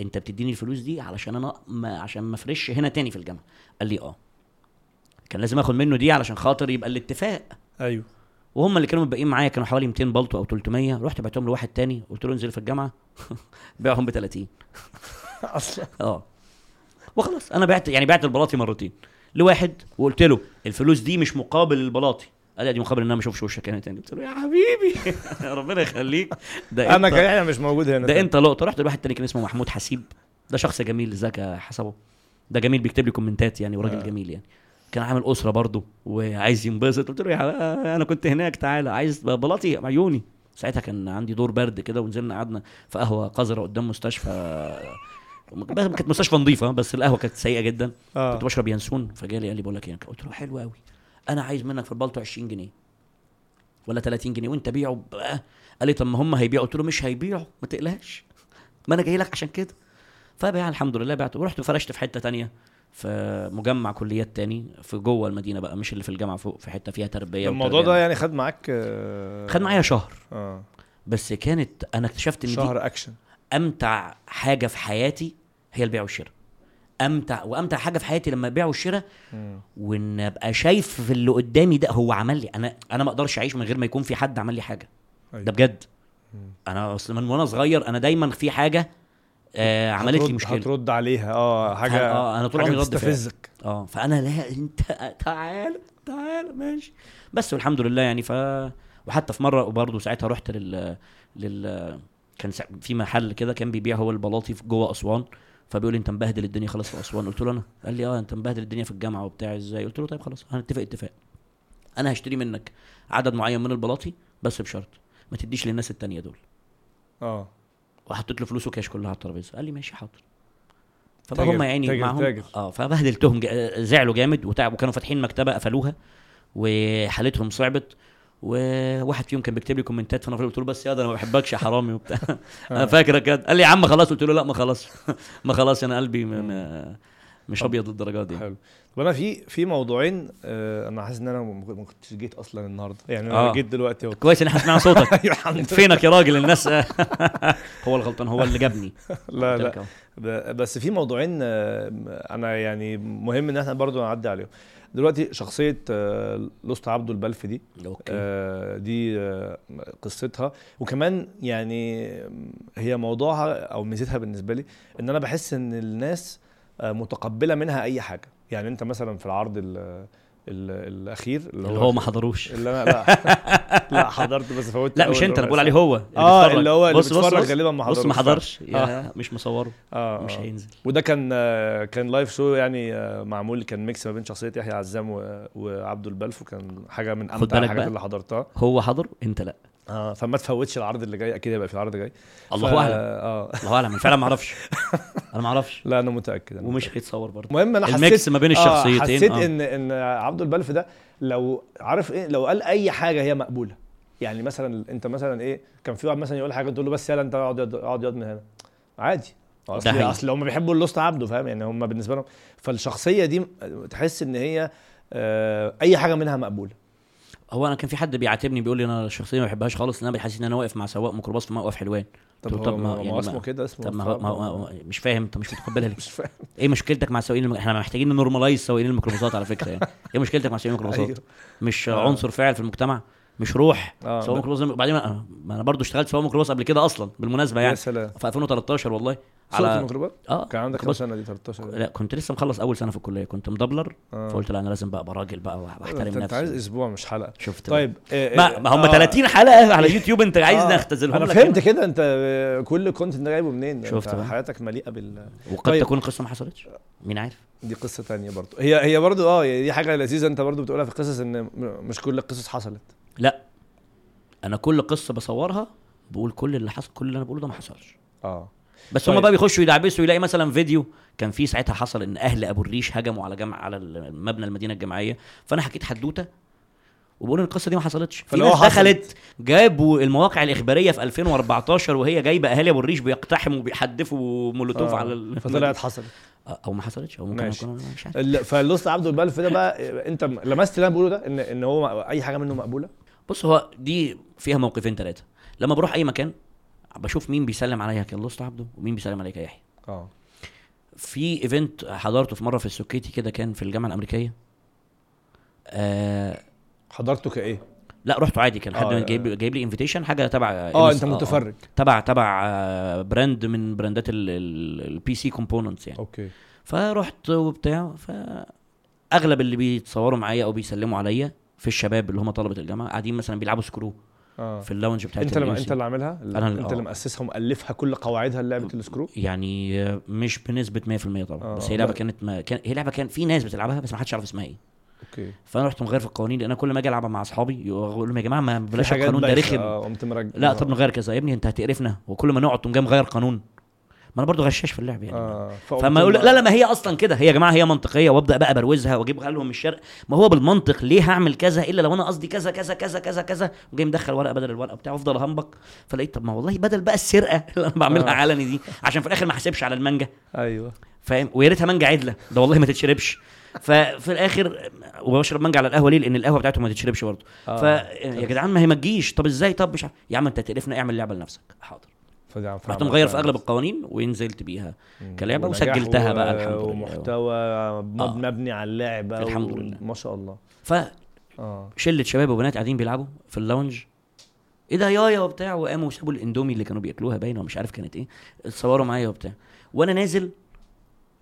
أنت بتديني الفلوس دي علشان أنا ما عشان ما أفرش هنا تاني في الجامعة. قال لي آه. كان لازم آخد منه دي علشان خاطر يبقى الاتفاق. أيوه. وهم اللي كانوا متبقيين معايا كانوا حوالي 200 بلطو أو 300 رحت بعتهم لواحد تاني قلت له انزل في الجامعة. بيعهم ب 30 أصلا. آه. وخلاص أنا بعت يعني بعت البلاطي مرتين. لواحد وقلت له الفلوس دي مش مقابل البلاطي. قال لي مقابل إن أنا ما أشوفش وشك هنا تاني. قلت له يا حبيبي. ربنا يخليك. ده أنا انت كده مش موجود هنا ده أنت لقطة. رحت لواحد تاني كان اسمه محمود حسيب. ده شخص جميل ازيك يا حسبه؟ ده جميل بيكتب لي كومنتات يعني وراجل آه. جميل يعني. كان عامل أسرة برضه وعايز ينبسط. قلت له يا حبيبي أنا كنت هناك تعالى. عايز بلاطي عيوني. ساعتها كان عندي دور برد كده ونزلنا قعدنا في قهوة قذرة قدام مستشفى. بس كانت مستشفى نظيفة بس القهوة كانت سيئة جدا. كنت آه بشرب ينسون. فجالي قال لي بقول لك إيه قلت له حلو قوي أنا عايز منك في البلطو 20 جنيه ولا 30 جنيه وأنت بيعه قال لي طب ما هم هيبيعوا؟ قلت له مش هيبيعوا ما تقلقش. ما أنا جاي لك عشان كده. فبيع الحمد لله بعته. ورحت فرشت في حتة تانية في مجمع كليات تاني في جوه المدينة بقى مش اللي في الجامعة فوق في حتة فيها تربية الموضوع. ده يعني خد معاك آه، خد معايا شهر. آه. بس كانت أنا اكتشفت إن دي شهر أكشن. أمتع حاجة في حياتي هي البيع والشراء. أمتع وأمتع حاجة في حياتي لما البيع والشراء. وإن أبقى شايف في اللي قدامي ده هو عمل لي. أنا أنا ما أقدرش أعيش من غير ما يكون في حد عمل لي حاجة. أيوة. ده بجد. مم. أنا اصل من وأنا صغير أنا دايما في حاجة آه عملت لي مشكلة. هترد عليها. آه حاجة آه أنا طول عمري رد تستفزك آه فأنا لا أنت تعال تعال ماشي. بس والحمد لله يعني ف وحتى في مرة وبرضه ساعتها رحت لل لل كان في محل كده كان بيبيع هو البلاطي جوه أسوان. فبيقول لي أنت مبهدل الدنيا خلاص في أسوان. قلت له أنا. قال لي آه أنت مبهدل الدنيا في الجامعة وبتاع إزاي؟ قلت له طيب خلاص هنتفق اتفاق. أنا هشتري منك عدد معين من البلاطي بس بشرط ما تديش للناس التانية دول. آه. وحطيت له فلوسه كاش كلها على الترابيزة. قال لي ماشي حاضر. فبقى تاجر- هم يا عيني تاجر- معاهم. تاجر. آه فبهدلتهم زعلوا جامد وتعب وكانوا فاتحين مكتبة قفلوها وحالتهم صعبت. وواحد فيهم كان بيكتب لي كومنتات فأنا قلت له بس يا ده أنا ما بحبكش يا حرامي وبتاع. أنا فاكر كده. قال لي يا عم خلاص قلت له لا ما خلاص. ما خلاص أنا قلبي م- م- مش أبيض للدرجة دي. حلو. طب أنا في في موضوعين آه أنا حاسس إن أنا ما ما كنتش جيت أصلا النهارده. يعني أنا آه. جيت دلوقتي كويس إن إحنا سمعنا صوتك. لله. فينك يا راجل الناس؟ هو الغلطان هو اللي جابني. لا لا. بس في موضوعين آه، أنا يعني مهم إن إحنا برضو نعدي عليهم. دلوقتي شخصية آه، الأسطى عبده البلف دي أوكي. آه، دي آه، قصتها. وكمان يعني هي موضوعها أو ميزتها بالنسبة لي إن أنا بحس إن الناس متقبلة منها أي حاجة. يعني أنت مثلا في العرض ال ال الأخير اللي هو ما حضروش اللي أنا لا لا حضرت بس فوتت لا مش انت أنا بقول عليه. هو اللي آه بيتفرج. اللي هو اللي بص بيتفرج بص غالبا ما حضرش بص ما. حضرش يا مش مصوره آه مش آه. هينزل وده كان آه، كان live show يعني آه، معمول كان mix ما بين شخصية يحيى عزام وعبده البلف وكان حاجة من أمتع الحاجات. اللي حضرتها هو حضر انت لا آه فما تفوتش العرض اللي جاي أكيد هيبقى في العرض الجاي. الله ف- أعلم. آه. الله أعلم. أنا فعلا ما أعرفش. أنا ما أعرفش. لا أنا متأكد أنا ومش هيتصور برضه. المهم أنا حسيت ال mix ما بين الشخصيتين آه حسيت آه. إن إن عبده البلف ده لو عارف إيه لو قال أي حاجة هي مقبولة. يعني مثلا أنت مثلا إيه كان في واحد مثلا يقول حاجة تقول له بس يلا أنت اقعد اقعد ياض من هنا. عادي. أصل. أصل هم بيحبوا اللوست عبده فاهم؟ يعني هم بالنسبة لهم. فالشخصية دي تحس إن هي آه أي حاجة منها مقبولة. هو أنا كان في حد بيعاتبني بيقول لي أنا الشخصية ما بحبهاش خالص إن أنا بحس إن أنا واقف مع سواق ميكروباص في موقف حلوان. طب, طب ما- يعني اسمه كده؟ اسمه طب ما ما ما مش فاهم انت مش متقبلها ليه؟ مش فاهم. إيه مشكلتك مع سواقين الم... إحنا محتاجين normalize سواقين الميكروباصات على فكرة يعني. إيه مشكلتك مع سواقين الميكروباصات؟ أيوه. مش آه. عنصر فاعل في المجتمع؟ مش روح. ب- ميكروباص ده- بعدين ما ما أنا برضو اشتغلت سواق ميكروباص قبل كده أصلا بالمناسبة يا يعني. سلام. في 2013 والله. على آه كان عندك كام بص- سنة دي؟ 13 لا كنت لسه مخلص أول سنة في الكلية. كنت مدبلر. آه. فقلت لا أنا لازم بقى أبقى راجل بقى واحترم أنت أنت عايز نفسي أسبوع مش حلقة. شفت. طيب آه، ما, آه، ما هم آه. 30 حلقة على يوتيوب أنت عايز آه. نختزلهم أنا فهمت. كده. أنت آه، كل ال content ده جايبه منين؟ شفت أنت. حياتك مليئة بال وقد طيب. تكون القصة ما حصلتش؟ مين عارف؟ دي قصة تانية برضو. هي هي برضو آه دي حاجة لذيذة أنت برضو بتقولها في القصص إن مش كل القصص حصلت. لا. أنا كل قصة بصورها بقول كل اللي حصل كل اللي أنا بقوله ده ما حصلش. آه. بس طيب. هم بقى بيخشوا يدعبسوا يلاقي مثلا فيديو كان في ساعتها حصل إن أهل أبو الريش هجموا على جامع على مبنى المدينة الجامعية. فأنا حكيت حدوتة وبقول إن القصة دي ما حصلتش. في ناس حصلت. دخلت جابوا المواقع الإخبارية في 2014 وهي جايبة أهالي أبو الريش بيقتحموا وبيحدفوا مولوتوف آه. على ال... فطلعت حصلت. أو ما حصلتش. أو ممكن ماشي. مش عارف. ال- فالأسطى عبده البلف ده بقى آه، أنت لمست اللي أنا بقوله ده ان إن هو أي حاجة منه مقبولة؟ بص هو دي فيها موقفين ثلاثة لما بروح أي مكان بشوف مين بيسلم عليا كالأسطى عبده ومين بيسلم عليك يا يحيى. آه. في event حضرته في مرة في السكيتي كده كان في الجامعة الأمريكية. آه حضرته كإيه؟ لا رحت عادي كان حد آه، جايب جايب لي invitation حاجة تبع آه أنت متفرج. تبع تبع آه، brand من براندات ال PC components يعني. أوكي. فرحت وبتاع فأغلب اللي بيتصوروا معايا أو بيسلموا عليا في الشباب اللي هم طلبة الجامعة قاعدين مثلا بيلعبوا سكرو آه. في ال lounge بتاعت انت اللي ال انت. اللي عاملها؟ أنا اللي- انت اللي آه. مؤسسها ومؤلفها كل قواعدها لعبه السكرو؟ يعني آه، مش بنسبة 100% طبعا آه، بس هي لعبة. كانت ما كان هي لعبة كان في ناس بتلعبها بس ما حدش يعرف اسمها إيه. أوكي. فأنا رحت مغير في القوانين لأن أنا كل ما أجي ألعبها مع أصحابي يقول لهم يا جماعة ما بلاش القانون ده رخم. مرجع. لا طب نغير كذا. يا ابني أنت هتقرفنا. وكل ما نقعد تقوم جاي مغير قانون. ما أنا برضو غشاش في اللعب يعني. فقمت فما يقول لا لا ما هي أصلا كده. هي يا جماعة هي منطقية وابدأ بقى بروزها واجيبها لهم من الشرق. ما هو بالمنطق ليه هعمل كذا إلا لو أنا قصدي كذا كذا كذا كذا كذا؟ وجاي مدخل ورقة بدل الورقة بتاعه أفضل أهنبك. فلقيت طب ما والله بدل بقى السرقة اللي أنا بعملها آه. علني دي عشان في الآخر ما احسبش على المانجا. أيوه. فاهم؟ ويا ريتها مانجا عدلة. ده والله ما تتشربش. ففي الآخر وبشرب مانجا على القهوة ليه؟ لأن القهوة بتاعته ما تتشربش برضه. آه. فيا جدعان ما هي ما تجيش. طب إزاي؟ طب مش عارف. يا عم أنت تقرفنا اعمل لعبة لنفسك. حاضر. رحت مغير في. أغلب القوانين ونزلت بيها ونجاح وسجلتها بقى الحمد لله. ومحتوى آه. مبني على اللعبة الحمد لله. ما شاء الله فشله آه شباب وبنات قاعدين بيلعبوا في ال lounge إيه ده يحيى وبتاع وقاموا وسابوا الإندومي اللي كانوا بياكلوها باينه ومش عارف كانت إيه اتصوروا معايا وبتاع وأنا نازل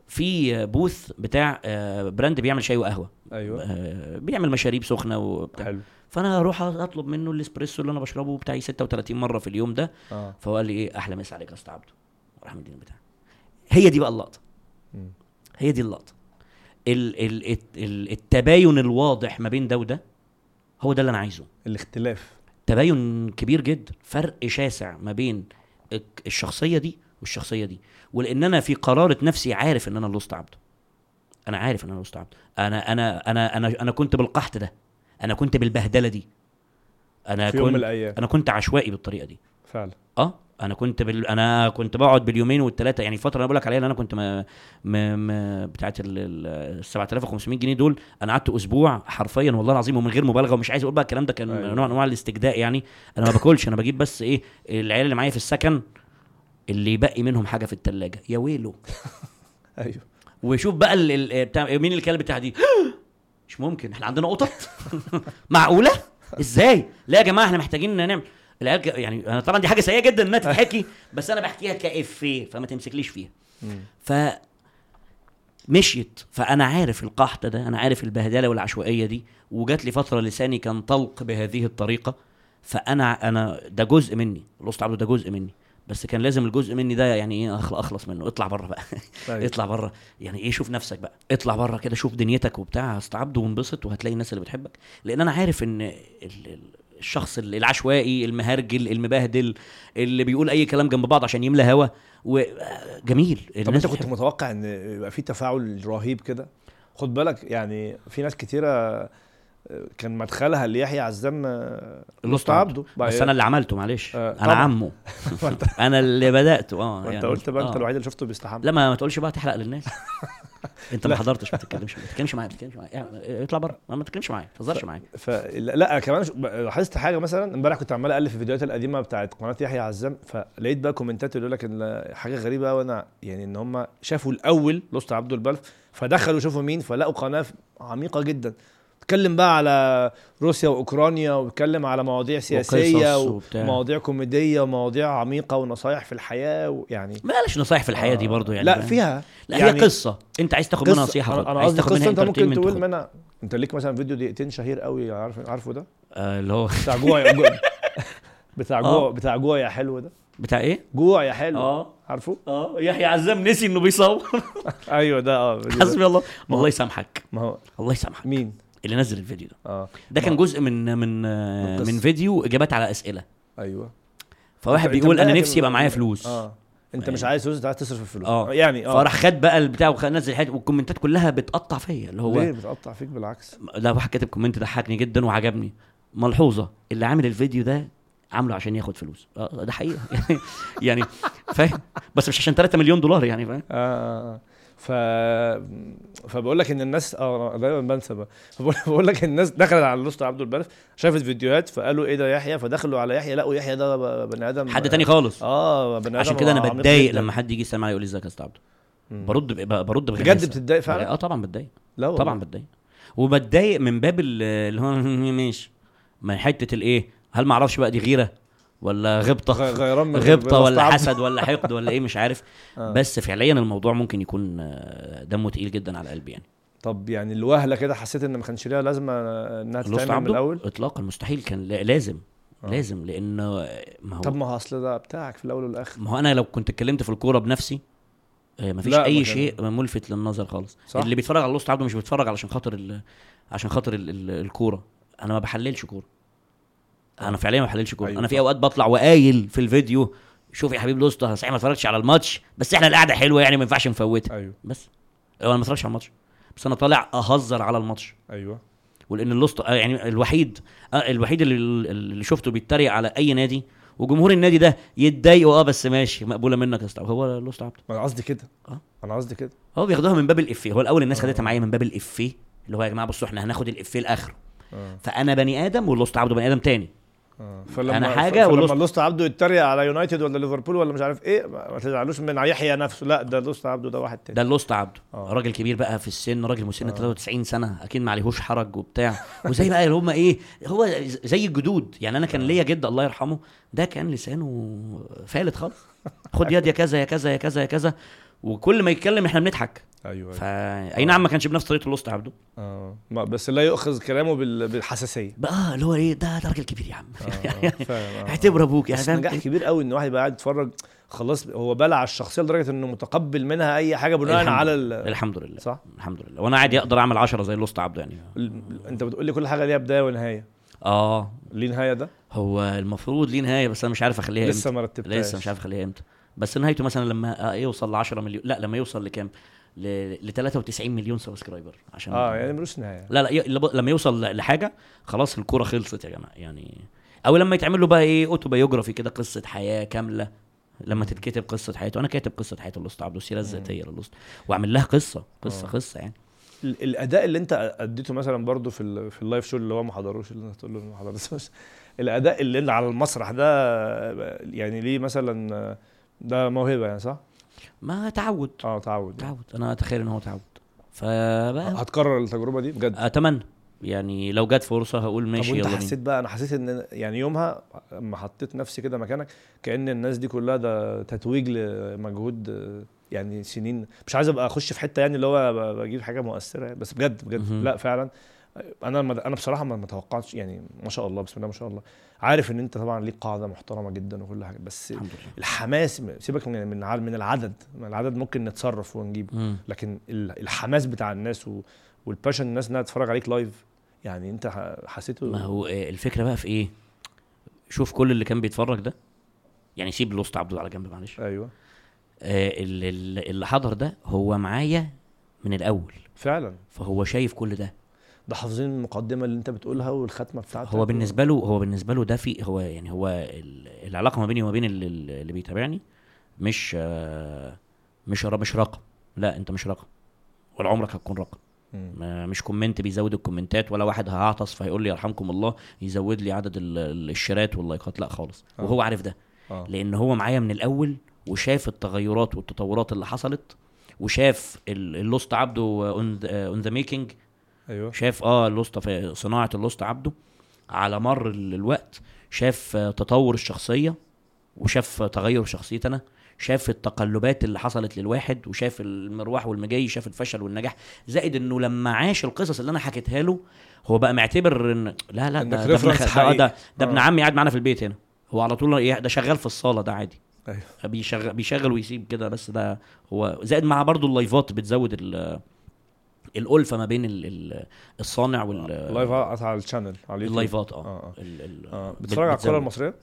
في booth بتاع آه، brand بيعمل شاي وقهوة أيوه. آه بيعمل مشاريب سخنة وبتاع. حلو. فأنا أروح أطلب منه الإسبريسو اللي أنا بشربه بتاعي 36 مرة في اليوم ده. آه. فهو قال لي إيه أحلى مسا عليك يا أستاذ عبده. راح مديني بتاع هي دي بقى اللقطة. هي دي اللقطة. ال ال ال التباين الواضح ما بين ده وده هو ده اللي أنا عايزه. الاختلاف. تباين كبير جدا. فرق شاسع ما بين الشخصية دي والشخصية دي. ولأن أنا في قرارة نفسي عارف إن أنا الأسطى عبده. أنا عارف إن أنا الأسطى عبده أنا أنا أنا أنا أنا كنت بالقحط ده. أنا كنت بالبهدلة دي. أنا في يوم من كنت الأيام. أنا كنت عشوائي بالطريقة دي. فعلا. آه أنا كنت بال... أنا كنت بقعد باليومين والثلاثه يعني الفترة اللي أنا بقول لك عليها اللي أنا كنت م... م... م... بتاعت ال ال 7500 جنيه دول أنا قعدت أسبوع حرفيا والله العظيم ومن غير مبالغة ومش عايز أقول بقى الكلام ده كان أيوة. نوع من أنواع الاستجداء يعني. أنا ما باكلش. أنا بجيب بس إيه العيال اللي معايا في السكن اللي يبقي منهم حاجة في الثلاجه يا ويله أيوه. وشوف بقى ال... ال... بتاع مين الكلب بتاع دي؟ مش ممكن إحنا عندنا قطط. معقولة؟ إزاي؟ لا يا جماعة إحنا محتاجين نعمل العيال يعني أنا طبعا دي حاجة سيئة جدا إنها تتحكي بس أنا بحكيها كافيه فما تمسكليش فيها. ف مشيت. فأنا عارف القحط ده أنا عارف البهدلة والعشوائية دي وجات لي فترة لساني كان طلق بهذه الطريقة. فأنا أنا ده جزء مني. الاسطى عبده ده جزء مني. بس كان لازم الجزء مني ده يعني إيه أخلص منه. اطلع بره بقى. أيوة. اطلع بره. يعني إيه شوف نفسك بقى. اطلع بره كده شوف دنيتك وبتاع. استعبد وانبسط وهتلاقي الناس اللي بتحبك. لأن أنا عارف إن ال- ال- الشخص ال- العشوائي المهرجل المبهدل اللي بيقول أي كلام جنب بعض عشان يملى هوا. وجميل طب أنت كنت متوقع إن يبقى في تفاعل رهيب كده؟ خد بالك يعني في ناس كتيرة كان مدخلها ليحيى عزام آه، اللوست عبده. بس أنا اللي عملته معلش. آه، أنا طبعا. عمه. أنا اللي بدأته. آه انت يعني قلت بقى أنت آه. الوحيد اللي شفته بيستحمى. لا ما ما تقولش بقى تحرق للناس. أنت ما. حضرتش ما تتكلمش ما تتكلمش معايا ما تتكلمش معايا. يعني اطلع بره. ما تتكلمش معايا ما تهزرش معايا. فلا لا كمان لاحظت حاجة مثلا. امبارح كنت عمال اقلب في الفيديوهات القديمة بتاعت قناة يحيى عزام فلقيت بقى كومنتات يقول لك إن حاجة غريبة قوي أنا يعني إن هم شافوا الأول الأسطى عبده البلف فدخلوا شافوا مين فلقوا قناة عميقة جدا. اتكلم بقى على روسيا وأوكرانيا واتكلم على مواضيع سياسية. ومواضيع كوميدية ومواضيع عميقة ونصايح في الحياة ويعني بلاش نصايح في الحياة دي برضو يعني لا؟ فيها. لا يعني هي قصة. انت عايز تاخد منها نصيحة. أنا عايز تاخد منها أنت ممكن تقول. منها أنت ليك مثلا فيديو دقيقتين شهير قوي عارف عارفه ده؟ آه، اللي هو بتاع جوع يا جوع. بتاع آه. جوع بتاع جوع يا حلو ده. بتاع إيه؟ جوع يا حلو. آه. عارفه؟ آه. يحيى عزام نسي إنه بيصور أيوه ده آه. حسبي الله. الله يسامحك. ما هو الله يسامحك. مين؟ اللي نزل الفيديو ده. آه. ده كان جزء من من آه، القصة. من فيديو إجابات على أسئلة. أيوه. فواحد بيقول أنا نفسي يبقى معايا فلوس. آه. أنت يعني- مش عايز فلوس أنت عايز تصرف الفلوس آه. يعني آه. فراح خد بقى البتاع ونزل حتة والكومنتات كلها بتقطع فيا اللي هو ليه بتقطع فيك بالعكس؟ لا واحد كاتب comment ضحكني جدا وعجبني. ملحوظة اللي عامل الفيديو ده عامله عشان ياخد فلوس. آه ده حقيقة. يعني يعني فاهم؟ بس مش عشان 3 مليون دولار يعني فاهم؟ آه آه آه. ف فبقول لك إن الناس آه دايما بنسى بقى. فبقول بقول لك الناس دخلت على لوست عبده البلف شافت فيديوهات فقالوا إيه ده يحيى؟ فدخلوا على يحيى لقوا يحيى ده بني آدم حد تاني خالص. آه بني آدم عشان كده أنا بتضايق. لما حد يجي يسلم عليا يقول لي إزيك يا أستاذ عبده. برد برد بجد. بتتضايق فعلا؟ آه طبعا بتضايق. لا والله. طبعا بتضايق. وبتضايق من باب ال- اللي هو ماشي. من حتة الايه هل ما أعرفش بقى دي غيرة؟ ولا غبطة غيران غبطة ولا. حسد ولا حقد ولا إيه مش عارف آه. بس فعليا الموضوع ممكن يكون آه، دمه تقيل جدا على قلبي يعني طب يعني الوهلة كده حسيت إن ما كانش ليها لازمة إنها تتعمل من الأول اطلاقا مستحيل كان لا- لازم آه. لازم لأنه ما هو طب ما هو أصل ده بتاعك في الأول والآخر ما هو أنا لو كنت اتكلمت في الكورة بنفسي آه، مفيش ما أي كان- شيء ملفت للنظر خالص صح. اللي بيتفرج على لوست عبده مش بيتفرج علشان خاطر. عشان خاطر ال... ال... الكورة أنا ما بحللش كورة أنا فعليا ما بحللش كورة. أيوة أنا في. أوقات بطلع وقايل في الفيديو شوف يا حبيب الأسطى أنا صحيح ما اتفرجتش على الماتش بس إحنا القعدة حلوة يعني ما ينفعش نفوتها أيوه. بس. هو أنا ما اتفرجش على الماتش. بس أنا طالع أهزر على الماتش. أيوه. ولأن الأسطى آه، يعني الوحيد آه، الوحيد اللي, اللي شفته بيتريق على أي نادي وجمهور النادي ده يتضايقوا آه بس ماشي مقبولة منك يا أستاذ. هو الأسطى عبده. ما أنا قصدي كده. آه. أنا قصدي كده. هو بياخدوها من باب الإفيه. هو الأول الناس آه. خدتها معايا من باب الإفيه اللي هو يا جماعة بصوا إحنا هناخد الإفيه لآخره. آه. فأنا بني آدم والأسطى عبده بني آدم تاني. آه فلما أنا ف- حاجة فلما والأسطى- الأسطى عبده يتريق على يونايتد ولا ليفربول ولا مش عارف إيه ما تزعلوش من يحيى نفسه. لا ده الأسطى عبده ده واحد تاني. ده الأسطى عبده. آه. راجل كبير بقى في السن راجل مسن آه. 93 سنة أكيد ما عليهوش حرج وبتاع. وزي بقى اللي هم إيه هو زي الجدود. يعني أنا كان ليا جد الله يرحمه ده كان لسانه فالت خالص. خد يد يا كذا يا كذا يا كذا يا كذا. وكل ما يتكلم إحنا بنضحك. أيوه ف أي نعم ما كانش بنفس طريقة الأسطى عبده آه. بس لا يؤخذ كلامه بال- بالحساسية. بقى آه، اللي هو إيه ده ده راجل كبير يا عم. آه، آه، اعتبر أبوك يعني نجاح كبير قوي إن واحد يبقى قاعد يتفرج خلاص هو بلع الشخصية لدرجة إنه متقبل منها أي حاجة بناء على. ال... الحمد لله. صح؟ الحمد لله. وأنا عادي أقدر أعمل 10 زي الأسطى عبده يعني. ال- أنت بتقول لي كل حاجة ليها بداية ونهاية. آه. ليه نهاية ده؟ هو المفروض ليه نهاية بس أنا مش عارف أخليها لسه ما رتبتهاش. لسه مش عارف أخليها إمتى. بس نهايته مثلا لما آه، يوصل ل 10 مليون لا لما يوصل لكام؟ ل ل 93 مليون subscriber عشان آه يعني ملوش نهاية. لا لا لما يوصل لحاجة خلاص الكورة خلصت يا جماعة يعني. أو لما يتعمل له بقى إيه autobiography كده قصة حياة كاملة. لما تتكتب قصة حياته أنا كاتب قصة حياة الأسطى عبده السيره الذاتية للأسطى وأعمل لها قصة قصة آه. قصة يعني. ال- الأداء اللي أنت أديته مثلا برضو في ال- في ال live show اللي هو ما حضروش اللي أنت تقول له ما حضرتوش الأداء اللي اللي على المسرح ده يعني ليه مثلا ده موهبة يعني صح؟ ما تعود. آه تعود. تعود. أنا أتخيل إن هو تعود. فبقى هتكرر التجربة دي؟ بجد؟ أتمنى. يعني لو جت فرصة هقول طب ماشي وأنت يلا حسيت بقى أنا حسيت إن يعني يومها لما حطيت نفسي كده مكانك كأن الناس دي كلها ده تتويج لمجهود آه، يعني سنين. مش عايز أبقى أخش في حتة يعني اللي هو بجيب حاجة مؤثرة يعني. بس بجد بجد. لا فعلا. أنا أنا بصراحة ما توقعتش يعني ما شاء الله بسم الله ما شاء الله. عارف إن أنت طبعا ليك قاعدة محترمة جدا وكل حاجة بس الحمد لله. الحماس سيبك من من الع- من العدد من العدد ممكن نتصرف ونجيب مم. لكن ال- الحماس بتاع الناس وال passion الناس إنها تتفرج عليك live يعني أنت حسيته؟ ما هو آه، الفكرة بقى في إيه؟ شوف كل اللي كان بيتفرج ده يعني سيب الأسطى عبده على جنب معلش. أيوه. آه، اللي, اللي حضر ده هو معايا من الأول. فعلا. فهو شايف كل ده. ده حافظين المقدمة اللي انت بتقولها والختمة بتاعتك هو بالنسبة له هو بالنسبة له ده في هو يعني هو ال- العلاقة ما بيني وما بين اللي, اللي بيتابعني مش آه، مش مش رقم. لا انت مش رقم. ولا عمرك هتكون رقم. مش comment بيزود الكومنتات ولا واحد هعطس فيقول لي يرحمكم الله يزود لي عدد ال- ال- الشيرات واللايكات. لا خالص. آه. وهو عارف ده. آه. لأن هو معايا من الأول وشاف التغيرات والتطورات اللي حصلت وشاف ال- الأسطى عبده on the making أيوه شاف آه الأسطى في صناعة الأسطى عبده على مر ال- الوقت شاف آه، تطور الشخصية وشاف تغير شخصيتي أنا شاف التقلبات اللي حصلت للواحد وشاف المروح والمجاي شاف الفشل والنجاح زائد إنه لما عاش القصص اللي أنا حكيتها له هو بقى معتبر إن لا لا ده ده. ده, حقيقي. ده, ده ابن آه. عمي قاعد معانا في البيت هنا هو على طول ده شغال في الصالة ده عادي أيوه بيشغل بيشغل ويسيب كده بس ده هو زائد مع برضو اللايفات بتزود ال الألفة ما بين ال- ال- الصانع وال live على ال channel على اليوتيوب. اللايفات آه, ال- ال- آه. بت- بتتفرج على. الكرة المصرية؟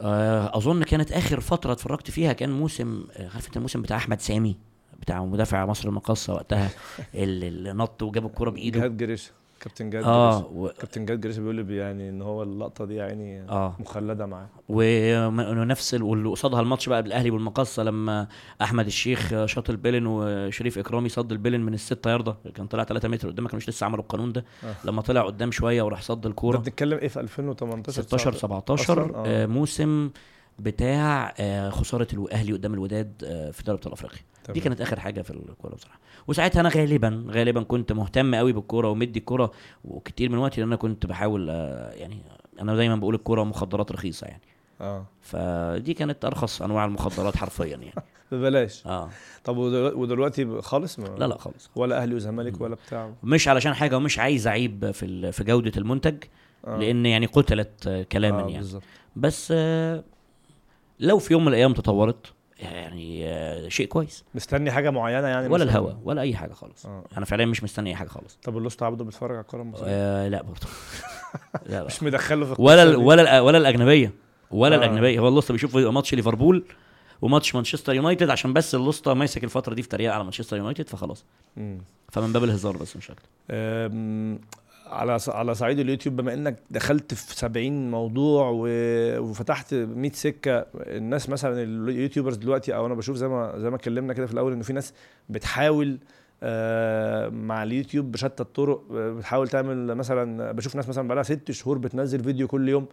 آه أظن كانت آخر فترة اتفرجت فيها كان موسم آه، عارف أنت الموسم بتاع أحمد سامي بتاع مدافع مصر المقاصة وقتها اللي نط وجاب الكرة بإيده. جهاد جريش كابتن جهاد آه و... كابتن جهاد جريش بيقول لي يعني إن هو اللقطة دي يعني آه مخلدة معاه ونفس ال- واللي قصادها الماتش بقى بالأهلي والمقصه لما أحمد الشيخ شاط البيلن وشريف إكرامي صد البيلن من الستة ياردة كان طلع 3 متر قدام ما كانوش لسه عملوا القانون ده آه. لما طلع قدام شوية وراح صد الكورة بنتكلم إيه في 2018 16 19 17 أصلاً؟ آه. آه موسم بتاع آه خسارة الأهلي قدام الوداد آه في دوري أبطال أفريقيا دي. كانت آخر حاجة في الكورة بصراحة. وساعتها أنا غالبا غالبا كنت مهتم قوي بالكورة ومدي الكورة وكتير من وقتي لأن أنا كنت بحاول آه يعني أنا دايما بقول الكورة مخدرات رخيصة يعني. آه. فدي كانت أرخص أنواع المخدرات حرفيا يعني. ببلاش. آه. طب ودلو- ودلوقتي خالص؟ ما لا لا خالص. ولا أهلي وزمالك ولا بتاع؟ مش علشان حاجة ومش عايز أعيب في في جودة المنتج آه. لأن يعني قتلت آه، كلاما آه يعني. بالظبط. بس آه، لو في يوم من الأيام تطورت يعني آه، شيء كويس مستني حاجة معينة يعني ولا؟ الهوا ولا أي حاجة خالص آه. أنا فعليا مش مستني أي حاجة خالص طب الأسطى عبده بيتفرج على الكورة المصرية آه لا برضه لا لا. مش مدخله في ولا ال-. ولا ال- ولا الأجنبية ولا آه. الأجنبية هو الأسطى بيشوف ماتش ليفربول وماتش مانشستر يونايتد عشان بس الأسطى ماسك الفترة دي في تريقة على مانشستر يونايتد فخلاص مم. فمن باب الهزار بس مش أكتر على على صعيد اليوتيوب بما إنك دخلت في 70 موضوع وفتحت 100 سكة الناس مثلا ال YouTubers دلوقتي أو أنا بشوف زي ما زي ما اتكلمنا كده في الأول إنه في ناس بتحاول آه، مع اليوتيوب بشتى الطرق بتحاول تعمل مثلا بشوف ناس مثلا بقالها ست شهور بتنزل فيديو كل يوم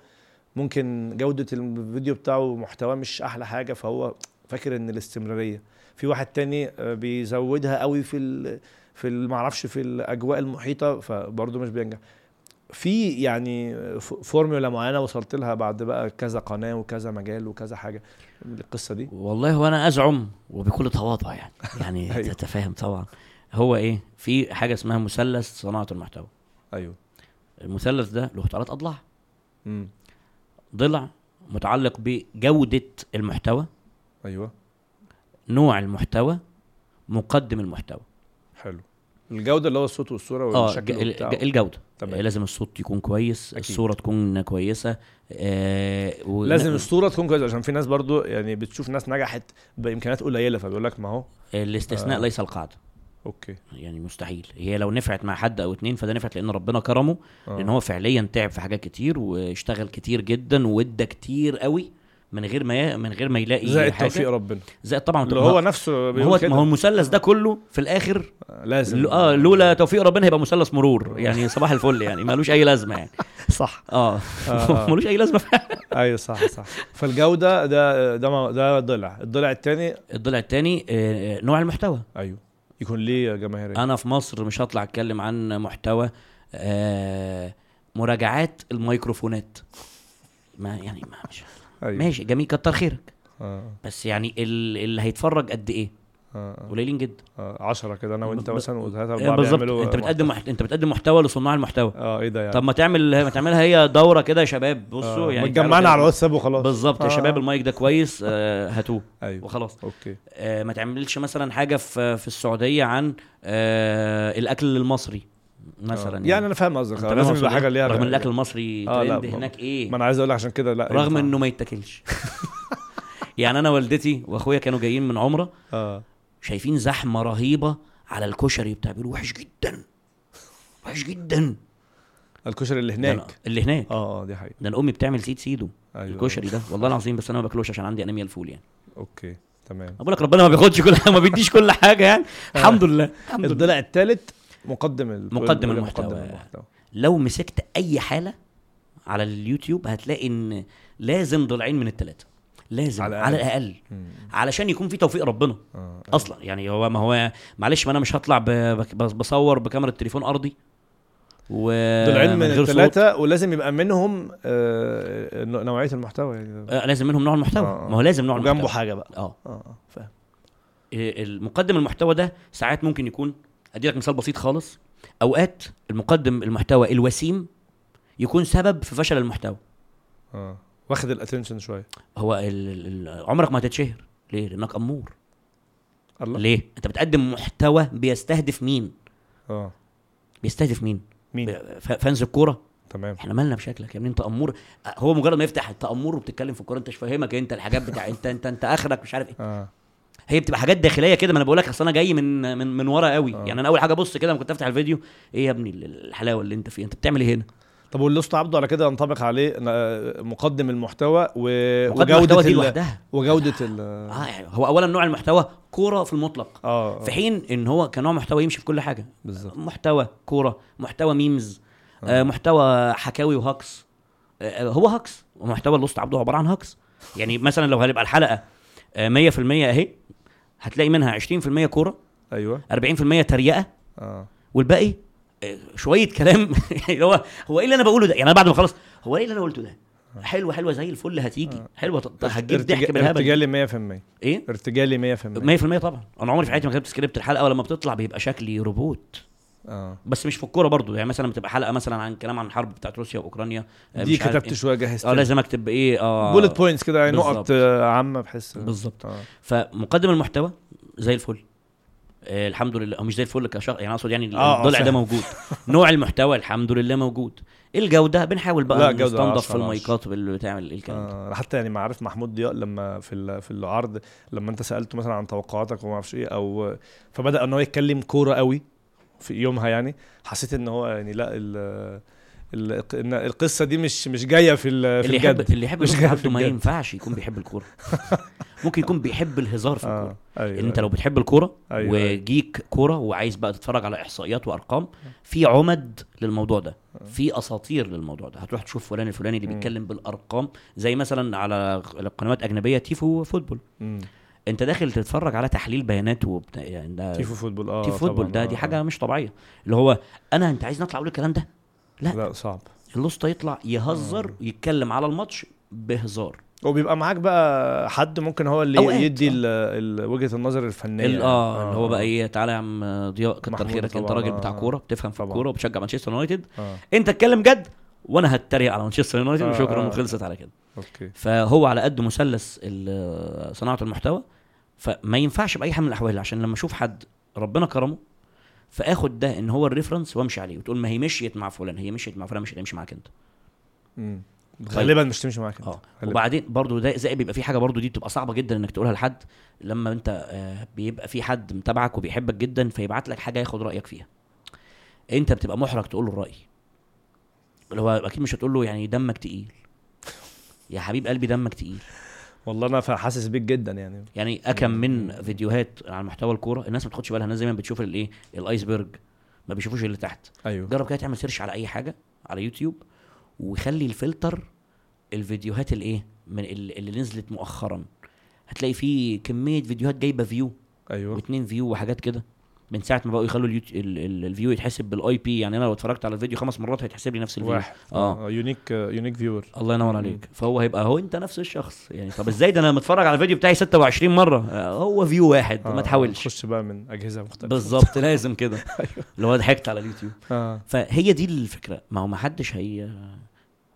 ممكن جودة الفيديو بتاعه محتواه مش أحلى حاجة فهو فاكر إن الاستمرارية. في واحد تاني آه، بيزودها قوي في ال في ال- معرفش في الأجواء المحيطة فبرضه مش بينجح. في يعني ف- فورمولا معينة وصلت لها بعد بقى كذا قناة وكذا مجال وكذا حاجة القصة دي؟ والله وأنا أزعم وبكل تواضع يعني. يعني أيوه. تتفاهم طبعا. هو إيه؟ في حاجة اسمها مثلث صناعة المحتوى. أيوه. المثلث ده له ثلاث أضلاع. امم ضلع متعلق بجودة المحتوى. أيوه. نوع المحتوى مقدم المحتوى حلو الجودة اللي هو الصوت والصورة آه والشكل. ج- الجودة تمام. آه، لازم الصوت يكون كويس أكيد. الصورة تكون كويسة آه و... لازم الصورة تكون كويسة عشان في ناس برضو يعني بتشوف ناس نجحت بإمكانيات قليلة فبيقول لك ما هو الاستثناء آه. ليس القاعدة أوكي يعني مستحيل هي لو نفعت مع حد أو اتنين فده نفعت لأن ربنا كرمه آه. لأن هو فعليا تعب في حاجات كتير واشتغل كتير جدا وادى كتير قوي من غير ما ي... من غير ما يلاقي زائد حاجة. توفيق ربنا. زائد طبعا اللي هو نفسه ما هو بيقول ما هو المثلث ده كله في الآخر لازم. ل- آه لولا توفيق ربنا هيبقى مثلث مرور. يعني صباح الفل يعني مالوش أي لازمة يعني. صح. آه. آه. ملوش أي لازمة فعلا. أيوه صح صح. فالجودة ده ده ما- ده ضلع. الضلع الثاني الضلع الثاني نوع المحتوى. أيوه. يكون ليه جماهيرية. أنا في مصر مش هطلع أتكلم عن محتوى آه، مراجعات الميكروفونات. ما يعني ما مش أيوه ماشي جميل كتر خيرك آه. بس يعني ال- اللي هيتفرج قد إيه آه. آه. قليلين جدا آه. عشرة كده أنا وأنت مثلا وثلاثة آه، أربعة بالظبط أنت بتقدم محت... أنت بتقدم محتوى لصناع المحتوى آه إيه ده يعني طب ما تعمل ما تعملها هي دورة كده يا شباب بصوا آه. يعني متجمعنا على. الواتساب وخلاص بالظبط يا آه. شباب المايك ده كويس آه، هاتوه أيوه وخلاص okay آه، ما تعملش مثلا حاجة في في السعودية عن آه، الأكل المصري مثلا آه. يعني. أنا فاهم قصدك. آه، لازم يبقى؟ حاجة ليها رغم الأكل المصري آه، ترند هناك إيه؟ ما أنا عايز أقول عشان كده لا رغم. إنه ما يتاكلش. يعني أنا والدتي وأخويا كانوا جايين من عمرة. آه. شايفين زحمة رهيبة على الكشري بتاع بيقولوا وحش جدا. وحش جدا. الكشري اللي هناك. اللي هناك؟ آه آه دي حقيقة. ده أنا أمي بتعمل سيد سيدو أيوه. الكشري ده. والله العظيم بس أنا ما باكلوش عشان عندي أنيميا الفول يعني. أوكي تمام. بقول لك ربنا ما بياخدش كل ما بيديش كل حاجة يعني. الحمد لله الحمد لله. الضلع الثالث مقدم ال- مقدم ال- المحتوى. مقدم المحتوى لو مسكت أي حالة على اليوتيوب هتلاقي إن لازم ضلعين من الثلاثه لازم على. الاقل, على الأقل. مم. علشان يكون في توفيق ربنا آه أصلا يعني هو ما هو معلش ما أنا مش هطلع بصور بكاميرا تليفون أرضي و ضلعين من. الثلاثه ولازم يبقى منهم آه نوعية المحتوى يعني آه، لازم منهم نوع المحتوى آه، آه. ما هو لازم نوع المحتوى حاجة بقى آه آه آه فاهم المقدم المحتوى ده ساعات ممكن يكون أدي لك مثال بسيط خالص. أوقات المقدم المحتوى الوسيم يكون سبب في فشل المحتوى. آه. واخد ال attention شوية. هو ال ال عمرك ما هتتشهر. ليه؟ لأنك أمور. الله. ليه؟ أنت بتقدم محتوى بيستهدف مين؟ آه. بيستهدف مين؟ مين؟ fans الكورة. تمام. إحنا مالنا بشكلك يا ابني أنت أمور. هو مجرد ما يفتح انت امور وبتتكلم في الكورة أنت مش فاهمك أنت الحاجات بتاع أنت أنت أنت آخرك مش عارف إيه. آه. هي بتبقى حاجات داخلية كده ما أنا بقول لك أصل أنا جاي من من من ورا قوي. آه. يعني أنا أول حاجة أبص كده لما كنت أفتح الفيديو إيه يا ابني الحلاوة اللي أنت فيها؟ أنت بتعمل إيه هنا؟ طب والأسطى عبده على كده ينطبق عليه آه، مقدم المحتوى و... مقدم وجودة المحتوى دي. لوحدها. وجودة ال... آه يعني هو اولا نوع المحتوى كورة في المطلق. آه في حين إن هو كنوع محتوى يمشي في كل حاجة. بالظبط. محتوى كورة محتوى memes آه. محتوى حكاوي وهجص آه هو هجص ومحتوى الأسطى عبده عبارة عن هجص يعني مثلا لو هنبقى الحلقة آه 100% اهي. هتلاقي منها 20% كورة أيوه. 40% تريقة آه. والباقي آه، شوية كلام. يعني هو هو إيه اللي أنا بقوله ده؟ يعني أنا بعد ما خلص هو إيه اللي أنا قلته ده؟ حلوة حلوة زي الفل هتيجي. حلوة هتجيب ضحك بالهبل. ارتجالي 100% إيه؟ ارتجالي 100% 100% طبعا. أنا عمري في حياتي ما كتبت سكريبت الحلقة ولما بتطلع بيبقى شكلي روبوت آه. بس مش في الكورة برضو. يعني مثلا بتبقى حلقة مثلا عن كلام عن الحرب بتاعت روسيا وأوكرانيا آه، دي كتبت إيه. شوية جهزت آه لازم أكتب إيه آه. bullet points كده يعني. نقط آه، عامة بحس بالظبط. آه. فمقدم المحتوى زي الفل. آه الحمد لله. أو مش زي الفل كشخص يعني أقصد يعني آه، آه، الضلع ده فاهم. موجود. نوع المحتوى الحمد لله موجود. الجودة بنحاول لا، بقى جودة نستنضف 10 في المايكات اللي بتعمل الكلام ده. آه، حتى يعني ما عارف محمود ضياء لما في في العرض لما أنت سألته مثلا عن توقعاتك وما أعرفش إيه أو فبدأ إن هو يتكلم كورة قوي. في يومها يعني حسيت إن هو يعني لأ ال القصة دي مش مش جاية في ال- في اللي يحب الجد اللي يحب مش مش جاي في عبده ما. ينفعش يكون بيحب الكورة. ممكن يكون بيحب الهزار في الكورة. أيوه إن أنت لو بتحب الكورة أيوة، وجيك كورة وعايز بقى تتفرج على إحصائيات وأرقام في عمد للموضوع ده. في أساطير للموضوع ده. هتروح تشوف فلان الفلاني اللي. بيتكلم بالأرقام زي مثلا على قنوات أجنبية Tifo Football. انت داخل تتفرج على تحليل بيانات وبتاع يعني ده Tifo Football آه Tifo Football ده آه، دي آه. حاجة مش طبيعية اللي هو أنا أنت عايز نطلع أقول الكلام ده لا. لا صعب الأسطى يطلع يهزر آه. ويتكلم على الماتش بهزار وبيبقى معاك بقى حد ممكن هو اللي أوقات، يدي آه. وجهة النظر الفنية ال-. آه اللي هو بقى إيه تعالى يا عم ضياء كتر خيرك أنت راجل آه. بتاع كورة بتفهم في. الكورة وبتشجع مانشستر يونايتد آه أنت اتكلم جد وأنا هتريق على مانشستر يونايتد آه، وشكرا آه. وخلصت على كده. okay. فهو على قد مثلث صناعة المحتوى فما ينفعش بأي حال من الأحوال عشان لما أشوف حد ربنا كرمه فآخد ده إن هو ال reference وأمشي عليه وتقول ما هي مشيت مع فلان هي مشيت مع فلان مش هتمشي معاك أنت. مم. غالبا مش تمشي معاك أنت. آه. وبعدين برضو ده زي بيبقى في حاجة برضو دي بتبقى صعبة جدا إنك تقولها لحد لما أنت آه، بيبقى في حد متابعك وبيحبك جدا فيبعت لك حاجة ياخد رأيك فيها. أنت بتبقى محرج تقول له الرأي. اللي هو أكيد مش هتقول له يعني دمك تقيل. يا حبيب قلبي دمك تقيل. والله أنا حاسس بيك جدا يعني. يعني أكم من فيديوهات على محتوى الكورة الناس ما بتاخدش بالها الناس دايما بتشوف الإيه؟ ال iceberg. ما بيشوفوش اللي تحت. أيوه. جرب كده تعمل search على أي حاجة على يوتيوب وخلي الفلتر الفيديوهات الإيه؟ من ال- اللي نزلت مؤخرا. هتلاقي فيه كمية فيديوهات جايبة view أيوه. واتنين view وحاجات كده. من ساعة ما بقوا يخلوا اليوت... ال... ال... ال view يتحسب بال IP. يعني أنا لو اتفرجت على الفيديو خمس مرات هيتحسب لي نفس ال view. واحد. آه. unique unique viewer الله ينور عليك. فهو هيبقى هو انت نفس الشخص. يعني طب إزاي ده أنا متفرج على الفيديو بتاعي 26 مرة؟ آه، هو view واحد ما تحاولش. خش بقى من أجهزة مختلفة. بالظبط لازم كده. اللي هو ضحكت على اليوتيوب. آه. فهي دي الفكرة. ما هو ما حدش هي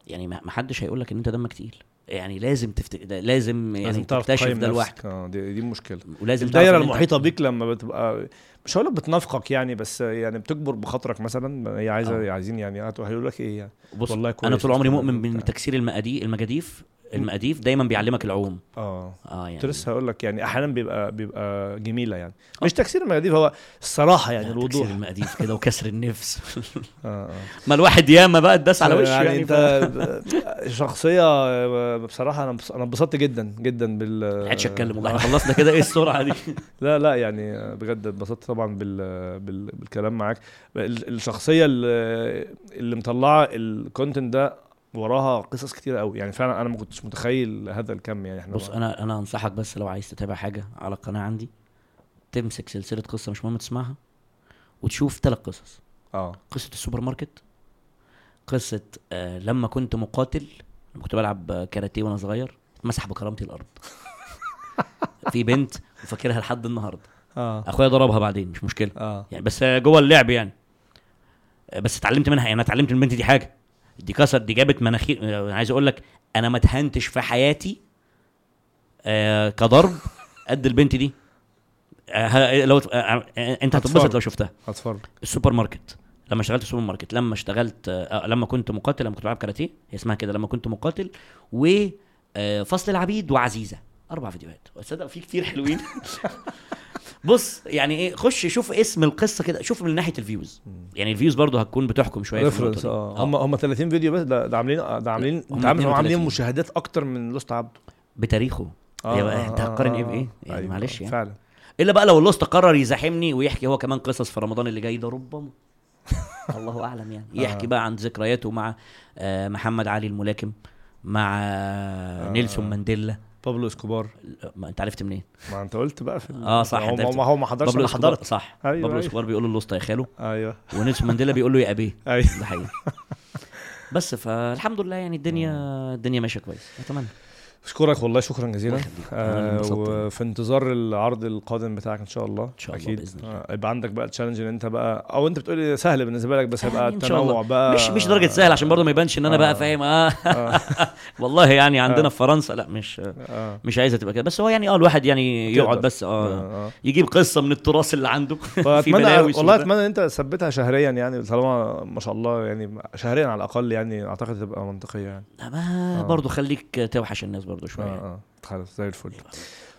يعني ما حدش هيقول لك إن أنت دمك تقيل. يعني لازم تفتك... ده لازم يعني لازم تكتشف ده لوحدك. آه دي, دي المشكلة ولازم الدايرة المحيطة بيك لما بتبقى مش هقول بتنافقك يعني بس يعني بتجبر بخاطرك مثلا هي عايزة آه. عايزين يعني هيقولوا لك إيه يعني بص والله أنا كويس طول عمري. مؤمن بإن تكسير المقاديف المجاديف المقاديف دايما بيعلمك العوم. آه. آه يعني. كنت لسه هقول لك يعني أحيانا بيبقى بيبقى جميلة يعني. مش تكسير المجاديف هو الصراحة يعني الوضوح. تكسير المقاديف كده وكسر النفس. آه آه. ما الواحد ياما بقى اتداس على وشه يعني يعني, انت شخصية بصراحة أنا أنا انبسطت جدا جدا بال ما حدش اتكلم والله خلصنا كده إيه السرعة دي؟ لا لا يعني بجد اتبسطت طبعا بال... بال... بالكلام معاك. ال- الشخصية اللي, اللي مطلعة ال content ده وراها قصص كتير قوي. يعني فعلا أنا ما كنتش متخيل هذا الكم يعني إحنا بص أنا أنا أنصحك بس لو عايز تتابع حاجة على القناة عندي تمسك سلسلة قصة مش مهم تسمعها وتشوف ثلاث قصص. آه. قصة السوبر ماركت قصة آه لما كنت مقاتل لما كنت بلعب كاراتيه وأنا صغير اتمسح بكرامتي الأرض. في بنت وفاكرها لحد النهارده. آه. أخويا ضربها بعدين مش مشكلة. آه. يعني بس جوه اللعب يعني. بس اتعلمت منها يعني أنا اتعلمت من البنت دي حاجة. دي كسر دي جابت مناخير آه، عايز أقول لك أنا ما اتهنتش في حياتي آه كضرب قد البنت دي. آه لو آه آه أنت هتتبسط. لو شفتها. هتفرج السوبر ماركت لما اشتغلت في السوبر ماركت لما اشتغلت آه لما كنت مقاتل لما كنت بلعب كاراتيه هي اسمها كده لما كنت مقاتل و آه فصل العبيد وعزيزة. أربع فيديوهات. تصدق في كتير حلوين. بص يعني إيه خش شوف اسم القصة كده شوف من ناحية ال views. يعني ال views برضو هتكون بتحكم شوية reference دي. آه. هم هم 30 فيديو بس ده, ده عاملين ده عاملين هم عاملين 32. مشاهدات أكتر من الأسطى عبده. بتاريخه. آه، آه، أنت آه، هتقارن إيه آه، بإيه؟ آه. يعني معلش يعني. فعلا. إلا بقى لو الأسطى قرر يزاحمني ويحكي هو كمان قصص في رمضان اللي جاي ده ربما. الله أعلم يعني. يحكي آه. بقى عن ذكرياته مع آه، محمد علي الملاكم مع آه، نيلسون مانديلا. بابلو إسكوبار. ما أنت عرفت منين؟ ما أنت قلت بقى في آه، صح، هو ما. هو ما حضرش بابلو أنا حضرت. صح. أيوة، بابلو أيوة. إسكوبار بيقول له الأسطى يا خاله أيوه. ونيلسون مانديلا بيقول له يا أبيه. أيوه. ده حقيقي بس فالحمد لله يعني الدنيا الدنيا ماشية كويس. أتمنى. أشكرك والله شكرا جزيلا آه. وفي انتظار العرض القادم بتاعك إن شاء الله إن شاء الله أكيد بإذن الله. آه، يبقى عندك بقى challenge إن أنت بقى أو أنت بتقولي سهل بالنسبة لك بس هيبقى التنوع. بقى مش مش درجة سهل عشان برضه ما يبانش إن أنا آه. بقى فاهم آه آه. والله يعني آه. عندنا في فرنسا لا مش آه. مش عايزه تبقى كده بس هو يعني آه الواحد يعني. يقعد بس آه آه. يجيب قصة من التراث اللي عنده في بلاوي والله. أتمنى إن أنت تثبتها شهريا يعني طالما ما شاء الله يعني شهريا على الأقل يعني أعتقد تبقى منطقية يعني ما آه. برضه خليك توحش الناس برضه شوية. آه آه. خلاص زي الفل.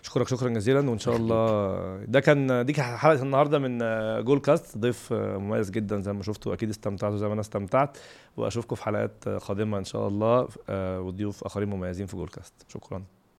اشكرك شكرا جزيلا وإن شاء الله. ده كان دي حلقة النهارده من آه، جول كاست ضيف آه، مميز جدا زي ما شفتوا. أكيد استمتعتوا زي ما أنا استمتعت. وأشوفكم في حلقات آه، قادمة إن شاء الله. آه، وضيوف آخرين مميزين في جول كاست شكرا.